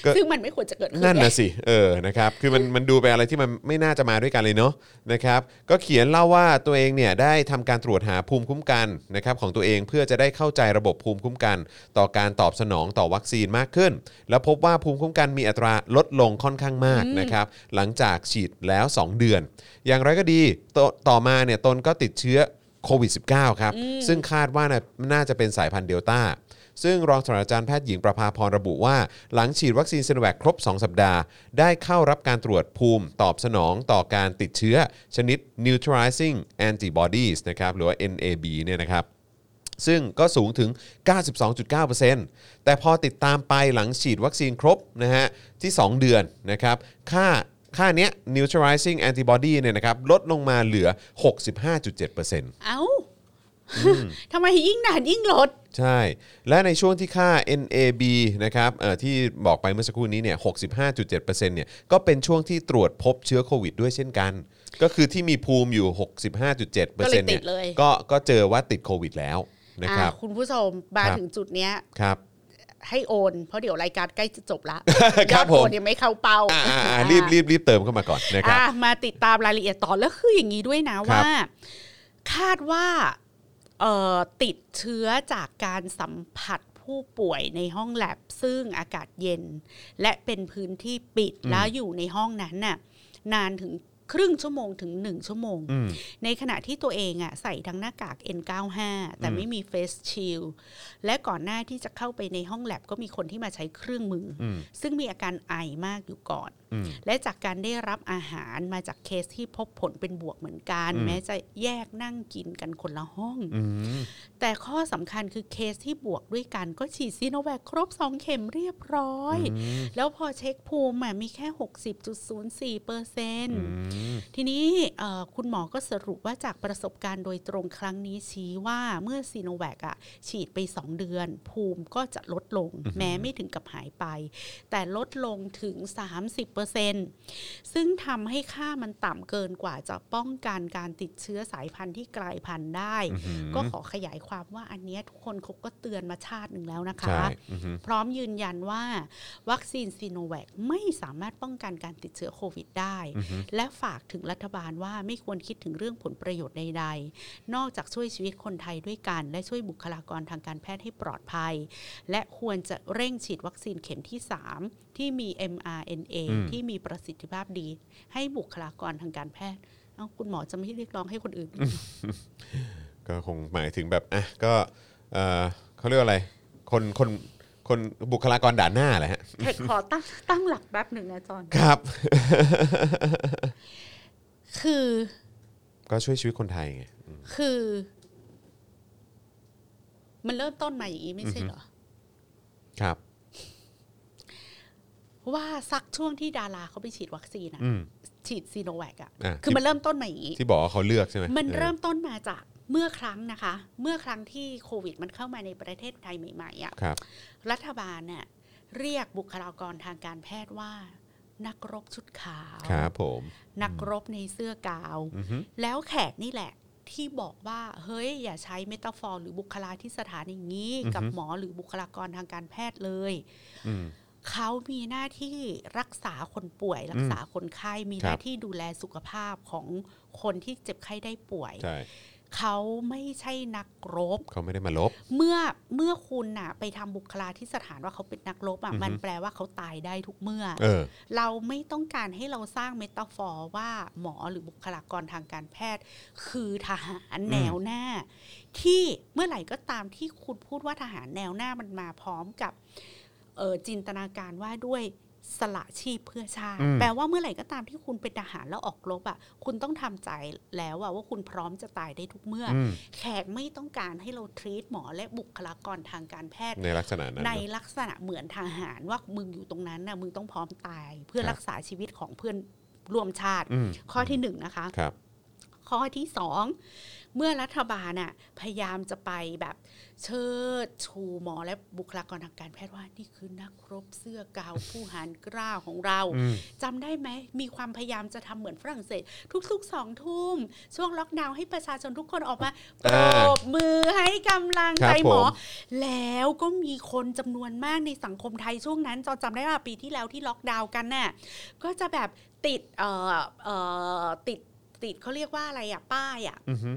ก็ ซึ่งมันไม่ควรจะเกิดขึ้นนั่นไงนะสิ เออ นะครับ คือมันมันดูเป็นอะไรที่มันไม่น่าจะมาด้วยกันเลยเนาะ นะครับ ก็เขียนเล่าว่าตัวเองเนี่ยได้ทำการตรวจหาภูมิคุ้มกันนะครับของตัวเองเพื่อจะได้เข้าใจระบบภูมิคุ้มกัน ต่อการตอบสนองต่อวัคซีนมากขึ้น แล้วพบว่าภูมิคุ้มกันมีอัตราลดลงค่อนข้างมากนะครับ หลังจากฉีดแล้ว 2 เดือน อย่างไรก็ดีตต่อมาเนี่ยตนก็ติดเชื้อโควิด -19 ครับ ซึ่งคาดว่าน่ะน่าจะเป็นสายพันธุ์เดลต้า ซึ่งรองศาสตราจารย์แพทย์หญิงประภาพรระบุว่า หลังฉีดวัคซีนซีโนแวคครบ 2 สัปดาห์ ได้เข้ารับการตรวจภูมิตอบสนองต่อการติดเชื้อ ชนิด neutralizing antibodies นะครับหรือว่า NAB เนี่ยนะครับซึ่งก็สูงถึง 92.9%แต่พอติดตามไปหลังฉีดวัคซีนครบนะฮะที่ 2 เดือนนะครับค่าค่าเนี้ย neutralizing antibody เนี่ยนะครับลดลงมาเหลือ 65.7%เอ้า ทำไมยิ่งนานยิ่งลด ใช่ และในช่วงที่ค่า NAB นะครับเอ่อที่บอกไปเมื่อสักครู่นี้เนี่ย65.7%เนี่ยก็เป็นช่วงที่ตรวจพบเชื้อโควิดด้วยเช่นกัน ก็คือที่มีภูมิอยู่ 65.7%เนี่ยติดเลย ก็ก็เจอว่าติดโควิดแล้วนะครับ อ่าคุณผู้ชมมาครับ ถึงจุดเนี้ย ครับ ให้โอน เพราะเดี๋ยวรายการใกล้จะจบละคยรัอบดผม โอนยังไม่เข้าเป้าอ่าอ่าอ่ารีบรีบรีบเติมเข้ามาก่อนนะครับ อะมาติดตามรายละเอียดต่อแล้วคืออย่างนี้ด้วยนะว่า คาดว่าเอ่อ ติดเชื้อจากการสัมผัสผู้ป่วยในห้องแลบซึ่งอากาศเย็น และเป็นพื้นที่ปิดแล้วอยู่ในห้องนั้นน่ะนานถึงครึ่งชั่วโมงถึง1ชั่วโมงอืมในขณะที่ตัวเองอะใส่ทั้งหน้ากาก N95 แต่อืมไม่มี Face Shield และก่อนหน้าที่จะเข้าไปในห้องแลบก็มีคนที่มาใช้เครื่องมือออืมซึ่งมีอาการไอมากอยู่ก่อนอืม และจากการได้รับอาหารมาจากเคสที่พบผลเป็นบวกเหมือนกันอืมแม้จะแยกนั่งกินกันคนละห้องอืมแต่ข้อสำคัญคือเคสที่บวกด้วยกันก็ฉีดซีโนแวคครบ2เข็มเรียบร้อยอืมแล้วพอเช็คภูมิอะมีแค่ 60.04เปอร์เซ็นต์อืมทีนี้เอ่อคุณหมอก็สรุปว่าจากประสบการณ์โดยตรงครั้งนี้ชี้ว่าเมื่อซีโนแวคอะฉีดไป 2 เดือน ภูมิก็จะลดลง แม้ไม่ถึงกับหายไป แต่ลดลงถึง 30%ซึ่งทำให้ค่ามันต่ำเกินกว่าจะป้องกันการติดเชื้อสายพันธุ์ที่กลายพันธุ์ได้อือหือก็ขอขยายความว่าอันเนี้ยทุกคนเขาก็เตือนมาชาติหนึ่งแล้วนะคะใช่อือหือพร้อมยืนยันว่า วัคซีนซีโนแวคไม่สามารถป้องกันการติดเชื้อโควิดได้อือหือและฝากถึงรัฐบาลว่าไม่ควรคิดถึงเรื่องผลประโยชน์ใด ๆ นอกจากช่วยชีวิตคนไทยด้วยกัน และช่วยบุคลากรทางการแพทย์ให้ปลอดภัย และควรจะเร่งฉีดวัคซีนเข็มที่ 3ที่มี mRNA อืมที่มีประสิทธิภาพดี ให้บุคลากรทางการแพทย์เอ้าคุณหมอจะไม่เรียกร้องให้คนอื่น ก็คงหมายถึงแบบอะก็เออเขาเรียกว่าอะไร คนคนคนบุคลากรด่านหน้าแหละฮะเทคขอตั้งตั้งหลักแป๊บหนึ่งนะจอนครับ คือ ก็ช่วยชีวิตคนไทยไงอืมคือ มันเริ่มต้นมาอย่างนี้ไม่ใช่เหรอ ครับ ว่าสักช่วงที่ดาราเขาไปฉีดวัคซีนอะอืมฉีดซีโนแวคอะอะคือมันเริ่มต้นมาอย่างนี้ที่บอกว่าเขาเลือกใช่ไหมมันออเริ่มต้นมาจากเมื่อครั้งนะคะ เมื่อครั้งที่โควิด มันเข้ามาในประเทศไทยใหม่ๆอะครับรัฐบาลเนี่ยเรียกบุคลากรทางการแพทย์ว่า นักรบชุดขาวครับผมนักรบในเสื้อกาวอือฮึแล้วแขกนี่แหละที่บอกว่าเฮ้ย อย่าใช้ metaphor หรือบุคลาธิษฐานอย่างนี้ กับหมอหรือบุคลากรทางการแพทย์เลยอืม เขามีหน้าที่รักษาคนป่วย รักษาคนไข้มีครับหน้าที่ดูแลสุขภาพของคนที่เจ็บไข้ได้ป่วยใช่เขาไม่ใช่นักรบ เขาไม่ได้มารบ เมื่อเมื่อคุณน่ะ ไปทำบุคลาธิษฐานว่าเขาเป็นนักรบอะอือฮึมันแปลว่าเขาตายได้ทุกเมื่อเออ เราไม่ต้องการให้เราสร้าง metaphor ว่าหมอหรือบุคลากรทางการแพทย์ คือทหารแนวหน้า ที่เมื่อไหร่ก็ตามที่คุณพูดว่าทหารแนวหน้ามันมาพร้อมกับเอ่อ จินตนาการว่าด้วยสละชีพเพื่อชาติอืมแปลว่าเมื่อไหร่ก็ตามที่คุณเป็นทหารแล้วออกรบอะ คุณต้องทำใจแล้วอะว่าคุณพร้อมจะตายได้ทุกเมื่อออืมแขกไม่ต้องการให้เราทรีตหมอและบุคลากรทางการแพทย์ ในลักษณะนั้นในเนอะลักษณะเหมือนทหารว่ามึงอยู่ตรงนั้นนะมึงต้องพร้อมตาย เพื่อครับรักษาชีวิตของเพื่อนร่วมชาติอืมข้อที่หนึ่งนะคะครับข้อที่สอง เมื่อรัฐบาลน่ะพยายามจะไปแบบเชิดชูหมอและบุคลากรทางการแพทย์ว่านี่คือนักรบเสื้อกาวผู้หารกล้าของเราอืมจำได้ไหมมีความพยายามจะทำเหมือนฝรั่งเศส ทุกๆสองทุ่มช่วงล็อกดาวน์ให้ประชาชนทุกคนออกมาปรอ่าบมือให้กำลังครับใจหมอผมแล้วก็มีคนจำนวนมากในสังคมไทยช่วงนั้นจอจำได้ว่าปีที่แล้วที่ล็อกดาวน์กันน่ะก็จะแบบติดเอ่อเอ่อติดติดเขาเรียกว่าอะไรอะป้ายอะอือฮึ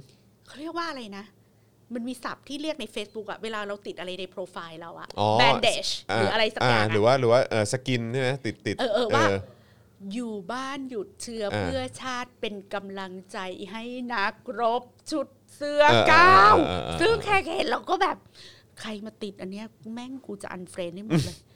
เขาเรียกว่าอะไรนะ มันมีศัพท์ที่เรียกใน Facebook อะเวลาเราติดอะไรในโปรไฟล์เราอะอ๋อแบนเดชหรืออะไรสักอย่างหรืออะว่าหรือว่าเออสกินใช่ไหมติดติดเออเออว่าอยู่บ้านหยุดเชื้อเออเพื่อชาติเป็นกำลังใจให้นักรบชุดเสื้อเออก้าวเออเออเออซึ่งแค่เห็นเราก็แบบใครมาติดอันเนี้ยแม่งกูจะ unfriend ให้หมดเลยครับ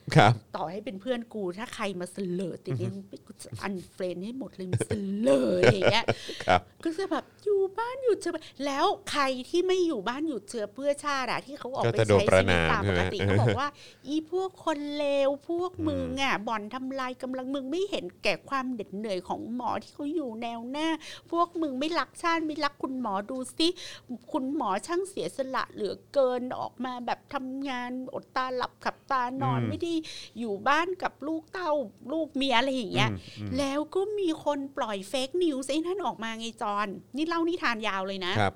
ต่อให้เป็นเพื่อนกูถ้าใครมาเสลอติดเนี่ยกูจะ unfriend ให้หมดเลยมันเสลออย่างเงี้ยครับก็จะแบบอยู่บ้านหยุดเชื้อแล้วใครที่ไม่อยู่บ้านหยุดเชื้อเพื่อชาติอะที่เขาออกไปใช้ชีวิตตามปกติก็จะโดนประณามใช่ไหมเขาบอกว่า อีพวกคนเลวพวกมึงอะบ่อนทำลายกำลังมึงไม่เห็นแก่ความเหน็ดเหนื่อยของหมอที่เขาอยู่แนวหน้า พวกมึงไม่รักชาติไม่รักคุณหมอดูสิคุณหมอช่างเสียสละเหลือเกินออกมาแบบทำงานอดตาหลับขับตานอนอืมไม่ได้อยู่บ้านกับลูกเต้าลูกเมียอะไรอย่างเงี้ยอืมอืมแล้วก็มีคนปล่อย fake news ไอ้นั่นออกมาไงจอนนี่เล่านิทานยาวเลยนะครับ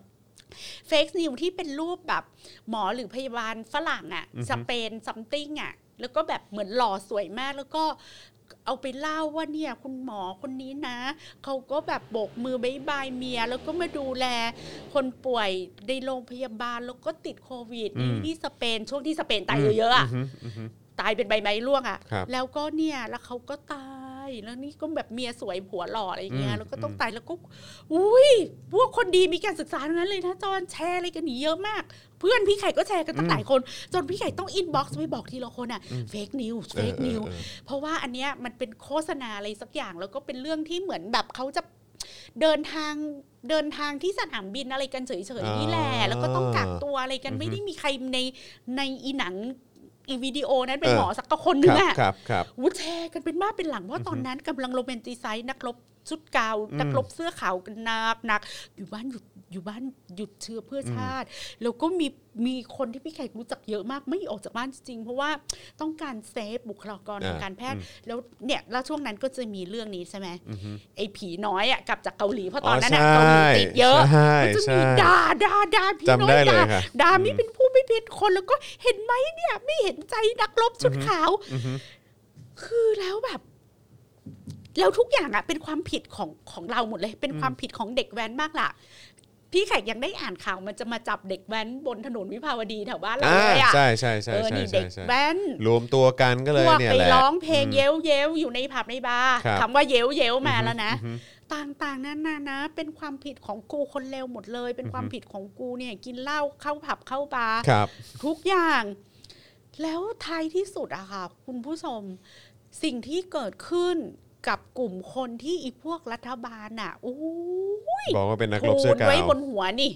fake news ที่เป็นรูปแบบหมอหรือพยาบาลฝรั่งอะอือฮึสเปน something อะแล้วก็แบบเหมือนหล่อสวยมากแล้วก็เอาไปเล่าว่าเนี่ยคุณหมอคนนี้นะเขาก็แบบโบกมือ bye bye เมีย แล้วก็มาดูแลคนป่วยในโรงพยาบาลแล้วก็ติดโควิดอืมที่สเปนช่วงที่สเปนตายเยอะๆอะอือฮึอือฮึ ตายเป็นใบไม้ร่วงอะครับแล้วก็เนี่ยแล้วเขาก็ตายแล้วนี่ก็แบบเมียสวยผัวหล่ออะไรอย่างเงี้ยอืมแล้วก็ต้องตายแล้วก็อุ้ยพวกคนดีมีการศึกษาทั้งนั้นเลยนะจอนแชร์อะไรกันนี่เยอะมาก เพื่อนพี่ไข่ก็แชร์กันตั้งหลายคน จนพี่ไข่ต้อง inbox ไปบอกทีละคนอะ fake news fake news เออเออเพราะว่าอันเนี้ยมันเป็นโฆษณาอะไรสักอย่างแล้วก็เป็นเรื่องที่เหมือนแบบเขาจะเดินทางเดินทางที่สนามบินอะไรกันเฉยๆนี่แหละอ่าแล้วก็ต้องกักตัวอะไรกันอือฮึไม่ได้มีใครในในอีหนัง อีวิดีโอนั้นเป็นเออหมอสักคนหนึ่งครับอะครับครับวูแชร์กันเป็นบ้าเป็นหลังเพราะตอนนั้นกำลัง romanticize นักรบชุดกาวน์นักรบเสื้อขาวกันนักนักอยู่บ้านหยุด อยู่บ้านหยุดเชื้อเพื่อชาติ แล้วก็มีมีคนที่พี่ไข่รู้จักเยอะมาก ไม่ออกจากบ้านจริงๆเพราะว่าต้องการ save บุคลากรทางการแพทย์ แล้วเนี่ยแล้วช่วงนั้นก็จะมีเรื่องนี้ใช่ไหมไอ้ผีน้อยอะกลับจากเกาหลีเพราะตอนนั้นอะอ๋อเกาหลีใช่ติดเยอะใช่ก็จะใช่มีด่าด่าด่าผีน้จำอได้ยเลยด่าค่ะด่าไม่เป็นผู้ไม่เป็นคนแล้วก็เห็นไหมเนี่ยไม่เห็นใจนักรบชุดขาว คือแล้วแบบแล้วทุกอย่างอะเป็นความผิดของของเราหมดเลย เป็นความผิดของเด็กแว้นมากล่ะ พี่แขกยังได้อ่านข่าวมันจะมาจับเด็กแว้นบนถนนวิภาวดีแถวบ้านเราอ่าเลยอะใช่ใช่ใช่เออใช่นี่ใช่เด็กใช่แว้นรวมตัวกันก็เลยพวกเนี่ยไปแหละร้องเพลงอืมเย้วเย้วอยู่ในผับในบาร์ครับคำว่าเย้วเย้วมาแล้วนะอือฮึต่างๆนั่นนะนะ เป็นความผิดของกูคนเลวหมดเลย เป็นความผิดของกูเนี่ยกินเหล้าเข้าผับเข้าบาร์ครับทุกอย่าง แล้วท้ายที่สุดอะค่ะ คุณผู้ชมสิ่งที่เกิดขึ้น กับกลุ่มคนที่อีพวกรัฐบาลอะอู้ยบอกว่าเป็นนักรบเสื้ทูอนกาไว้วบนหัวนี่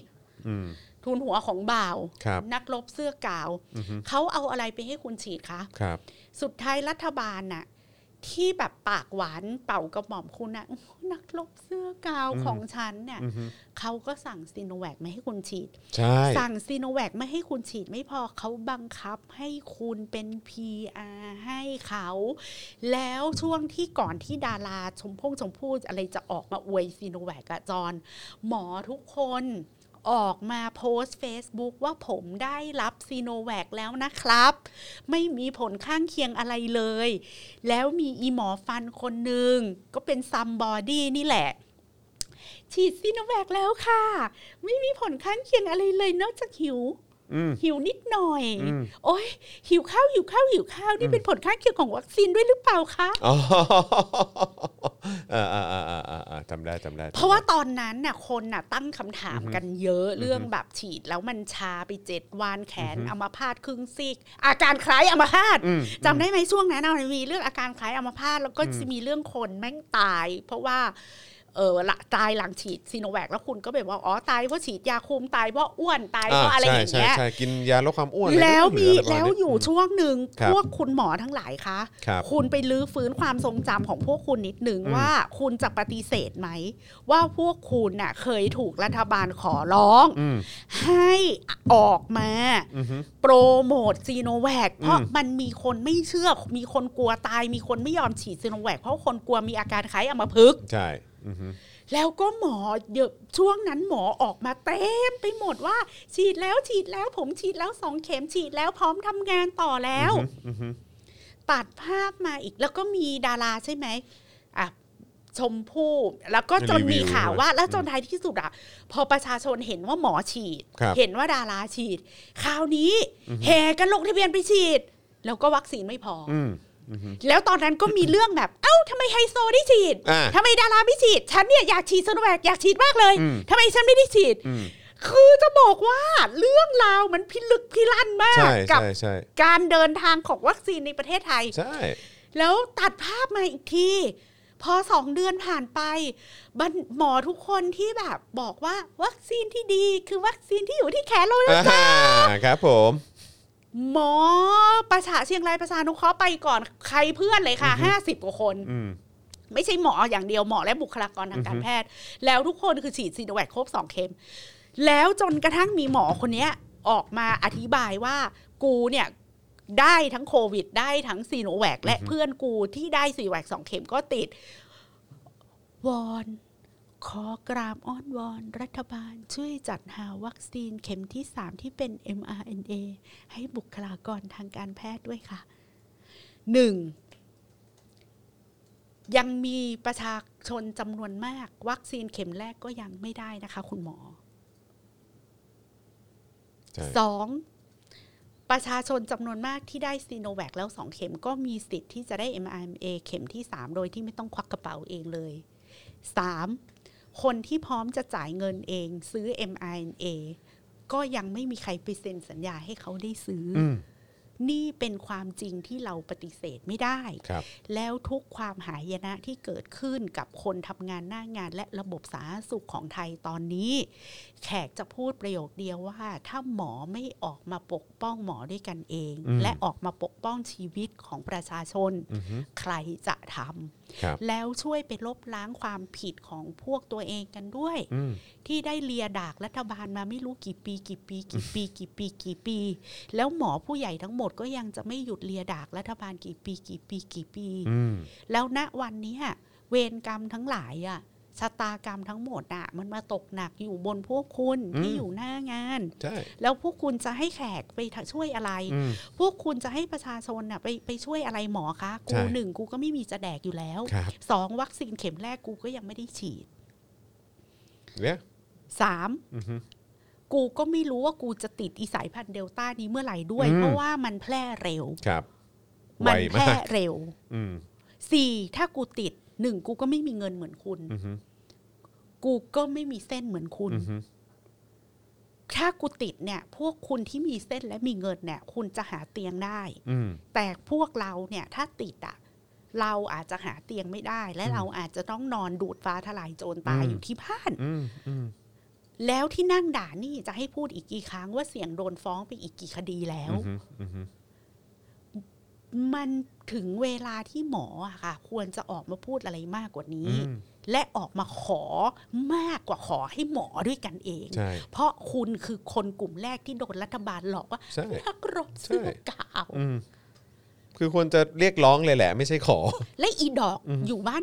อืมทูนหัวของบ่าวครับนักรบเสื้อกาวอือฮึเขาเอาอะไรไปให้คุณฉีดคะครับ สุดท้ายรัฐบาลน่ะ ที่แบบปากหวานเป่ากระหม่อมคุณน่ะนักรบเสื้อกาวอืมของฉันเนี่ยอือฮึเขาก็สั่งซีโนแวคไม่ให้คุณฉีดใช่สั่งซีโนแวคไม่ให้คุณฉีดไม่พอเขาบังคับให้คุณเป็น PR ให้เขา แล้วช่วงที่ก่อนที่ดาราชมพงชมพู่อะไรจะออกมาอวยซีโนแวคอะจอนหมอทุกคน ออกมาโพสต์ Facebook ว่าผมได้รับซีโนแวคแล้วนะครับ ไม่มีผลข้างเคียงอะไรเลย แล้วมีอีหมอฟันคนหนึ่งก็เป็น somebody นี่แหละ ฉีดซีโนแวคแล้วค่ะ ไม่มีผลข้างเคียงอะไรเลยนอกจากหิว หิวนิดหน่อยอืมโอ้ยหิวข้าวหิวข้าวหิวข้าวนี่เป็นผลข้างเคียงของวัคซีนด้วยหรือเปล่าคะอ๋อเออเออเออเออเออเออจำได้จำได้จำได้ เพราะว่าตอนนั้นน่ะคนน่ะตั้งคำถามกันเยอะเรื่องแบบฉีดแล้วมันชาไปเจ็ดวันแขนอัมพาตครึ่งซีก อาการคล้ายอัมพาตอืมจำได้ไหมช่วงนั้นน่ะมันมีเรื่องอาการคล้ายอัมพาตแล้วก็จะมีเรื่องคนแม่งตาย เพราะว่า เออละตายหลังฉีดซีโนแวคแล้วคุณก็แบบว่าอ๋อตายเพราะฉีดยาคุมตายเพราะอ้วนตายเพราะอะไรอย่างใช่เงี้ยใช่ใช่กินยาลดความอ้วนแล้วมีหรืออะไรประาณแล้วนี้อยู่ช่วงหนึ่งครับพวกคุณหมอทั้งหลายคะครับคุณไปลื้อฟื้นความทรงจำของพวกคุณนิดหนึ่งอืมว่าคุณจะปฏิเสธไหม ว่าพวกคุณน่ะเคยถูกรัฐบาลขอร้องอืมให้ออกมาอือฮึโปรโมทซีโนแวคเพราะอืมมันมีคนไม่เชื่อมีคนกลัวตาย มีคนไม่ยอมฉีดซีโนแวคเพราะคนกลัวมีอาการคล้ายอัมพฤกษ์ใช่อือฮึ แล้วก็หมอเยอะช่วงนั้นหมอออกมาเต็มไปหมดว่า ฉีดแล้วฉีดแล้วผมฉีดแล้วสองเข็มฉีดแล้วพร้อมทำงานต่อแล้วอือฮึตัดภาพมาอีกแล้วก็มีดาราใช่ไหมอะชมพู่แล้วก็จนมีข่าวว่า แล้วจนท้ายที่สุดอะพอประชาชนเห็นว่าหมอฉีดครับเห็นว่าดาราฉีด คราวนี้แห่กันลงทะเบียนไปฉีด แล้วก็วัคซีนไม่พอออืม แล้วตอนนั้นก็มีเรื่องแบบ เอ้าทำไมไฮโซได้ฉีดอ่าทำไมดาราไม่ฉีด ฉันเนี่ยอยากฉีดซโนแวคอยากฉีดมากเลยอืมทำไมฉันไม่ได้ฉีดอืมคือจะบอกว่าเรื่องราวมันพิลึกพิลั่นมากใช่กัใช่ใช่การเดินทางของวัคซีนในประเทศไทยใช่แล้วตัดภาพมาอีกทีพอสองเดือนผ่านไปบันหมอทุกคนที่แบบบอกว่าวัคซีนที่ดีคือวัคซีนที่อยู่ที่แขนเราแล้วจ้าอ่าครับผม หมอประชาเชียงรายประชานุเคราะห์ไปก่อนใครเพื่อนเลยค่ะห้าสิบกว่าคนอืมไม่ใช่หมออย่างเดียวหมอและบุคลากรทางการแพทย์ แล้วทุกคนคือฉีดซีโนแวคครบสองเข็ม แล้วจนกระทั่งมีหมอคนเนี้ยออกมาอธิบายว่ากูเนี่ยได้ทั้งโควิด ได้ทั้งซีโนแวคและเพื่อนกูที่ได้ซีโนแวคสองเข็มก็ติดวอน ขอกราบอ้อนวอน รัฐบาลช่วยจัดหาวัคซีนเข็มที่ 3 ที่เป็น mRNA ให้บุคลากรทางการแพทย์ด้วยค่ะหนึ่งยังมีประชาชนจำนวนมาก วัคซีนเข็มแรกก็ยังไม่ได้นะคะคุณหมอใช่สองประชาชนจำนวนมากที่ได้ซีโนแวคแล้ว 2 เข็มก็มีสิทธิ์ที่จะได้ mRNA เข็มที่ 3 โดยที่ไม่ต้องควักกระเป๋าเองเลย 3. คนที่พร้อมจะจ่ายเงินเองซื้อ mRNA ก็ยังไม่มีใครไปเซ็นสัญญาให้เขาได้ซื้อออืมนี่เป็นความจริงที่เราปฏิเสธไม่ได้ครับแล้วทุกความหายนะที่เกิดขึ้นกับคนทำงานหน้างานและระบบสาธารณสุขของไทยตอนนี้ แขกจะพูดประโยคเดียวว่า ถ้าหมอไม่ออกมาปกป้องหมอด้วยกันเองอืมและออกมาปกป้องชีวิตของประชาชนอือฮึใครจะทครับำ แล้วช่วยไปลบล้างความผิดของพวกตัวเองกันด้วยอืมที่ได้เลียดากรัฐบาลมาไม่รู้กี่ปี กี่ปี กี่ปี กี่ปี กี่ปี แล้วหมอผู้ใหญ่ทั้งหมดก็ยังจะไม่หยุดเลียดากรัฐบาลกี่ปี กี่ปี กี่ปีอืมแล้วณวันเนี้ยเวรกรรมทั้งหลายอะ ชะตากรรมทั้งหมดอะมันมาตกหนักอยู่บนพวกคุณอืมที่อยู่หน้างานใช่แล้วพวกคุณจะให้แขกไปช่วยอะไรอืมพวกคุณจะให้ประชาชนน่ะไปไปช่วยอะไรหมอคะใช่กูหนึ่งกูก็ไม่มีจะแดกอยู่แล้วครับสองวัคซีนเข็มแรกกูก็ยังไม่ได้ฉีดเนี่ยสามอือฮึกูก็ไม่รู้ว่ากูจะติดอีสายพันธุ์เดลต้านี้เมื่อไหร่ด้วยอืมเพราะว่ามันแพร่เร็วครับไวมันแพร่มากเร็วอืมสี่ถ้ากูติด หนึ่งกูก็ไม่มีเงินเหมือนคุณอือฮึกูก็ไม่มีเส้นเหมือนคุณอือฮึถ้ากูติดเนี่ย พวกคุณที่มีเส้นและมีเงินเนี่ย คุณจะหาเตียงได้อืมแต่พวกเราเนี่ย ถ้าติดอะเราอาจจะหาเตียงไม่ได้ และเราอาจจะต้องนอนดูดฟ้าทลายโจรตายอืมอยู่ที่บ้านอืมอืมแล้วที่นั่งด่านี่จะให้พูดอีกกี่ครั้งว่าเสียงโดนฟ้องไปอีกกี่คดีแล้วอือฮึอือฮึ มันถึงเวลาที่หมออะค่ะ ควรจะออกมาพูดอะไรมากกว่านี้อืมและออกมาขอมากกว่าขอให้หมอด้วยกันเองใช่เพราะคุณคือคนกลุ่มแรกที่โดนรัฐบาลหลอกว่าใช่นักรบเสื้อใช่กาวอืมคือควรจะเรียกร้องเลยแหละ ไม่ใช่ขอ และอีดอกอืมอยู่บ้าน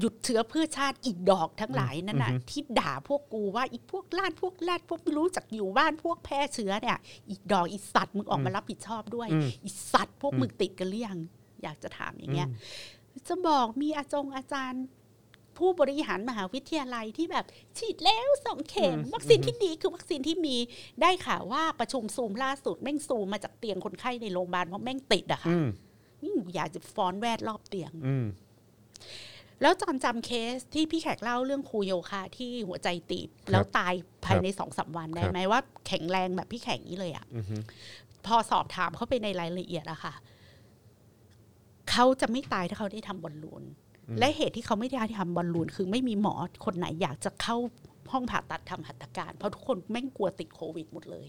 หยุดเชื้อเพื่อชาติอีดอกทั้งหลายนั่นน่ะอือฮึที่ด่าพวกกูว่าอีพวกล้านพวกแรดพวกไม่รู้จักอยู่บ้านพวกแพร่เชื้อเนี่ย อีดอกอีสัตว์มึงออกมารับผิดชอบด้วยอืมอีสัตว์พวกอืมมึงติดกันหรือยังอยากจะถามอย่างเงี้ยจะบอกมีอาจงอาจารย์ผู้บริหารมหาวิทยาลัยที่แบบ ฉีดแล้วสองเข็มอืมวัคซีนที่ดีคือวัคซีนที่มีได้ข่าวว่าประชุมซูมล่าสุด แม่งซูมมาจากเตียงคนไข้ในโรงพยาบาลเพราะแม่งติดอะค่ะอืมนี่อยากจะฟ้อนแวดรอบเตียงอืม แล้วจอนจำเคสที่พี่แขกเล่าเรื่องครูโยคะที่หัวใจตีบแล้วตายภายในสองสามวันได้ครับไหมว่าแข็งแรงแบบพี่แขกนี้เลยอะอือฮึพอสอบถามเขาไปในรายละเอียดอะค่ะเขาจะไม่ตายถ้าเขาได้ทำบอลลูน และเหตุที่เขาไม่ได้ทำบอลลูน คือไม่มีหมอคนไหนอยากจะเข้าห้องผ่าตัดทำหัตถการ เพราะทุกคนแม่งกลัวติดโควิดหมดเลย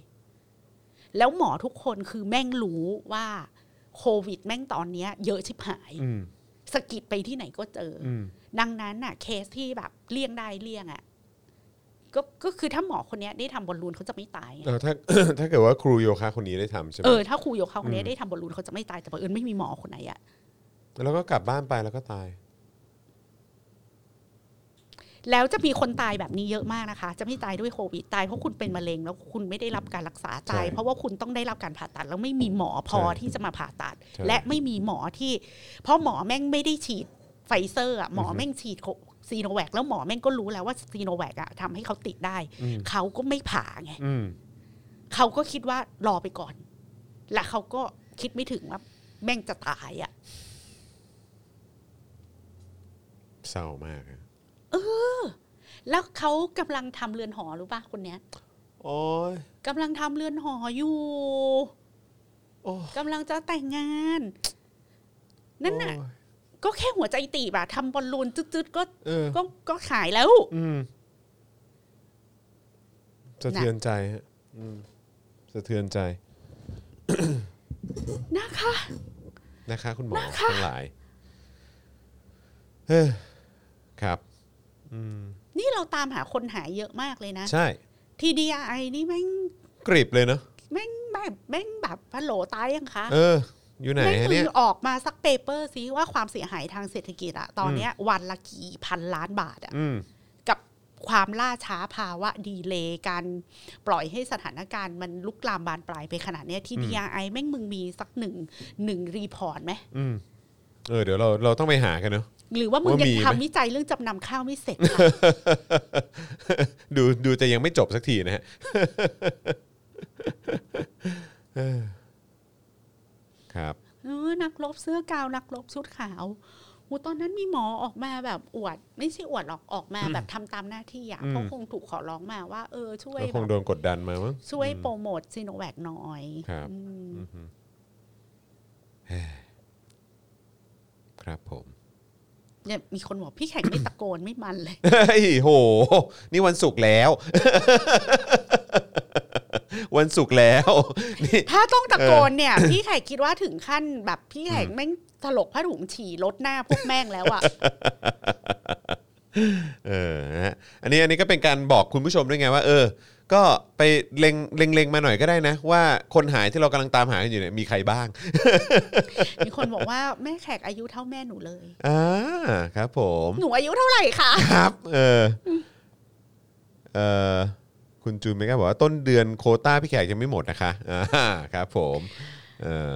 แล้วหมอทุกคนคือแม่งรู้ว่าโควิด แม่งตอนเนี้ย เยอะชิบหายอืม สะกิดไปที่ไหนก็เจอออืมดังนั้นน่ะ เคสที่แบบเลี่ยงได้เลี่ยงอะก็ก็คือถ้าหมอคนเนี้ยได้ทำบอลลูนเขาจะไม่ตายไงเออถ้าถ้าเกิดว่าครูโยคะคนนี้ได้ทำใช่ไหมเออถ้าครูโยคะคนเนี้ยอืมได้ทำบอลลูนเขาจะไม่ตายแต่บังเอิญไม่มีหมอคนไหนอะแล้วก็กลับบ้านไปแล้วก็ตาย แล้วจะมีคนตายแบบนี้เยอะมากนะคะ จะไม่ตายด้วยโควิดตายเพราะคุณเป็นมะเร็งแล้วคุณไม่ได้รับการรักษาตายใช่เพราะว่าคุณต้องได้รับการผ่าตัด แล้วไม่มีหมอพอใช่ที่จะมาผ่าตัดใช่และไม่มีหมอที่ เพราะหมอแม่งไม่ได้ฉีดไฟเซอร์อะหมอแม่งฉีดซีโนแวคแล้วหมอแม่งก็รู้แล้วว่าซีโนแวคอะทำให้เขาติดได้อืมเขาก็ไม่ผ่าไงอืมเขาก็คิดว่ารอไปก่อน และเขาก็คิดไม่ถึงว่าแม่งจะตายอะเศร้ามากอะ แล้วเขากำลังทำเรือนหอรู้ป่ะคนเนี้ยโอ้ยกำลังทำเรือนหออยู่โอ้กำลังจะแต่งงาน นั่นน่ะโอ้ยก็แค่หัวใจตีบอะทำบอลลูนจืดๆก็เออ ก็ก็ขายแล้ว อืมสะเทือนใจฮะอืมสะเทือนใจนะคะ นะคะ คุณหมอนะคะ ทั้งหลายเฮ้ยครับอืม นี่เราตามหาคนหายเยอะมากเลยนะ ใช่TDRI นี่แม่งกริบเลยเนาะแม่งแบบแม่งแบบฮัลโหลตายยังคะเออ อยู่ไหนแม่งฮะมึเนี่ยออกมาสัก paper ซิว่าความเสียหายทางเศรษฐกิจอะตอนเนี้ยวันละกี่พันล้านบาทอะ อืม กับความล่าช้าภาวะ delay การปล่อยให้สถานการณ์มันลุกลามบานปลายไปขนาดเนี้ย TDRI แม่งมึงมีสักหนึ่งหนึ่ง report ไหม อืมเออเดี๋ยวเราเราต้องไปหากันเนาะ หรือว่ามึงว่ายังมีไหมทำวิจัยเรื่องจำนำข้าวไม่เสร็จค่ะดูดูจะยังไม่จบสักทีนะฮะเออครับเออนักรบเสื้อกาวนักรบชุดขาวโหตอนนั้นมีหมอออกมาแบบอวด ไม่ใช่อวดหรอกออกมาแบบทำตามหน้าที่อะอืมเพราะคงถูกขอร้องมาว่า เออช่วยก็คงแบบโดนกดดันมามั้งช่วยโปรโมทซีโนแวคหน่อยครับอืมอือฮึเฮ้ยครับผม เนี่ยมีคนบอกพี่แข่งไม่ตะโกนไม่มันเลยเฮ้ยโห นี่วันศุกร์แล้ว วันศุกร์แล้วนี่ถ้าต้องตะโกนเนี่ย พี่แขกคิดว่าถึงขั้นแบบพี่แขกแม่งถลกผ้าถุงฉี่รถหน้าพวกแม่งแล้วอะเออนะฮะอันนี้อันนี้ก็เป็นการบอกคุณผู้ชมด้วยไงว่า เออ ก็ไปเล็งเล็งเล็งมาหน่อยก็ได้นะ ว่าคนหายที่เรากำลังตามหากันอยู่เนี่ยมีใครบ้าง มีคนบอกว่าแม่แขกอายุเท่าแม่หนูเลยอ่าครับผมหนูอายุเท่าไหร่คะครับ เออเออคุณจูนเมกาบอกว่าต้นเดือนโควต้าพี่แขกยังไม่หมดนะคะอ่าครับผมเออ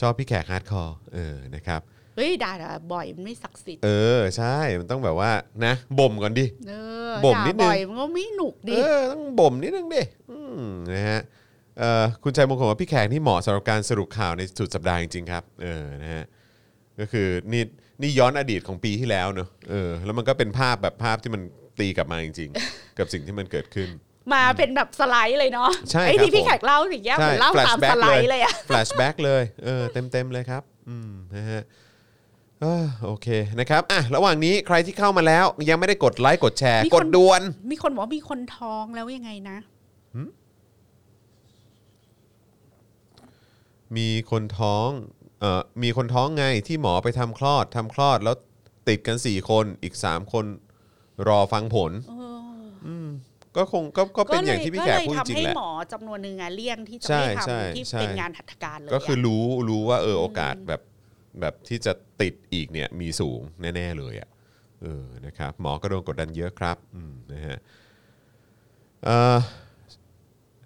ชอบพี่แขก hardcore เออนะครับเฮ้ยด่าด่าบ่อยมันไม่ศักดิ์สิทธิ์เออใช่มันต้องแบบว่านะบ่มก่อนดิเออบ่มด่านิดนึงบ่อยมันก็ไม่หนุกเอดิอต้องบ่มนิดนึงดิอืมนะฮะเอ่อคุณใจมงคลว่าพี่แขกนี่เหมาะสำหรับการสรุปข่าวในสุดสัปดาห์จริงๆครับเออนะฮะก็คือนี่นี่ย้อนอดีตของปีที่แล้วเนอะเออแล้วมันก็เป็นภาพแบบภาพที่มันตีกลับมาจริง ๆ กับสิ่งที่มันเกิดขึ้น มาเป็นแบบสไลด์เลยเนาะใช่ไอ้ครับที่พี่แขกเล่าอย่างเงี้ยผมใช่เหมือนเล่าตาม flashback สไลด์เลยอะ flash back เลยเออเต็มเต็มๆเลยครับอืมนะฮะเอ้อ โอเคนะครับอะระหว่างนี้ใครที่เข้ามาแล้ว ยังไม่ได้กดไลค์กดแชร์ มีกคดนด่วน มีคนบอกว่ามีคนท้องแล้วยังไงนะ มีคนท้องเอ่อมีคนท้องไงที่หมอไปทำคลอดทำคลอดแล้วติดกัน 4 คนอีก 3 คนรอฟังผล เออก็คงก็ก็เป็นอย่างที่พี่แขกพูดก็เลยจริงทำให้ๆแหละหมอจำนวนหนึ่งอะเลี่ยงที่จะใช่ไม่ใช่ทำที่ใช่ เป็นงานหัตถการเลยก็คืออะรู้รู้ว่าเออโอกาสแบบ แบบที่จะติดอีกเนี่ยมีสูงแน่ ๆ เลยอะเออนะครับหมอก็โดนกดดันเยอะครับนะฮะ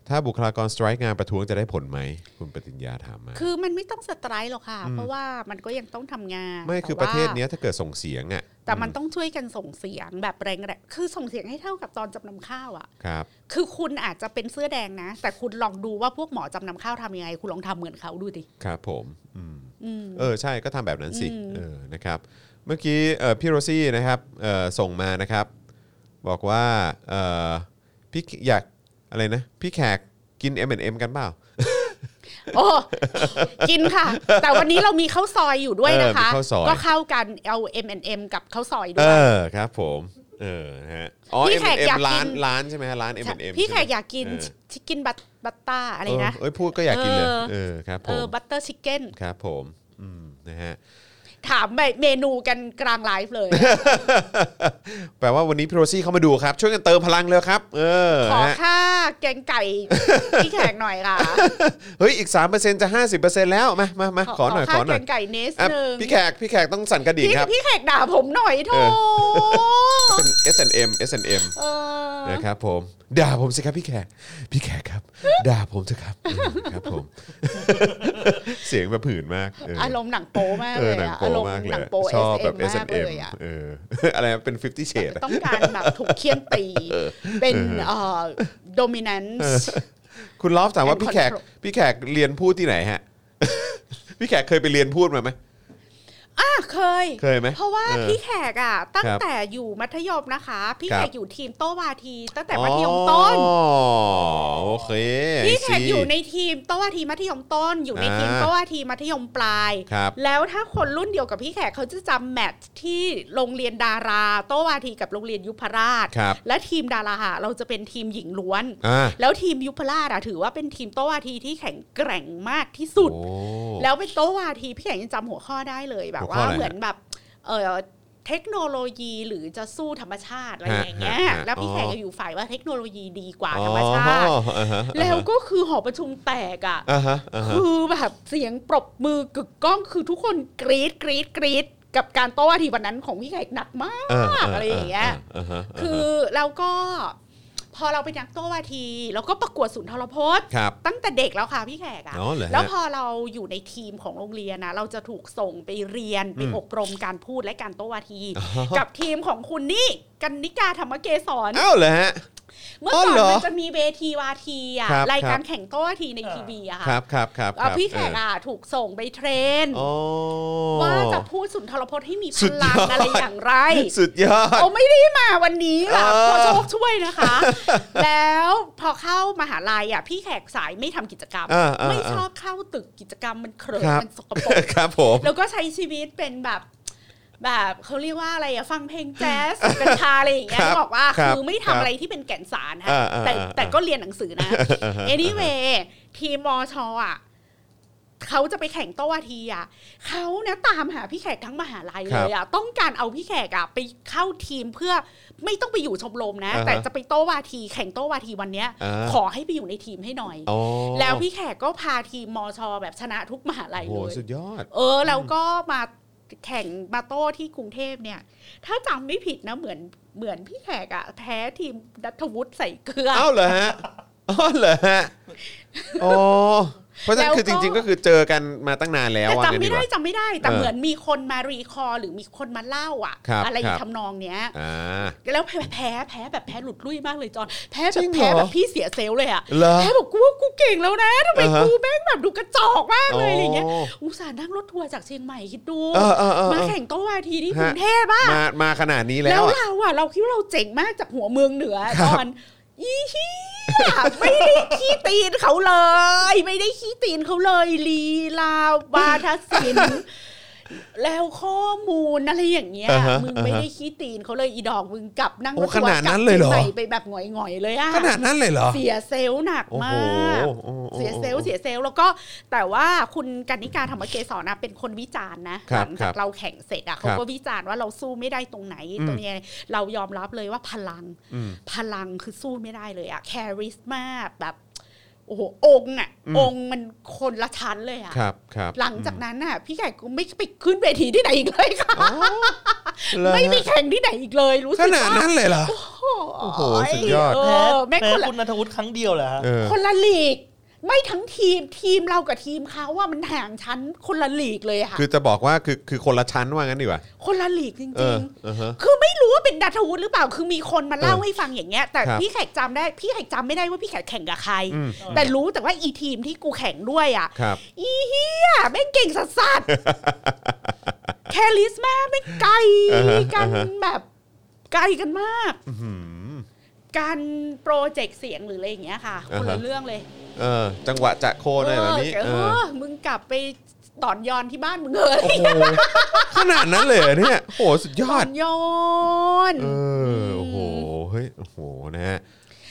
ถ้าบุคลากรสไตรค์งานประท้วงจะได้ผลไหม คุณปฏิญญาถามมา คือมันไม่ต้องสไตรค์หรอกค่ะ เพราะว่ามันก็ยังต้องทำงานไม่คือแต่ปว่าระเทศเนี้ยถ้าเกิดส่งเสียงอะแต่มันต้องช่วยกันส่งเสียงแบบแรงๆคือส่งเสียงให้เท่ากับตอนจำนำข้าวอะครับคือคุณอาจจะเป็นเสื้อแดงนะ แต่คุณลองดูว่าพวกหมอจำนำข้าวทำยังไง คุณลองทำเหมือนเขาดูดิครับ ผมอืมอืมเออใช่ก็ทำแบบนั้นสิอืมเออนะครับ เมื่อกี้เอ่อพี่โรซี่นะครับเอ่อส่งมานะครับ บอกว่าเอ่อพี่อยาก อะไรนะ พี่แขกกิน M&M กันเปล่า โอ้กินค่ะ แต่วันนี้เรามีข้าวซอยอยู่ด้วยนะคะ เออมีข้าวซอย ก็เข้ากันเอา M&M กับข้าวซอยด้เอวย อครับผม เออนะฮะอ๋อ พี่แขก M&M อยากกิน ร้านร้านใช่ไหมฮะร้าน M&M พี่แขกใช่ไหมอยากกินเออชิคกินบัตบัตต้าอะไรนะเออเอ้ยพูดก็อยากกินเลยเออ เออครับผเออมบัตเตอร์ชิคเก้นครับผมอืมนะฮะ ถามเมนูกันกลางไลฟ์เลย แปลว่าวันนี้พี่โรซี่เข้ามาดูครับ ช่วยกันเติมพลังเลยครับ เออขอนะฮะค่าแกงไก่พี่แขกหน่อยค่ะ เฮ้ย อีก 3%จะ 50%แล้ว มามามาขอหน่อยขค่าอหแกน่อยงไก่เนสอะหนึ่งพี่แขก พี่แขกต้องสั่นกระดิ่งพี่ครับ พี่แขกด่าผมหน่อยโถเอเป็น S&M S&M เออนะครับผม ด่าผมสิครับพี่แขกพี่แขกครับ ด่าผมเถอะครับเออครับผม เสียงแบบผื่นมากเอออารมณ์หนังโป๊มากเอเลอยหนังอะโปอารมณ์มากเลหนัยงโป๊ชอบแบบ SM มาก S&M เลยอะเออ อะไรนะเป็น 50 shade อะ ต้องการแบบถูกเคี่ยนตี เป็นเอ่อ dominance คุณลอฟถามว่า And พี่แขก control พี่แขกเรียนพูดที่ไหนฮะ พี่แขกเคยไปเรียนพูดมาไหม อะเคย เคยไหมเพราะว่าเออพี่แขกอะ ตั้งครับแต่อยู่มัธยมนะคะ พี่ครับแขกอยู่ทีมโต้วาที ตั้งแต่มัธยมต้นอ๋อโอเคพี่แขก I see อยู่ในทีมโต้วาทีมัธยมต้น อยู่ในทีมอ่าโต้วาทีมัธยมปลายครับแล้วถ้าคนรุ่นเดียวกับพี่แขกเขาจะจำแมตช์ที่โรงเรียนดารา โต้วาทีกับโรงเรียนยุพราชครับและทีมดาราค่ะเราจะเป็นทีมหญิงล้วนอ่าแล้วทีมยุพราชอะถือว่าเป็นทีมโต้วาทีที่แข็งแกร่งมากที่สุดโอ้แล้วเป็นโต้วาทีพี่แขกยังจำหัวข้อได้เลยแบบหัวข้อว่าอะไรเหมือนแบบเออเทคโนโลยีหรือจะสู้ธรรมชาติอะไรอย่างเงี้ยฮะฮะแล้วพี่อ๋อแขกก็อยู่ฝ่ายว่าเทคโนโลยีดีกว่าธรรมชาติอ๋ออ่าฮะแล้วก็คือหอประชุมแตกอะอ่าฮะอ่าฮะคือแบบเสียงปรบมือกึกก้องคือทุกคนกรี๊ดกรี๊ดกรี๊ดกับการโต้วาทีวันนั้นของพี่แขกหนักมากอ่าาอะไรอย่างเงี้ยอ่าฮะาฮะคือแล้วก็ พอเราเป็นนักโต้วาทีแล้วก็ประกวดสุนทรพจน์ครับ ตั้งแต่เด็กแล้วค่ะพี่แขกอะอ๋อเหรอฮะ แล้วพอเราอยู่ในทีมของโรงเรียนนะเราจะถูกส่งไปเรียนไปอืมอบรมการพูดและการโต้วาที อ๋อ กับทีมของคุณนี่กันนิกาธรรมเกศร อ้าวเหรอฮะ เมื่ออ๋อก่อนเหรอมันจะมีเวทีวาทีอะครับรายการครับแข่งโต้วาทีในทีวีอะค่ะครับครับครับเอ่อพี่แขกเอออะถูกส่งไปเทรนอ๋อว่าจะพูดสุนทรพจน์ให้มีพสุดลังยอดอะไรอย่างไร สุดยอดโอ้ไม่ได้มาวันนี้ล่ะเออพอโชคช่วยนะคะ แล้วพอเข้ามหาลัยอะพี่แขกสายไม่ทำกิจกรรมอ่าอ่าไม่อ่าชอบเข้าตึกกิจกรรมมันเครอะครับมันสกปรกครับผมแล้วก็ใช้ชีวิตเป็นแบบ แบบเขาเรียกว่าอะไรอะฟังเพลงแจ๊สกัญชาอะไรอย่างเงี้ยครับบอกว่าครับคือไม่ทำอะไรที่เป็นแก่นสารฮะอ่าอ่าแต่อ่าแต่ก็เรียนหนังสือนะ anyway ทีมมอชอะเขาจะไปแข่งโต้วาทีอะเขาเนี่ยตามหาพี่แขกทั้งมหาลัยเลยอะต้องการเอาพี่แขกอะไปเข้าทีมเพื่อไม่ต้องไปอยู่ชมรมนะอ่าฮะแต่จะไปโต้วาที แข่งโต้วาทีวันเนี้ยอ่าขอให้ไปอยู่ในทีมให้หน่อยอ๋อแล้วพี่แขกก็พาทีมมอชแบบชนะทุกมหาลัยโอ้โหเลยสุดยอด เออแล้วก็มา แข่งบาโต้ที่กรุงเทพเนี่ย ถ้าจำไม่ผิดนะเหมือนเหมือนพี่แขกอะแพ้ทีมดัทวุฒิใส่เกลืออ้าวเหรอฮะอ้าวเหรอฮะอ๋อ เพราะฉะนั้นแล้วก็คือจริง ๆ ก็คือเจอกันมาตั้งนานแล้วแต่ว่าจำงั้นไม่ดีกได้ว่าจำไม่ได้แต่เออเหมือนมีคนมารีคอร์หรือมีคนมาเล่าอะครับอะไรครับทำนองเนี้ยอ่าแล้วแพ้แพ้แพ้แบบแพ้หลุดลุ่ยมากเลยจอนแพ้จริแบบงเหรอแพ้แบบพี่เสียเซลลเลยอะเหรอแพ้แบบกูว่ากูเก่งแล้วนะทำไมอ่าฮะกูแม่งแบบดูกระจอกมากเลยอะไรเงี้ยอ๋ออุตส่าห์นั่งรถทัวร์จากเชียงใหม่คิดดูเออเออเออมาเออแข่งโต้วาทีที่ฮะกรุงเทพอะมามาขนาดนี้แล้แล้ววอะเราอะเราคิดว่าเราเจ๋งมากจากหัวเมืองเหนือครับตอน อีฮีไม่ได้ขี้ตีนเขาเลย ไม่ได้ขี้ตีนเขาเลยลีลาวาทศิลป์ แล้วข้อมูลอะไรอย่างเงี้ยอ่าฮะมึงไม่ได้ขี้ตีนเขาเลยอีดอกมึงกลับโอ้ขนาดนั้นเลยเหรอนั่งรถทัวร์กลับเชีงใม่ไปแบบหงอยๆเลยอะขนาดนั้นเลยเหรอเสีย self หนักโอ้โหมากโอ้โหเสีย self เสีย self แล้วก็แต่ว่าคุณกนิการธรรมเกศรนะเป็นคนวิจารณ์นะครับหลังครับเราแข่งเสร็จอะเขาครับก็วิจารณ์ว่าเราสู้ไม่ได้ตรงไหนอืมตรงเนี้ยเรายอมรับเลยว่าพลังอืมพลังคือสู้ไม่ได้เลยอะแคริสมาแบบ โอ้โหองค์อะอืม องค์มันคนละชั้นเลยอะครับครับหลังจากนั้นน่ะ พี่ไก่ก็ไม่ไปขึ้นเวทีที่ไหนอีกเลยค่ะ อ๋อเหรอไม่ไปฮะแข่งที่ไหนอีกเลยรู้ขสึกนาดว่านั้นเลยเหรอ โอ้โหสุดยอด เอแพ้อแม่งแพ้คนละคุณนัทวุฒิครั้งเดียวเหรอฮะ เออ คนละลีก ไม่ทั้งทีมทีมเรากับทีมเขาว่ามันห่างชั้นคนละลีกเลยอะค่ะ คือจะบอกว่าคือคือคนละชั้นว่างั้นดีกว่า คนละลีกจเอริองเออฮะๆคือไม่รู้ว่าเป็นดัทวุฒิหรือเปล่า คือมีคนมาเล่าเออให้ฟังอย่างเงี้ย แต่ครับ พี่แขกจำได้พี่แขกจำไม่ได้ว่าพี่แขกแข่งกับใคร อืมแต่รู้แต่ว่าอีทีมที่กูแข่งด้วยอะ ครับ อีเฮียแม่งเก่งสัสสัสๆ แคลิสมาแม่งไกลอ่าฮะกันอ่าฮะ แบบไกลกันมาก อื้อหือ การโปรเจกต์เสียงหรืออะไรอย่างเงี้ยค่ะคนละอ่าฮะเรื่องเลย เออ จังหวะจะโคนอะไรแบบนี้เออเอเอออมึงกลับไปตอนยอนที่บ้านมึงเลยโอ้โหขนาดนั้นเลยเหรอเนี่ยโหสุดยตออดนยอนเออโอ้โหเฮ้ยโอ้โหนะฮะ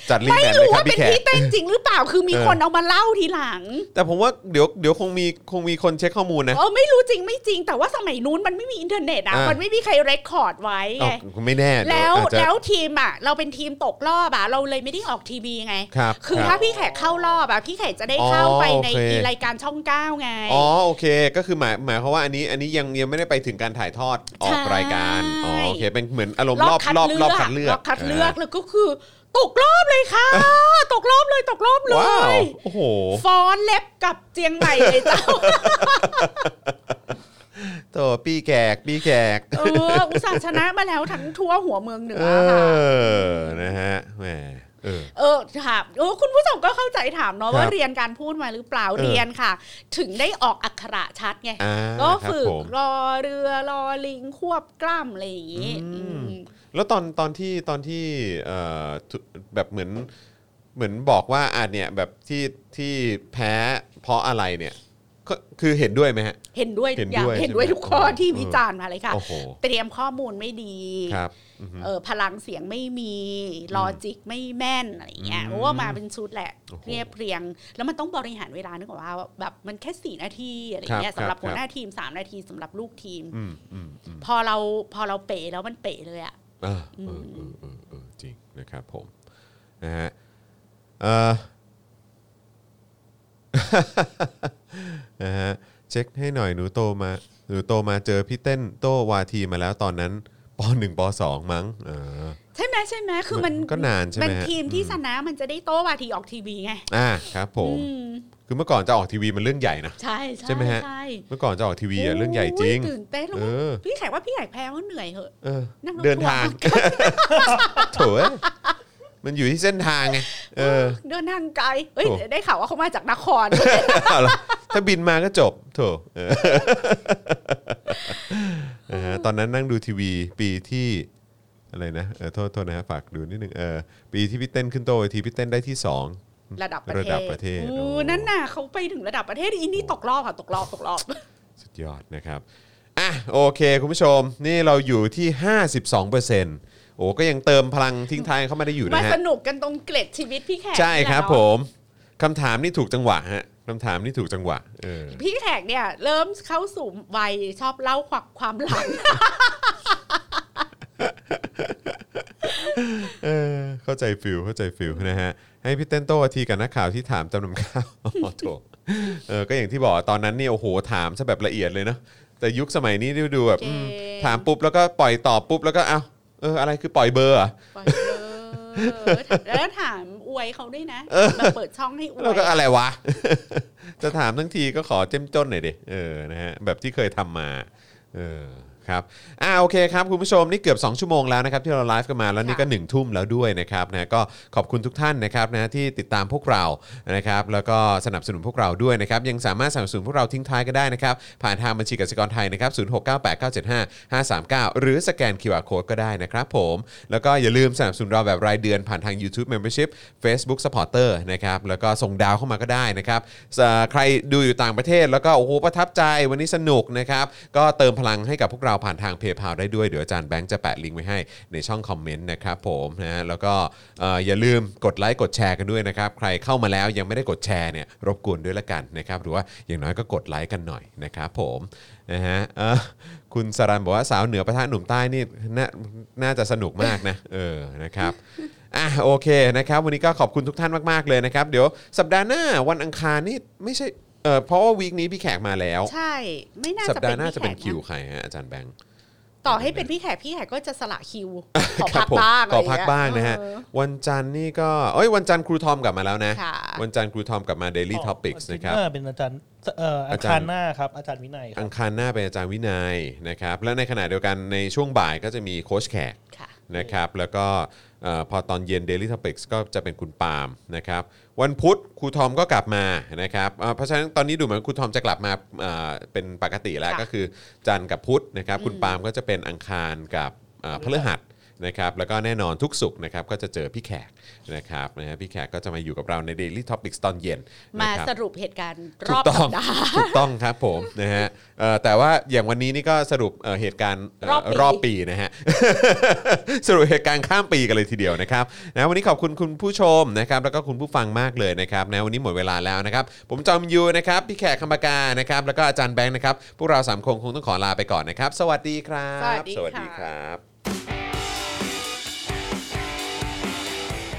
จัดรีไม่แมทเลยรู้ครับว่าเป็พี่นแขก ที่เต้นจริงหรือเปล่าคือมีเออ คนเอามาเล่าทีหลังแต่ผมว่าเดี๋ยวเดี๋ยวคงมีคงมีคนเช็คข้อมูลนะ เออไม่รู้จริงไม่จริง แต่ว่าสมัยนู้นมันไม่มีอินเทอร์เน็ตอะอ่ามั มันไม่มีใครเรคคอร์ดไว้เอ้าไงไม่แน่เดี๋ยแล้วอาจจะแล้วทีมอะ เราเป็นทีมตกรอบอะเราเลยไม่ได้ออกทีวีไง ครับคือรับถ้าพี่แขกเข้ารอบอะพี่แขกจะได้อ๋อเข้าไปในโอเค รายการช่องเก้าไง อ๋อโอเค ก็คือหมายหมายความว่าอันนี้อันนี้ยังยังไม่ได้ไปถึงการถ่ายทอดออกรายการอ๋อโอเค เป็นเหมือนอารมณ์รอบรอบรอบคัดเลือกรอบคัดเลือกแล้วก็คือ ตกรอบเลยค่ะ ตกรอบเลยตกรอบเลว้าวยโอ้โห ฟ้อนเล็บกับเจียงใหม่เลยเจ้า โตปีแขกปีแขกเอออุตส่าห์ชนะมาแล้วทั้งทั่วหัวเมืองเหนืเออค่ะอนะฮะแหมเออ เออถามเออคุณผู้ชมก็เข้าใจถามเนาะครับว่าเรียนการพูดมาหรือเปล่าเออ เรียนค่ะ ถึงได้ออกอักขระชัดไง อ่าก็ครับฝึกผม รอเรือรอลิงควบกล้ำอะไรอย่างงี้อืม อืม แล้วตอนตอนที่ตอนที่เอ่อทุแบบเหมือนเหมือนบอกว่าอะเนี่ยแบบที่ที่แพ้เพราะอะไรเนี่ยก็คือเห็นด้วยไหมฮะ เห็นด้วยเห็ทุนกอย่างด้วยเห็นด้วยใช่ไหมทุกข้อที่เออวิจารณ์มาเลยค่ะโอ้โหเตรียมข้อมูลไม่ดีครับอือฮึ เออพลังเสียงไม่มีลอจิกไม่แม่นอะไรอย่างเงี้ยอืมเพราะว่ามาเป็นชุดแหละ โอ้โหเรียบเรียง แล้วมันต้องบริหารเวลานึกออกว่าแบบมันแค่สี่นาทีอะไรเงี้ยครับสำหรับครับ หัวหน้าทีมสามนาทีสำหรับลูกทีม อืมอืมอืม พอเราพอเราเป๋แล้วมันเป๋เลยอะ อ่าเออเออเออเออจริงนะครับผมนะฮะเออนะฮะเช็คให้หน่อยหนูโตมาหนูโตมาเจอพี่เต้นโตวาทีมาแล้วตอนนั้นปหนึ่งปสองมั้งเออ ใช่ไหมใช่ไหมคือมันมันก็นานใช่ไหมมันฮะทีมที่อืมชนะมันจะได้โต้วาทีออกทีวีไงอ่าครับผมอืมคือเมื่อก่อนจะออกทีวีมันเรื่องใหญ่นะใช่ใช่ใช่ไหมฮะใช่เมื่อก่อนจะออกทีวีอะเรื่องใหญ่จริงโยตื่นเต้นแล้วเออพี่แขกว่าพี่แขกแพ้ว่าเหนื่อยเหอะเออนั่งรถเดินทางทัวร์โถเอ้ยมันอยู่ที่เส้นทางไงเออ เดินทางไกลเฮ้ยโถได้ข่าวว่าเขามาจากนครเอาล่ะถ้าบินมาก็จบโถเออนะฮะตอนนั้นนั่งดูทีวีปีที่ อะไรนะเออโทษโทษนะฮะฝากดูนิดนึงเออปีที่พี่เต้นขึ้นโตเวทีพี่เต้นได้ที่สองระดับประเทศระดับประเทศโอ้โอ้นั่นน่ะเขาไปถึงระดับประเทศอินนี่ตกรอบค่ะตกรอบตกรอบ สุดยอดนะครับอะโอเค คุณผู้ชม นี่เราอยู่ที่ 52%โอ้ก็ยังเติมพลังทิ้งท้ายเข้ามาได้อยู่มานะฮะสนุกกันตรงเกล็ดชีวิตพี่แขกใช่ครับนี่แหละผเนาะมคำถามนี่ถูกจังหวะฮะคำถามนี่ถูกจังหวะเออพี่แขกเนี่ย เริ่มเข้าสู่วัยชอบเล่าความความหลัง เออเข้าใจฟิลเข้าใจฟิลนะฮะ ให้พี่เต้นโต้ทีกับนักข่าวที่ถามจำนำข้าวอ๋อโถเออก็อย่างที่บอกตอนนั้นเนี่ยโอ้โหถามซะแบบละเอียดเลยเนาะแต่ยุคสมัยนี้ดูดูแบบเก่งอืมถามปุ๊บแล้วก็ปล่อยตอบปุ๊บแล้วก็เอ้าเอออะไรคือปล่อยเบอร์เหรอะปล่อยเลยแล้วถามอวยเขาด้วยนะแบบเปิดช่องให้อวยแล้วก็อะไรวะ จะถามทั้งทีก็ขอเจ้มจนหน่อยดิ เออ นะฮะ แบบที่เคยทำมา เออ ครับอ่าโอเคครับคุณผู้ชมนี่เกือบ 2 ชั่วโมงแล้วนะครับที่เราไลฟ์กันมาแล้วนี่ก็1นึ่ทุ่มแล้วด้วยนะครับนะก็ขอบคุณทุกท่านนะครับนะที่ติดตามพวกเรานะครับแล้วก็สนับสนุนพวกเราด้วยนะครับยังสามารถสนับสนุนพวกเราทิ้งท้ายก็ได้นะครับผ่านทางบัญชีกสิกรไทยนะครับ0698975539หรือสแกน QR Code ก็ได้นะครับผมแล้วก็อย่าลืมสนับสนุนเราแบบรายเดือนผ่านทาง YouTube Membership Facebook Supporter นะครับแล้วก็ส่งดาวเข้ามาก็ได้นะครับสอ่าใครดูอยู่ต่างประเทศแล้วก็โอ้โหประทับใจวันนี้สนุกนะครับก็เติมพลังให้กับพวกเราราผ่านทาง PayPal ได้ด้วย เดี๋ยวอาจารย์แบงค์จะแปะลิงก์ไว้ให้ในช่องคอมเมนต์นะครับผมนะแล้วก็อย่าลืมกดไลค์กดแชร์กันด้วยนะครับ ใครเข้ามาแล้วยังไม่ได้กดแชร์เนี่ยรบกวนด้วยละกันนะครับหรือว่าอย่างน้อยก็กดไลค์กันหน่อยนะครับผมนะฮะคุณสรันบอกว่าสาวเหนือประทะหนุ่มใต้นี่น,น่าจะสนุกมากนะเออนะครับอะโอเคนะครับ วันนี้ก็ขอบคุณทุกท่านมาก ๆ เลยนะครับ เดี๋ยวสัปดาห์หน้าวันอังคารนี่ไม่ใช่ เออเพราะว่าวีคนี้พี่แขกมาแล้ว ใช่ ไม่น่าสัปจะดาเป็นห์หน้าจะเป็นพี่แขกคิวนะใครฮะอาจารย์แบงค์ ต่อให้เป็นพี่แขกพี่แขกก็จะสละคิว ขอครัพักผมบ้างขอพักไรเงี้ยบ้างนะฮะ เออ วันจันทร์นี่ก็เอ้ยวันจันทร์ครูทอมกลับมาแล้วนะ ค่ะ วันจันทร์ครูทอมกลับมา Daily Topics นะครับ อาทิตย์หาเป็นอาจารย์เอ่ออาอาจารย์ คารหน้าครับ อาจารย์วินัยครัอับงคารหน้าเป็นอาจารย์วินัยนะครับ และในขณะเดียวกันในช่วงบ่ายก็จะมีโค้ชแขกค่ะ นะครับ แล้วก็เอ่อพอตอนเย็น Daily Topics ก็จะเป็นคุณปาล์มนะครับวันพุธครูทอมก็กลับมานะครับเอ่อเพราะฉะนั้นตอนนี้ดูเหมือนครูทอมจะกลับมาเอ่อเป็นปกติแล้วค่ะก็คือจันทร์กับพุธนะครับคุณปาล์มก็จะเป็นอังคารกับเอ่อพฤหัส นะครับแล้วก็แน่นอนทุกสุกร์นะครับก็จะเจอพี่แขกนะครับนะฮะพี่แขกก็จะมาอยู่กับเราใน Daily Topics ตอนเย็นมานะครับสรุปเหตุการณ์รถูอกบต้อสังปดาห์ถูกต้องครับผมนะฮะเอ่อแต่ว่าอย่างวันนี้นี่ก็สรุปเอ่อเหตุการณ์เอ่อรอบปีรอบปีนะฮะสรุปเหตุการณ์ข้ามปีกันเลยทีเดียวนะครับนะวันนี้ขอบคุณคุณผู้ชมนะครับแล้วก็คุณผู้ฟังมากเลยนะครับนะวันนี้หมดเวลาแล้วนะครับผมจอมยูนะครับพี่แขกคำปากานะครับแล้วก็อาจารย์แบงค์นะครับพวกเราสามคนคงต้องขอลาไปก่อนนะครับ สวัสดีครับ สวัสดีค่ะครับ